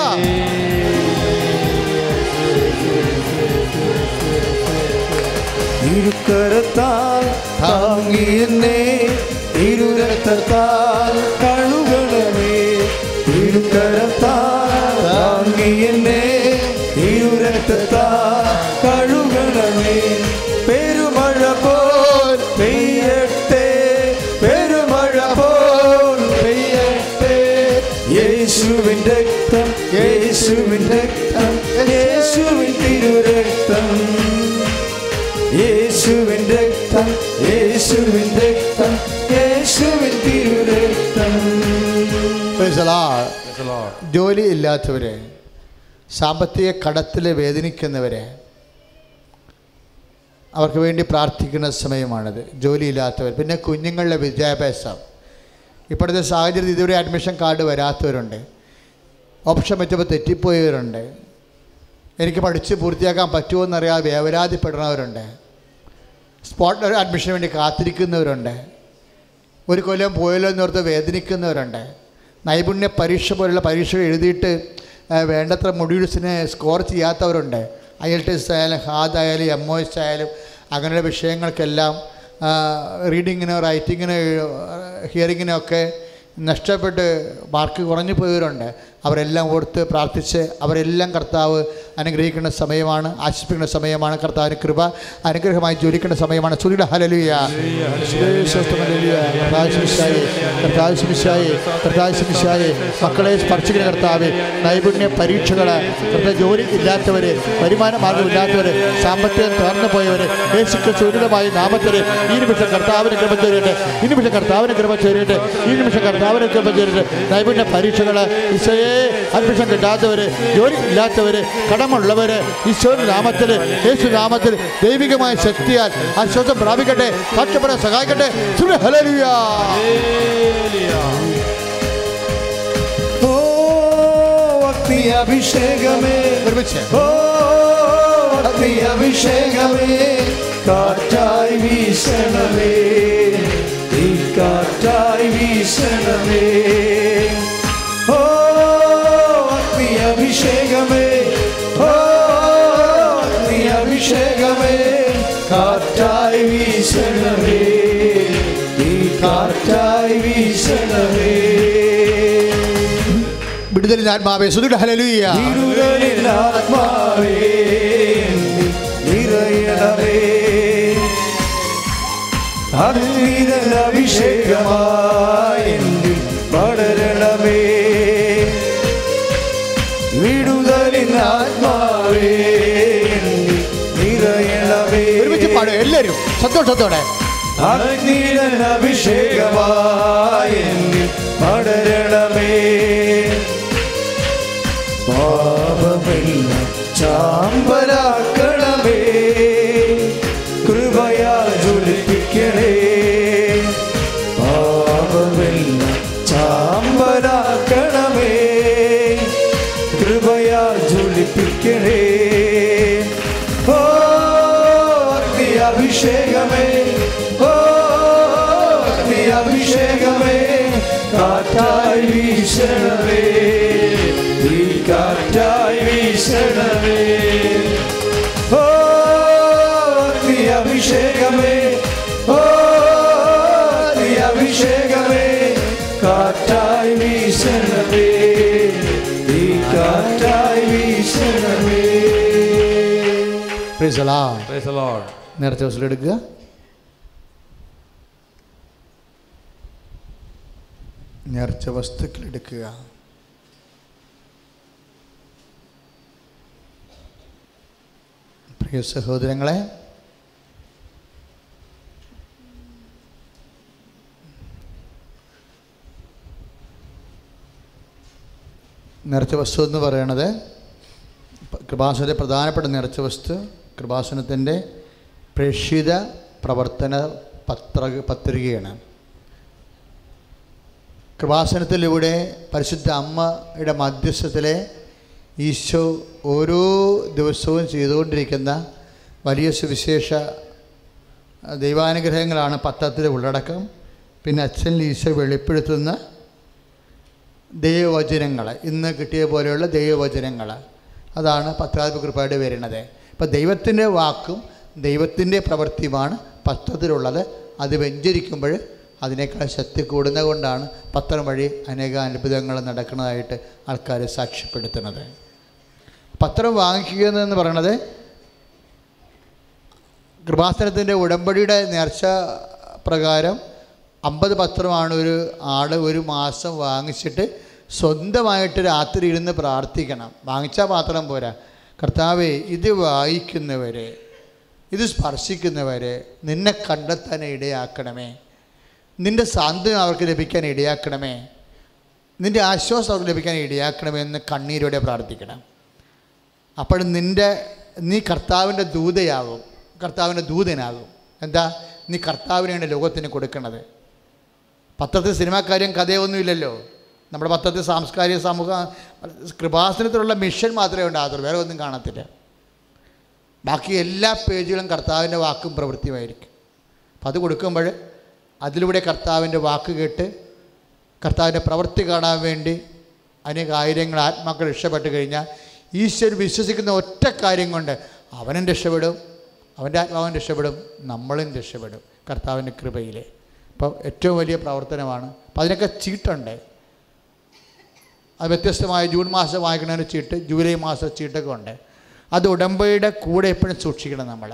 ഇരുക്കരത്താൽ താങ്ങി എന്നെ ഇരുരക്തത്താൽ കഴുകണമേ ജോലി ഇല്ലാത്തവരെ സാമ്പത്തിക കടത്തിൽ വേദനിക്കുന്നവരെ അവർക്ക് വേണ്ടി പ്രാർത്ഥിക്കുന്ന സമയമാണിത്. ജോലിയില്ലാത്തവർ പിന്നെ കുഞ്ഞുങ്ങളുടെ വിദ്യാഭ്യാസം. ഇപ്പോഴത്തെ സാഹചര്യത്തിൽ ഇതുവരെ അഡ്മിഷൻ കാർഡ് വരാത്തവരുണ്ട്. ഓപ്ഷൻ വെച്ചപ്പോൾ തെറ്റിപ്പോയവരുണ്ട്. എനിക്ക് പഠിച്ച് പൂർത്തിയാക്കാൻ പറ്റുമോ എന്നറിയാതെ വേവലാതിപ്പെടുന്നവരുണ്ട്. സ്പോട്ട് അഡ്മിഷന് വേണ്ടി കാത്തിരിക്കുന്നവരുണ്ട്. ഒരു കൊല്ലം പോയല്ലോ എന്നോർത്ത് വേദനിക്കുന്നവരുണ്ട്. നൈപുണ്യ പരീക്ഷ പോലുള്ള പരീക്ഷ എഴുതിയിട്ട് വേണ്ടത്ര മൊഡ്യൂൾസിനെ സ്കോർ ചെയ്യാത്തവരുണ്ട്. ഐ എൽ ടി എസ് ആയാലും ഹാദ് ആയാലും എം ഒ എസ് ആയാലും അങ്ങനെയുള്ള വിഷയങ്ങൾക്കെല്ലാം റീഡിങ്ങിനോ റൈറ്റിങ്ങിനോ ഹിയറിങ്ങിനോ ഒക്കെ നഷ്ടപ്പെട്ട് മാർക്ക് കുറഞ്ഞു പോയവരുണ്ട്. അവരെല്ലാം ഓർത്ത് പ്രാർത്ഥിച്ച് അവരെല്ലാം കർത്താവ് അനുഗ്രഹിക്കുന്ന സമയമാണ് ആശിപ്പിക്കുന്ന സമയമാണ്. കർത്താവിന് കൃപ അനുഗ്രഹമായി ജ്വലിക്കുന്ന സമയമാണ്. സുരിയുടെ ഹലലുയ മക്കളെ സ്പർശിക്കുന്ന കർത്താവ് നൈപുണ്യ പരീക്ഷകൾ ജോലി ഇല്ലാത്തവർ വരുമാന മാർഗമില്ലാത്തവർ സാമ്പത്തികം തകർന്നു പോയവർ യേശുക്ക് നാമത്തിൽ ഈ നിമിഷം കർത്താവിന് കൃപ ചേരിട്ട് ഈ നിമിഷം കർത്താവിന് കൃപ ചേരിട്ട് ഈ നിമിഷം കർത്താവിന് കൃപ ചേരിട്ട് നൈപുണ്യ പരീക്ഷകൾ ഈശോയെ അഡ്മിഷൻ കിട്ടാത്തവർ ജോലി ഇല്ലാത്തവർ കടമുള്ളവർ ഈശോയുടെ നാമത്തിൽ യേശു നാമത്തിൽ ദൈവികമായ ശക്തിയാൽ ആശ്വാസം പ്രാപിക്കട്ടെ സാക്ഷ്യപ്പെടാൻ സഹായിക്കട്ടെ. സുര ഹല്ലേലൂയ. ഓ അഗ്നി അഭിഷേകമേ. ഒരുമിച്ച് ഓ അഗ്നി അഭിഷേകമേ. കാറ്റായി വീശണമേ. ഈ കാറ്റായി വീശണമേ. വിടുതലിന്റെ ആത്മാവേ സുധിയുടെ ഹലലൂയ അദ്വിതൽ ആത്മാവേ എല്ലാവരും. സന്തോഷത്തോടെ അഭിഷേകമായി പടരണമേ. भरा വീശണമേ നീ കാറ്റായി വീശണമേ Praise the Lord. Praise the Lord. നേരത്തെ ദിവസത്തിലെടുക്കുക നേർച്ച വസ്തുക്കൾ എടുക്കുക പ്രിയ സഹോദരങ്ങളെ നേർച്ച വസ്തു എന്ന് പറയണത്. കൃപാസനത്തെ പ്രധാനപ്പെട്ട നിറച്ച വസ്തു കൃപാസനത്തിന്റെ പ്രേക്ഷിത പ്രവർത്തന പത്ര പത്രികയാണ്. കൃപാസനത്തിലൂടെ പരിശുദ്ധ അമ്മയുടെ മധ്യസ്ഥത്തിലെ ഈശോ ഓരോ ദിവസവും ചെയ്തുകൊണ്ടിരിക്കുന്ന വലിയ സുവിശേഷ ദൈവാനുഗ്രഹങ്ങളാണ് പത്രത്തിലെ ഉള്ളടക്കം. പിന്നെ അച്ഛൻ ഈശോ വെളിപ്പെടുത്തുന്ന ദൈവവചനങ്ങൾ ഇന്ന് കിട്ടിയ പോലെയുള്ള ദൈവവചനങ്ങൾ അതാണ് പത്രാധിപ കൃപയുടെ വരുന്നത്. ഇപ്പം ദൈവത്തിന്റെ വാക്കും ദൈവത്തിന്റെ പ്രവൃത്തിയുമാണ് പത്രത്തിലുള്ളത്. അത് വ്യഞ്ചരിക്കുമ്പോൾ അതിനേക്കാൾ ശക്തി കൂടുന്നത് കൊണ്ടാണ് പത്രം വഴി അനേക അത്ഭുതങ്ങൾ നടക്കുന്നതായിട്ട് ആൾക്കാർ സാക്ഷ്യപ്പെടുത്തുന്നത്. പത്രം വാങ്ങിക്കുക എന്ന് പറയുന്നത് കൃപാസനത്തിന്റെ ഉടമ്പടിയുടെ നേർച്ച പ്രകാരം അമ്പത് പത്രമാണ് ഒരു ആൾ ഒരു മാസം വാങ്ങിച്ചിട്ട് സ്വന്തമായിട്ട് രാത്രി ഇരുന്ന് പ്രാർത്ഥിക്കണം. വാങ്ങിച്ച പാത്രം പോരാ. കർത്താവേ ഇത് വായിക്കുന്നവരെ ഇത് സ്പർശിക്കുന്നവരെ നിന്നെ കണ്ടെത്താൻ ഇടയാക്കണമേ. നിന്റെ സാന്ത്വനം അവർക്ക് ലഭിക്കാൻ ഇടയാക്കണമേ. നിന്റെ ആശ്വാസം അവർക്ക് ലഭിക്കാൻ ഇടയാക്കണമേ എന്ന് കണ്ണീരോടെ പ്രാർത്ഥിക്കണം. അപ്പോൾ നിന്റെ നീ കർത്താവിന്റെ ദൂതയാകും. കർത്താവിന്റെ ദൂതനാകും. എന്താ? നീ കർത്താവിനെയാണ് ലോകത്തിന് കൊടുക്കണത്. പത്രത്തിൽ സിനിമാക്കാര്യം കഥയൊന്നുമില്ലല്ലോ. നമ്മുടെ പത്രത്തിൽ സാംസ്കാരിക സമൂഹ കൃപാസനത്തിലുള്ള മിഷൻ മാത്രമേ ഉണ്ടാകത്തുള്ളൂ വേറെ ഒന്നും കാണത്തില്ല. ബാക്കി എല്ലാ പേജുകളും കർത്താവിന്റെ വാക്കും പ്രവൃത്തിയുമായിരിക്കും. അപ്പം അത് കൊടുക്കുമ്പോൾ അതിലൂടെ കർത്താവിന്റെ വാക്ക് കേട്ട് കർത്താവിന്റെ പ്രവൃത്തി കാണാൻ വേണ്ടി അനേക ആയിരങ്ങൾ ആത്മാക്കൾ രക്ഷപ്പെട്ട് കഴിഞ്ഞാൽ ഈശ്വർ വിശ്വസിക്കുന്ന ഒറ്റ കാര്യം കൊണ്ട് അവനും രക്ഷപ്പെടും അവന്റെ ആത്മാവൻ രക്ഷപ്പെടും നമ്മളും രക്ഷപ്പെടും കർത്താവിന്റെ കൃപയിൽ അപ്പോൾ ഏറ്റവും വലിയ പ്രവർത്തനമാണ്. അപ്പം അതിനൊക്കെ ചീട്ടുണ്ട്. അത് വ്യത്യസ്തമായ ജൂൺ മാസം വാങ്ങിക്കുന്നതിന് ചീട്ട് ജൂലൈ മാസം ചീട്ടൊക്കെ ഉണ്ട്. അത് ഉടമ്പയുടെ കൂടെ എപ്പോഴും സൂക്ഷിക്കണം നമ്മൾ.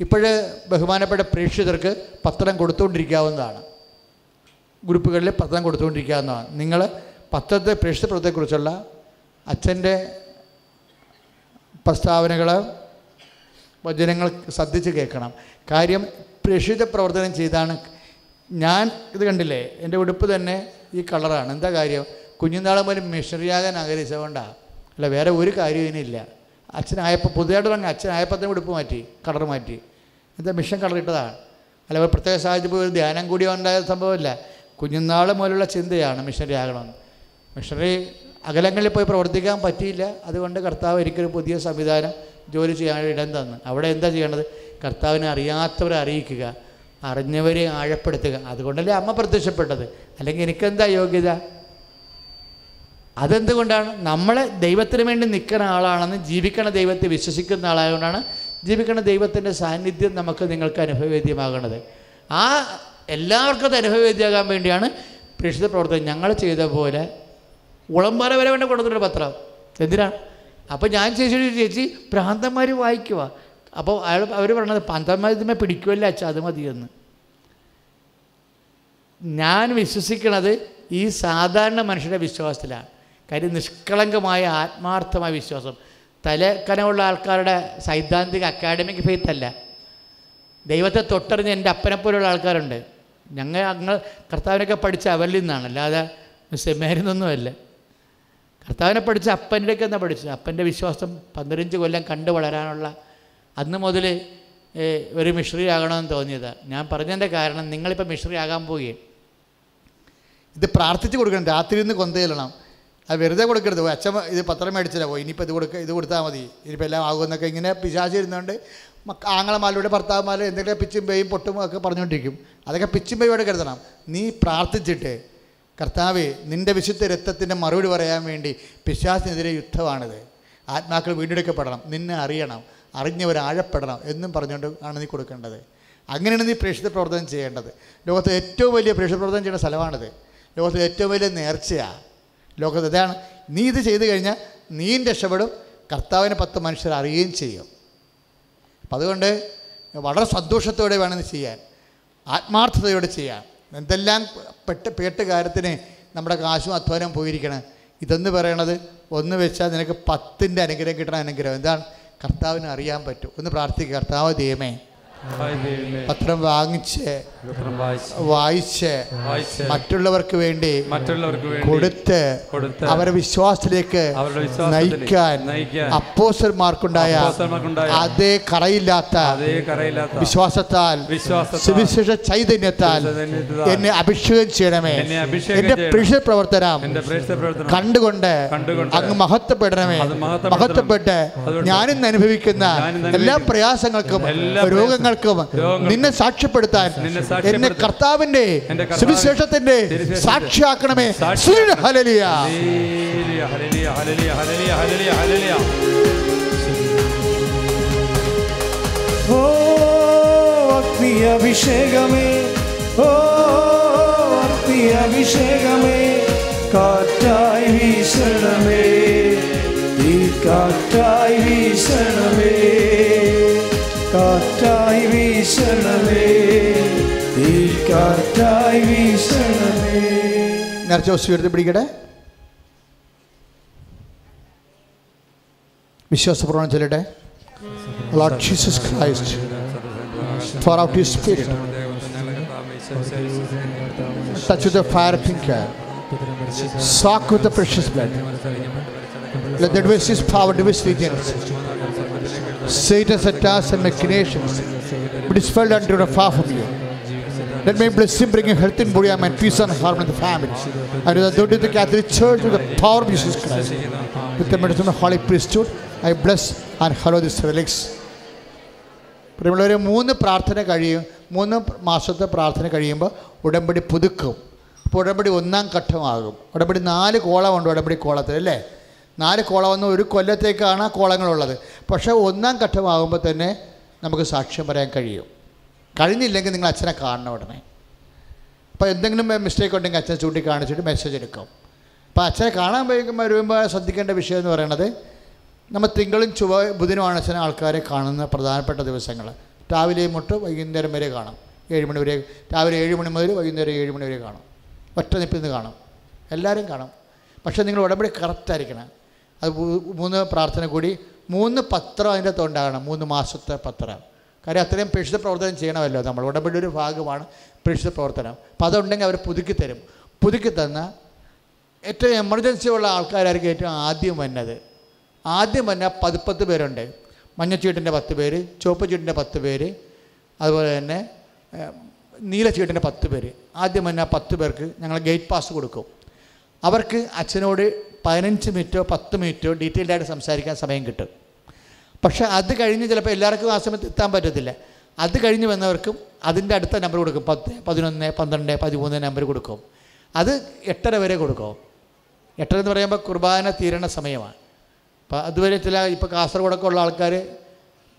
ഇപ്പോഴ് ബഹുമാനപ്പെട്ട പ്രേക്ഷിതർക്ക് പത്രം കൊടുത്തുകൊണ്ടിരിക്കാവുന്നതാണ് ഗ്രൂപ്പുകളിൽ പത്രം കൊടുത്തുകൊണ്ടിരിക്കാവുന്നതാണ് നിങ്ങൾ പത്രത്തെ പ്രേക്ഷിത പ്രവർത്തനത്തെക്കുറിച്ചുള്ള അച്ഛന്റെ പ്രസ്താവനകൾ വചനങ്ങൾ ശ്രദ്ധിച്ച് കേൾക്കണം. കാര്യം പ്രേക്ഷിത പ്രവർത്തനം ചെയ്താണ് ഞാൻ ഇത് കണ്ടില്ലേ? എന്റെ ഉടുപ്പ് തന്നെ ഈ കളറാണ്. എന്താ കാര്യം? കുഞ്ഞുനാളെ പോലും മിഷണറിയാകാൻ ആഗ്രഹിച്ചതുകൊണ്ടാണ് അല്ല വേറെ ഒരു കാര്യം ഇതിനില്ല അച്ഛനായപ്പോൾ പുതുതായിട്ട് തുടങ്ങി അച്ഛനായപ്പോൾ തന്നെ ഉടുപ്പ് മാറ്റി കളർ മാറ്റി. എന്താ മിഷൻ കളർ ഇട്ടതാണ് അല്ല പ്രത്യേക സാഹചര്യം ഒരു ധ്യാനം കൂടി ഉണ്ടായ സംഭവമല്ല. കുഞ്ഞുനാൾ മുതലുള്ള ചിന്തയാണ് മിഷണറി ആകണമെന്ന് മിഷണറി അകലങ്ങളിൽ പോയി പ്രവർത്തിക്കാൻ പറ്റിയില്ല. അതുകൊണ്ട് കർത്താവ് ഒരിക്കലും പുതിയ സംവിധാനം ജോലി ചെയ്യാൻ ഇടം തന്നു. അവിടെ എന്താ ചെയ്യേണ്ടത്? കർത്താവിനെ അറിയാത്തവരെ അറിയിക്കുക. അറിഞ്ഞവരെ ആഴപ്പെടുത്തുക. അതുകൊണ്ടല്ലേ അമ്മ പ്രത്യക്ഷപ്പെട്ടത്. അല്ലെങ്കിൽ എനിക്കെന്താ യോഗ്യത? അതെന്തുകൊണ്ടാണ്? നമ്മൾ ദൈവത്തിന് വേണ്ടി നിൽക്കുന്ന ആളാണെന്ന് ജീവിക്കണ ദൈവത്തെ വിശ്വസിക്കുന്ന ആളായതുകൊണ്ടാണ് ജീവിക്കണ ദൈവത്തിന്റെ സാന്നിധ്യം നമുക്ക് നിങ്ങൾക്ക് അനുഭവവേദ്യമാകണത് ആ എല്ലാവർക്കും അത് അനുഭവവേദ്യമാകാൻ വേണ്ടിയാണ് പ്രേക്ഷിത പ്രവർത്തനം ഞങ്ങൾ ചെയ്ത പോലെ ഉളമ്പാല വരെ വേണ്ട കൊടുത്തിട്ടുണ്ട് പത്രം. എന്തിനാണ് അപ്പോൾ ഞാൻ ചേച്ചി ചേച്ചി ഭ്രാന്തന്മാർ വായിക്കുക അപ്പോൾ അയാൾ അവർ പറഞ്ഞത് പന്തന്മാർ ഇതുമേ പിടിക്കുമല്ലോ അച്ഛാ അത് മതിയെന്ന്. ഞാൻ വിശ്വസിക്കുന്നത് ഈ സാധാരണ മനുഷ്യരുടെ വിശ്വാസത്തിലാണ്. കാര്യം നിഷ്കളങ്കമായ ആത്മാർത്ഥമായ വിശ്വാസം. തലക്കനമുള്ള ആൾക്കാരുടെ സൈദ്ധാന്തിക അക്കാഡമിക് ഫെയ്ത്ത് അല്ല ദൈവത്തെ തൊട്ടറിഞ്ഞ് എന്റെ അപ്പനെ പോലുള്ള ആൾക്കാരുണ്ട്. ഞങ്ങൾ ഞങ്ങൾ കർത്താവിനൊക്കെ പഠിച്ച അവരിൽ നിന്നാണ്. അല്ലാതെ സെമേരിന്നൊന്നുമല്ല കർത്താവിനെ പഠിച്ച അപ്പന്റെയൊക്കെ എന്താ പഠിച്ചത്? അപ്പന്റെ വിശ്വാസം പന്ത്രഞ്ച് കൊല്ലം കണ്ടു വളരാനുള്ള അന്ന് മുതൽ ഒരു മിഷറി ആകണമെന്ന് തോന്നിയത്. ഞാൻ പറഞ്ഞതിന്റെ കാരണം നിങ്ങളിപ്പോൾ മിഷറി ആകാൻ പോവുകയും. ഇത് പ്രാർത്ഥിച്ച് കൊടുക്കണം. രാത്രി നിന്ന് കൊന്തയിലണം അത് വെറുതെ കൊടുക്കരുത്. അച്ഛൻ ഇത് പത്രം മേടിച്ചില്ല. പോയി ഇനിയിപ്പോൾ ഇത് കൊടുക്കുക ഇത് കൊടുത്താൽ മതി. ഇനിയിപ്പോൾ എല്ലാം ആകുമെന്നൊക്കെ ഇങ്ങനെ പിശാചി ഇരുന്നുകൊണ്ട് ആങ്ങളമാരുടെ ഭർത്താവുമാരും എന്തെങ്കിലും പിച്ചും പേയും പൊട്ടും ഒക്കെ പറഞ്ഞുകൊണ്ടിരിക്കും അതൊക്കെ പിച്ചും പേയോടെ കരുതണം. നീ പ്രാർത്ഥിച്ചിട്ട് കർത്താവേ നിന്റെ വിശുദ്ധ രക്തത്തിന്റെ മറുപടി പറയാൻ വേണ്ടി പിശാസിനെതിരെ യുദ്ധമാണിത്. ആത്മാക്കൾ വീണ്ടെടുക്കപ്പെടണം. നിന്നെ അറിയണം. അറിഞ്ഞവർ ആഴപ്പെടണം എന്നും പറഞ്ഞുകൊണ്ട് ആണ് നീ കൊടുക്കേണ്ടത്. അങ്ങനെയാണ് നീ പ്രേക്ഷിത പ്രവർത്തനം ചെയ്യേണ്ടത്. ലോകത്തെ ഏറ്റവും വലിയ പ്രേക്ഷിത പ്രവർത്തനം ചെയ്യുന്ന സ്ഥലമാണിത്. ലോകത്തിലെ ഏറ്റവും വലിയ നേർച്ചയാണ് ലോകത്ത് ഇതാണ്. നീ ഇത് ചെയ്തു കഴിഞ്ഞാൽ നീയും രക്ഷപ്പെടും കർത്താവിനെ പത്ത് മനുഷ്യർ അറിയുകയും ചെയ്യും. അപ്പം അതുകൊണ്ട് വളരെ സന്തോഷത്തോടെ വേണം ഇത് ചെയ്യാൻ. ആത്മാർത്ഥതയോടെ ചെയ്യാൻ. എന്തെല്ലാം പെട്ട് പേട്ട് കാര്യത്തിന് നമ്മുടെ കാശും അധ്വാനം പോയിരിക്കണം. ഇതെന്ന് പറയണത് ഒന്ന് വെച്ചാൽ നിനക്ക് പത്തിന്റെ അനുഗ്രഹം കിട്ടണ അനുഗ്രഹം. എന്താണ്? കർത്താവിന് അറിയാൻ പറ്റും ഒന്ന് പ്രാർത്ഥിക്കുക കർത്താവ് ദൈവമേ. പത്രം വാങ്ങിച്ച് വായിച്ച് മറ്റുള്ളവർക്ക് വേണ്ടി കൊടുത്ത് അവരുടെ അവരെ വിശ്വാസത്തിലേക്ക് നയിക്കാൻ അപ്പോസന്മാർക്കുണ്ടായ അതേ കറയില്ലാത്ത വിശ്വാസത്താൽ സുവിശേഷ ചൈതന്യത്താൽ എന്നെ അഭിഷേകം ചെയ്യണമേ. എന്റെ പ്രേക്ഷ പ്രവർത്തനം കണ്ടുകൊണ്ട് അങ്ങ് മഹത്വപ്പെടണമേ. മഹത്വപ്പെട്ട് ഞാനിന്ന് അനുഭവിക്കുന്ന എല്ലാ പ്രയാസങ്ങൾക്കും എല്ലാ രോഗങ്ങൾക്കും നിന്നെ സാക്ഷ്യപ്പെടുത്താൻ നിന്നെ എന്നെ കർത്താവിന്റെ സുവിശേഷത്തിന്റെ സാക്ഷിയാക്കണമേ. ഹലലിയ ഹല്ലേലൂയ. ഹല്ലേലൂയ, ഹല്ലേലൂയ, ഹല്ലേലൂയ, ഹല്ലേലൂയ, ഹല്ലേലൂയ, ഹല്ലേലൂയ. ഓ അഗ്നി അഭിഷേകമേ ഓ അഗ്നി അഭിഷേകമേ കാറ്റായി വീശണമേ. ഈ കാറ്റായി വീശണമേ. കാറ്റായി വീശണമേ ഈ കാറ്റായി വീശണമേ നേർച്ച ദിവസം ഉയർത്തി പിടിക്കട്ടെ വിശ്വാസപൂർവ്വം ചൊല്ലട്ടെ Lord Jesus Christ, pour out His Spirit, touch with the fire finger, soak with the precious blood. Let that waste His power to His regions. Satan's attacks and machinations be felt unto the far from you. Let me bless him, bringing health in body and peace and harmony in the family. And with the authority of the Catholic Church, with the power of Jesus Christ, with the medicine of the Holy Priesthood, I bless and hallow this relics. പ്രിയമുള്ളവരെ മൂന്ന് പ്രാർത്ഥന കഴിയും മൂന്ന് മാസത്തെ പ്രാർത്ഥന കഴിയുമ്പോൾ ഉടമ്പടി പുതുക്കും അപ്പോൾ ഉടമ്പടി ഒന്നാം ഘട്ടമാകും ഉടമ്പടി നാല് കോളമുണ്ട് ഉടമ്പടി കോളത്തിൽ അല്ലേ നാല് കോളം വന്ന് ഒരു കൊല്ലത്തേക്കാണ് കോളങ്ങളുള്ളത് പക്ഷേ ഒന്നാം ഘട്ടമാകുമ്പോൾ തന്നെ നമുക്ക് സാക്ഷ്യം പറയാൻ കഴിയും. കഴിഞ്ഞില്ലെങ്കിൽ നിങ്ങൾ അച്ഛനെ കാണണം ഉടനെ. അപ്പോൾ എന്തെങ്കിലും മിസ്റ്റേക്ക് ഉണ്ടെങ്കിൽ അച്ഛനെ ചൂണ്ടിക്കാണിച്ചിട്ട് മെസ്സേജ് എടുക്കും. അപ്പോൾ അച്ഛനെ കാണാൻ വൈകുമ്പോൾ വരുമ്പോൾ ശ്രദ്ധിക്കേണ്ട വിഷയം എന്ന് പറയുന്നത് നമ്മൾ തിങ്കളും ചുവ ബുധനുമാണ് അച്ഛനെ ആൾക്കാരെ കാണുന്ന പ്രധാനപ്പെട്ട ദിവസങ്ങൾ. രാവിലെ മുട്ട് വൈകുന്നേരം വരെ കാണും. ഏഴ് മണി വരെ രാവിലെ ഏഴ് മണി മുതൽ വൈകുന്നേരം ഏഴ് മണി വരെ കാണും. ഒറ്റ നിപ്പിൽ നിന്ന് കാണും. എല്ലാവരും കാണും. പക്ഷേ നിങ്ങൾ ഉടമ്പടി കറക്റ്റായിരിക്കണം അത് മൂന്ന് പ്രാർത്ഥന കൂടി മൂന്ന് പത്രം അതിന്റെ അകത്ത് ഉണ്ടാകണം. മൂന്ന് മാസത്തെ പത്രം. കാര്യം അത്രയും പ്രേക്ഷിത പ്രവർത്തനം ചെയ്യണമല്ലോ. നമ്മൾ ഉടമ്പടി ഒരു ഭാഗമാണ് പ്രേക്ഷിത പ്രവർത്തനം. അപ്പോൾ അതുണ്ടെങ്കിൽ അവർ പുതുക്കി തരും. പുതുക്കി തന്ന ഏറ്റവും എമർജൻസി ഉള്ള ആൾക്കാരായിരിക്കും ഏറ്റവും ആദ്യം വന്നത്. ആദ്യം വന്ന പതിപ്പത്ത് പേരുണ്ട്. മഞ്ഞച്ചീട്ടിന്റെ പത്ത് പേര് ചുവപ്പ് ചീട്ടിന്റെ പത്ത് പേര് അതുപോലെ തന്നെ നീലച്ചീട്ടിന്റെ നീല ചീട്ടിന്റെ പത്ത് പേര്. ആദ്യം വന്ന പത്ത് പേർക്ക് ഞങ്ങൾ ഗേറ്റ് പാസ് കൊടുക്കും. അവർക്ക് അച്ഛനോട് പതിനഞ്ച് മിനിറ്റോ പത്ത് മിനിറ്റോ ഡീറ്റെയിൽഡ് ആയിട്ട് സംസാരിക്കാൻ സമയം കിട്ടും. പക്ഷേ അത് കഴിഞ്ഞ് ചിലപ്പോൾ എല്ലാവർക്കും ആ സമയത്ത് എത്താൻ പറ്റത്തില്ല. അത് കഴിഞ്ഞ് വന്നവർക്കും അതിന്റെ അടുത്ത നമ്പർ കൊടുക്കും. പത്ത് പതിനൊന്ന് പന്ത്രണ്ട് പതിമൂന്ന് നമ്പർ കൊടുക്കും. അത് എട്ടര വരെ കൊടുക്കും. എട്ടര എന്ന് പറയുമ്പോൾ കുർബാന തീരണ സമയമാണ്. അപ്പോൾ അതുവരെ ചില ഇപ്പോൾ കാസർഗോഡൊക്കെ ഉള്ള ആൾക്കാർ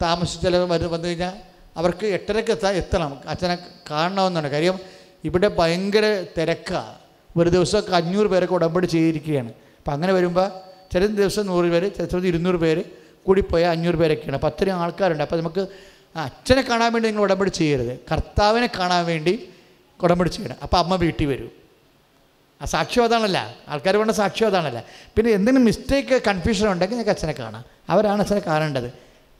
താമസിച്ച് ചില വന്നു കഴിഞ്ഞാൽ അവർക്ക് എട്ടരക്ക് എത്താൻ എത്തണം. അച്ഛനെ കാണണമെന്നാണ്. കാര്യം ഇവിടെ ഭയങ്കര തിരക്കാണ് ഒരു ദിവസമൊക്കെ അഞ്ഞൂറ് പേരൊക്കെ ഉടമ്പടി ചെയ്തിരിക്കുകയാണ്. അപ്പം അങ്ങനെ വരുമ്പോൾ ചില ദിവസം നൂറ് പേര് ചില ദിവസം ഇരുന്നൂറ് പേര് കൂടിപ്പോയാൽ അഞ്ഞൂറ് പേരൊക്കെയാണ്. അപ്പോൾ അത്രയും ആൾക്കാരുണ്ട്. അപ്പോൾ നമുക്ക് അച്ഛനെ കാണാൻ വേണ്ടി നിങ്ങൾ ഉടമ്പടി ചെയ്യരുത്. കർത്താവിനെ കാണാൻ വേണ്ടി ഉടമ്പടി ചെയ്യണം. അപ്പോൾ അമ്മ വീട്ടിൽ വരും. ആ സാക്ഷ്യം അതാണല്ല. ആൾക്കാർ വേണ്ട സാക്ഷ്യം അതാണല്ല. പിന്നെ എന്തെങ്കിലും മിസ്റ്റേക്ക് കൺഫ്യൂഷൻ ഉണ്ടെങ്കിൽ ഞങ്ങൾക്ക് അച്ഛനെ കാണാം. അവരാണ് അച്ഛനെ കാണേണ്ടത്.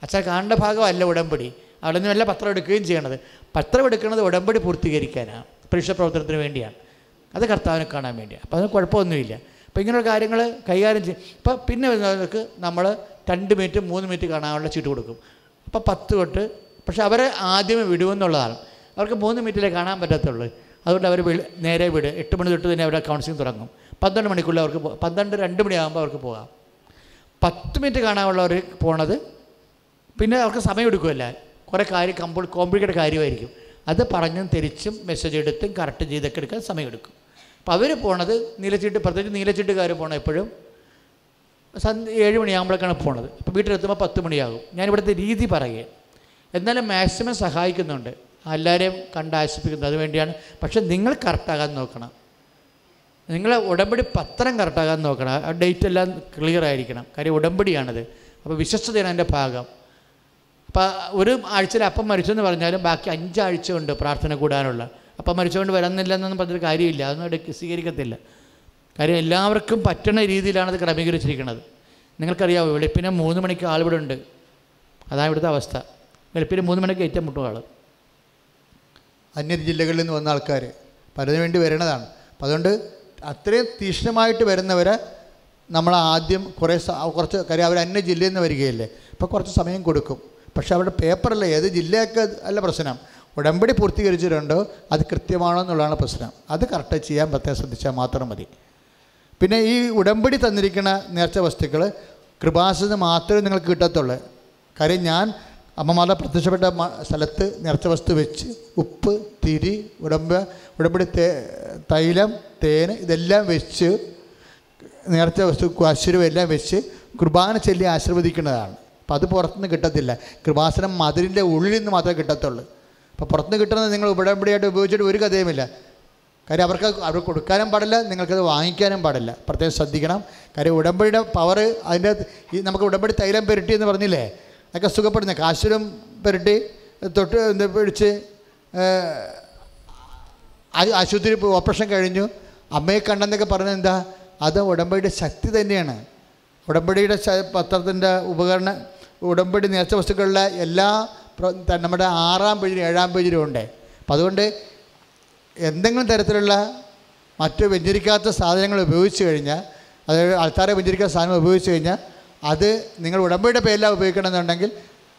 അച്ഛനെ കാണേണ്ട ഭാഗമല്ല ഉടമ്പടി. അവിടെ നിന്ന് വല്ല പത്രം എടുക്കുകയും ചെയ്യണത്. പത്രം എടുക്കുന്നത് ഉടമ്പടി പൂർത്തീകരിക്കാനാണ്. പരീക്ഷ പ്രവർത്തനത്തിന് വേണ്ടിയാണ്. അത് കർത്താവിനെ കാണാൻ വേണ്ടിയാണ്. അപ്പോൾ അതിന് കുഴപ്പമൊന്നുമില്ല. അപ്പോൾ ഇങ്ങനെയുള്ള കാര്യങ്ങൾ കൈകാര്യം ചെയ്യും. ഇപ്പോൾ പിന്നെ വരുന്നവർക്ക് നമ്മൾ രണ്ട് മിനിറ്റ് മൂന്ന് മിനിറ്റ് കാണാനുള്ള ചീട്ട് കൊടുക്കും. അപ്പോൾ പത്ത് തൊട്ട് പക്ഷെ അവരെ ആദ്യമേ വിടുമെന്നുള്ളതാണ് അവർക്ക് മൂന്ന് മിനിറ്റിലേ കാണാൻ പറ്റത്തുള്ളൂ. അതുകൊണ്ട് അവർ നേരെ വിട്. എട്ട് മണി തൊട്ട് തന്നെ അവരുടെ കൗൺസിലിംഗ് തുടങ്ങും. പന്ത്രണ്ട് മണിക്കുള്ളിൽ അവർക്ക് പന്ത്രണ്ട് രണ്ട് മണിയാകുമ്പോൾ അവർക്ക് പോകാം. പത്ത് മിനിറ്റ് കാണാനുള്ളവർ പോണത് പിന്നെ അവർക്ക് സമയം എടുക്കുമല്ല കുറേ കാര്യം കമ്പ്ലി കോംപ്ലിക്കേറ്റഡ് കാര്യമായിരിക്കും. അത് പറഞ്ഞും തിരിച്ചും മെസ്സേജ് എടുത്തും കറക്റ്റ് ചെയ്തൊക്കെ എടുക്കാൻ സമയമെടുക്കും അപ്പോൾ അവർ പോണത് നീലച്ചീട്ട് പ്രത്യേകിച്ച് നീലച്ചീട്ടുകാർ പോകണം എപ്പോഴും. സന്ധ്യ ഏഴ് മണിയാകുമ്പോഴേക്കാണ് പോണത്. അപ്പോൾ വീട്ടിലെത്തുമ്പോൾ പത്ത് മണിയാകും. ഞാൻ ഇവിടുത്തെ രീതി പറയുക. എന്നാലും മാക്സിമം സഹായിക്കുന്നുണ്ട്. എല്ലാവരെയും കണ്ട് ആശ്വസിപ്പിക്കുന്നത് അതുവേണ്ടിയാണ് പക്ഷെ നിങ്ങൾ കറക്റ്റാകാൻ നോക്കണം. നിങ്ങൾ ഉടമ്പടി പത്രം കറക്റ്റാകാൻ നോക്കണം. ആ ഡേറ്റ് എല്ലാം ക്ലിയർ ആയിരിക്കണം. കാര്യം ഉടമ്പടിയാണത്. അപ്പോൾ വിശ്വസ്തതയാണ് അതിന്റെ ഭാഗം. അപ്പോൾ ഒരു ആഴ്ചയിൽ അപ്പം മരിച്ചെന്ന് പറഞ്ഞാലും ബാക്കി അഞ്ചാഴ്ച ഉണ്ട് പ്രാർത്ഥന കൂടാനുള്ള. അപ്പം മരിച്ചുകൊണ്ട് വരുന്നില്ലെന്നൊന്നും പറഞ്ഞൊരു കാര്യമില്ല. അതൊന്നും അവിടെ സ്വീകരിക്കത്തില്ല. കാര്യം എല്ലാവർക്കും പറ്റുന്ന രീതിയിലാണ് അത് ക്രമീകരിച്ചിരിക്കുന്നത് നിങ്ങൾക്കറിയാമോ വെളുപ്പിനെ മൂന്ന് മണിക്ക് ആളിവിടെ ഉണ്ട് അതാണ് ഇവിടുത്തെ അവസ്ഥ. വെളുപ്പിന് മൂന്ന് മണിക്ക് ഏറ്റവും മുട്ടും ആൾ അന്യ ജില്ലകളിൽ നിന്ന് വന്ന ആൾക്കാർ പലതിനു വേണ്ടി വരണതാണ്. അപ്പം അതുകൊണ്ട് അത്രയും തീക്ഷ്ണമായിട്ട് വരുന്നവരെ നമ്മൾ ആദ്യം കുറേ കുറച്ച് കാര്യം അവർ അന്യ ജില്ലയിൽ നിന്ന് വരികയല്ലേ. അപ്പോൾ കുറച്ച് സമയം കൊടുക്കും. പക്ഷേ അവരുടെ പേപ്പറല്ല ഏത് ജില്ലയൊക്കെ അല്ല പ്രശ്നം. ഉടമ്പടി പൂർത്തീകരിച്ചിട്ടുണ്ടോ അത് കൃത്യമാണോ എന്നുള്ളതാണ് പ്രശ്നം. അത് കറക്റ്റ് ചെയ്യാൻ പ്രത്യേകം ശ്രദ്ധിച്ചാൽ മാത്രം മതി. പിന്നെ ഈ ഉടമ്പടി തന്നിരിക്കുന്ന നേർച്ച വസ്തുക്കൾ കൃപാസന മാത്രമേ നിങ്ങൾക്ക് കിട്ടത്തുള്ളൂ. കാര്യം ഞാൻ അമ്മമാരുടെ പ്രത്യക്ഷപ്പെട്ട സ്ഥലത്ത് നേർച്ച വസ്തു വെച്ച് ഉപ്പ് തിരി ഉടമ്പ ഉടമ്പടി തേ തൈലം തേന് ഇതെല്ലാം വെച്ച് നേർച്ച വസ്തു അശ്വരം എല്ലാം വെച്ച് കുർബാന ചൊല്ലി ആശീർവദിക്കുന്നതാണ്. അപ്പം അത് പുറത്തുനിന്ന് കിട്ടത്തില്ല. കൃപാസനം മതിലിന്റെ ഉള്ളിൽ നിന്ന് മാത്രമേ കിട്ടത്തുള്ളൂ. അപ്പോൾ പുറത്തുനിന്ന് കിട്ടുന്നത് നിങ്ങൾ ഉടമ്പടിയായിട്ട് ഉപയോഗിച്ചിട്ട് ഒരു കഥയുമില്ല. കാര്യം അവർക്ക് അവർ കൊടുക്കാനും പാടില്ല നിങ്ങൾക്കത് വാങ്ങിക്കാനും പാടില്ല. പ്രത്യേകം ശ്രദ്ധിക്കണം. കാര്യം ഉടമ്പടിയുടെ പവർ അതിന്റെ ഈ നമുക്ക് ഉടമ്പടി തൈലം പെരട്ടി എന്ന് പറഞ്ഞില്ലേ? അതൊക്കെ സുഖപ്പെടുന്നത് കാശുരം പെരട്ടി തൊട്ട് എന്താ പിടിച്ച് ആശുപത്രി ഓപ്പറേഷൻ കഴിഞ്ഞു. അമ്മയെ കണ്ടെന്നൊക്കെ പറഞ്ഞത് എന്താ? അത് ഉടമ്പടിയുടെ ശക്തി തന്നെയാണ്. ഉടമ്പടിയുടെ പത്രത്തിന്റെ ഉപകരണ ഉടമ്പടി നേർച്ച വസ്തുക്കളിലെ എല്ലാ നമ്മുടെ ആറാം പേജിലും ഏഴാം പേജിലും ഉണ്ട്. അപ്പം അതുകൊണ്ട് എന്തെങ്കിലും തരത്തിലുള്ള മറ്റു വ്യഞ്ചരിക്കാത്ത സാധനങ്ങൾ ഉപയോഗിച്ച് കഴിഞ്ഞാൽ അതായത് ആൾക്കാരെ വ്യഞ്ചരിക്കാത്ത സാധനങ്ങൾ ഉപയോഗിച്ച് കഴിഞ്ഞാൽ അത് നിങ്ങൾ ഉടമ്പടിയുടെ പേരിലാണ് ഉപയോഗിക്കണമെന്നുണ്ടെങ്കിൽ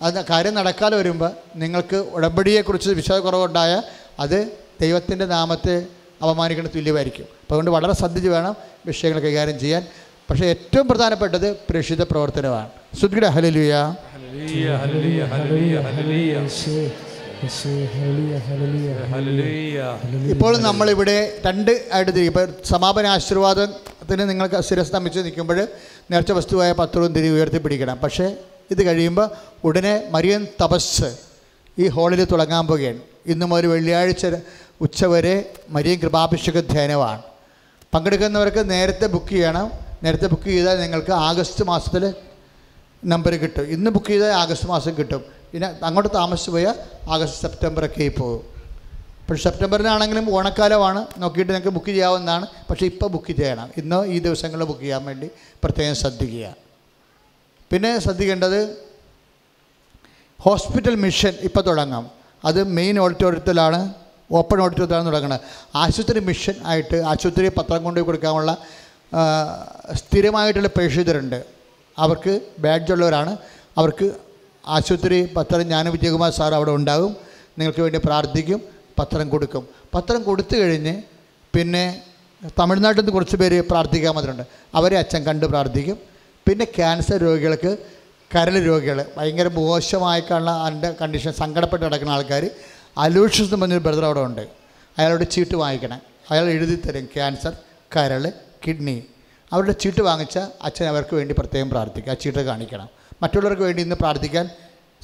അത് കാര്യം നടക്കാതെ വരുമ്പോൾ നിങ്ങൾക്ക് ഉടമ്പടിയെക്കുറിച്ച് വിശ്വാസക്കുറവുണ്ടായാൽ അത് ദൈവത്തിന്റെ നാമത്തെ അപമാനിക്കുന്ന തുല്യമായിരിക്കും. അപ്പോൾ അതുകൊണ്ട് വളരെ ശ്രദ്ധിച്ച് വേണം വിഷയങ്ങൾ കൈകാര്യം ചെയ്യാൻ. പക്ഷേ ഏറ്റവും പ്രധാനപ്പെട്ടത് പ്രേക്ഷിത പ്രവർത്തനമാണ്. സുദ്ഗിഡ ഹലലുയ ഹല്ലേലൂയ ഇപ്പോൾ നമ്മളിവിടെ രണ്ട് ആയിട്ട് തിരിക്കും ഇപ്പോൾ സമാപന ആശീർവാദത്തിന് നിങ്ങൾക്ക് ശിരസ് നമിച്ച് നിൽക്കുമ്പോൾ നേർച്ച വസ്തുവായ പത്രവും തിരി ഉയർത്തിപ്പിടിക്കണം. പക്ഷേ ഇത് കഴിയുമ്പോൾ ഉടനെ മരിയൻ തപസ് ഈ ഹാളിൽ തുടങ്ങാൻ പോകുകയാണ് ഇന്നും ഒരു വെള്ളിയാഴ്ച ഉച്ചവരെ മരിയൻ കൃപാഭിഷേക ധ്യാനമാണ്. പങ്കെടുക്കുന്നവർക്ക് നേരത്തെ ബുക്ക് ചെയ്യണം. നേരത്തെ ബുക്ക് ചെയ്താൽ നിങ്ങൾക്ക് ആഗസ്റ്റ് മാസത്തിൽ നമ്പർ കിട്ടും. ഇന്ന് ബുക്ക് ചെയ്താൽ ആഗസ്റ്റ് മാസം കിട്ടും. പിന്നെ അങ്ങോട്ട് താമസിച്ച് പോയാൽ ആഗസ്റ്റ് സെപ്റ്റംബറൊക്കെ പോകും. പക്ഷേ സെപ്റ്റംബറിലാണെങ്കിലും ഓണക്കാലമാണ്. നോക്കിയിട്ട് നിങ്ങൾക്ക് ബുക്ക് ചെയ്യാവുന്നതാണ്. പക്ഷേ ഇപ്പോൾ ബുക്ക് ചെയ്യണം. ഇന്നോ ഈ ദിവസങ്ങളിൽ ബുക്ക് ചെയ്യാൻ വേണ്ടി പ്രത്യേകം ശ്രദ്ധിക്കുക. പിന്നെ ശ്രദ്ധിക്കേണ്ടത് ഹോസ്പിറ്റൽ മിഷൻ ഇപ്പോൾ തുടങ്ങാം. അത് മെയിൻ ഓഡിറ്റോറിയത്തിലാണ് ഓപ്പൺ ഓഡിറ്റോറിയത്തിലാണ് തുടങ്ങുന്നത്. ആശുപത്രി മിഷൻ ആയിട്ട് ആശുപത്രി പത്രം കൊണ്ടുപോയി കൊടുക്കാനുള്ള സ്ഥിരമായിട്ടുള്ള പ്രേക്ഷിതരുണ്ട് അവർക്ക് ബാഡ്ജുള്ളവരാണ്. അവർക്ക് ആശുപത്രി പത്രം ജ്ഞാന വിജയകുമാർ സാർ അവിടെ ഉണ്ടാകും. നിങ്ങൾക്ക് വേണ്ടി പ്രാർത്ഥിക്കും പത്രം കൊടുക്കും. പത്രം കൊടുത്തു കഴിഞ്ഞ് പിന്നെ തമിഴ്നാട്ടിൽ നിന്ന് കുറച്ച് പേര് പ്രാർത്ഥിക്കാൻ മാത്രമുണ്ട് അവരെ അച്ഛൻ കണ്ട് പ്രാർത്ഥിക്കും. പിന്നെ ക്യാൻസർ രോഗികൾക്ക് കരൾ രോഗികൾ ഭയങ്കര മോശമായിട്ടുള്ള അതിന്റെ കണ്ടീഷൻ സങ്കടപ്പെട്ട് കിടക്കുന്ന ആൾക്കാർ അലൂഷ്യസ് എന്ന് പറഞ്ഞൊരു ബ്രദർ അവിടെ ഉണ്ട്. അയാളോട് ചീട്ട് വാങ്ങിക്കണം. അയാൾ എഴുതി തരും ക്യാൻസർ കരൾ കിഡ്നി. അവരുടെ ചീട്ട് വാങ്ങിച്ച അച്ഛൻ അവർക്ക് വേണ്ടി പ്രത്യേകം പ്രാർത്ഥിക്കുക. ആ ചീട്ട് കാണിക്കണം. മറ്റുള്ളവർക്ക് വേണ്ടി ഇന്ന് പ്രാർത്ഥിക്കാൻ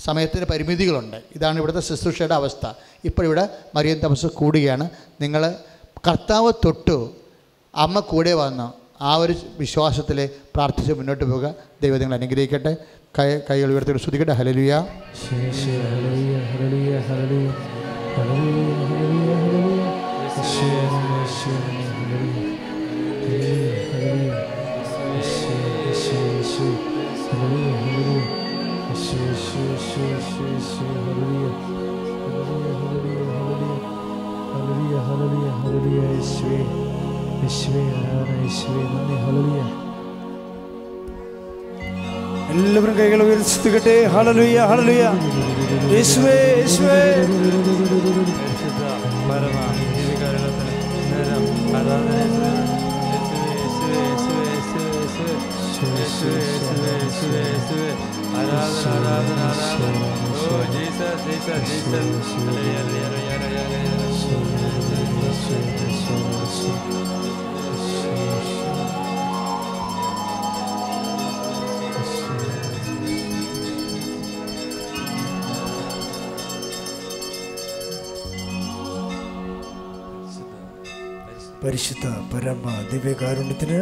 സമയത്തിന് പരിമിതികളുണ്ട്. ഇതാണ് ഇവിടുത്തെ ശുശ്രൂഷയുടെ അവസ്ഥ. ഇപ്പോൾ ഇവിടെ മറിയൻ തപസ് കൂടുകയാണ്. നിങ്ങൾ കർത്താവ് തൊട്ടു അമ്മ കൂടെ വന്നു ആ ഒരു വിശ്വാസത്തിൽ പ്രാർത്ഥിച്ച് മുന്നോട്ട് പോവുക. ദൈവം നിങ്ങൾ അനുഗ്രഹിക്കട്ടെ. കൈ കൈകൾ ഉയർത്തി ശ്രദ്ധിക്കട്ടെ ഹലലുയ യേശുവേ ഹല്ലേലൂയ. ഹല്ലേലൂയ. യേശുവേ നന്ദി ഹല്ലേലൂയ എല്ലാവരും കൈകൾ ഉയർത്തിക്കട്ടെ ഹലലുയ ഹലലുയ യേശുവേ യേശുവേ ആരാധന പരിശുദ്ധ പരമ ദിവ്യകാരുണ്യത്തിന്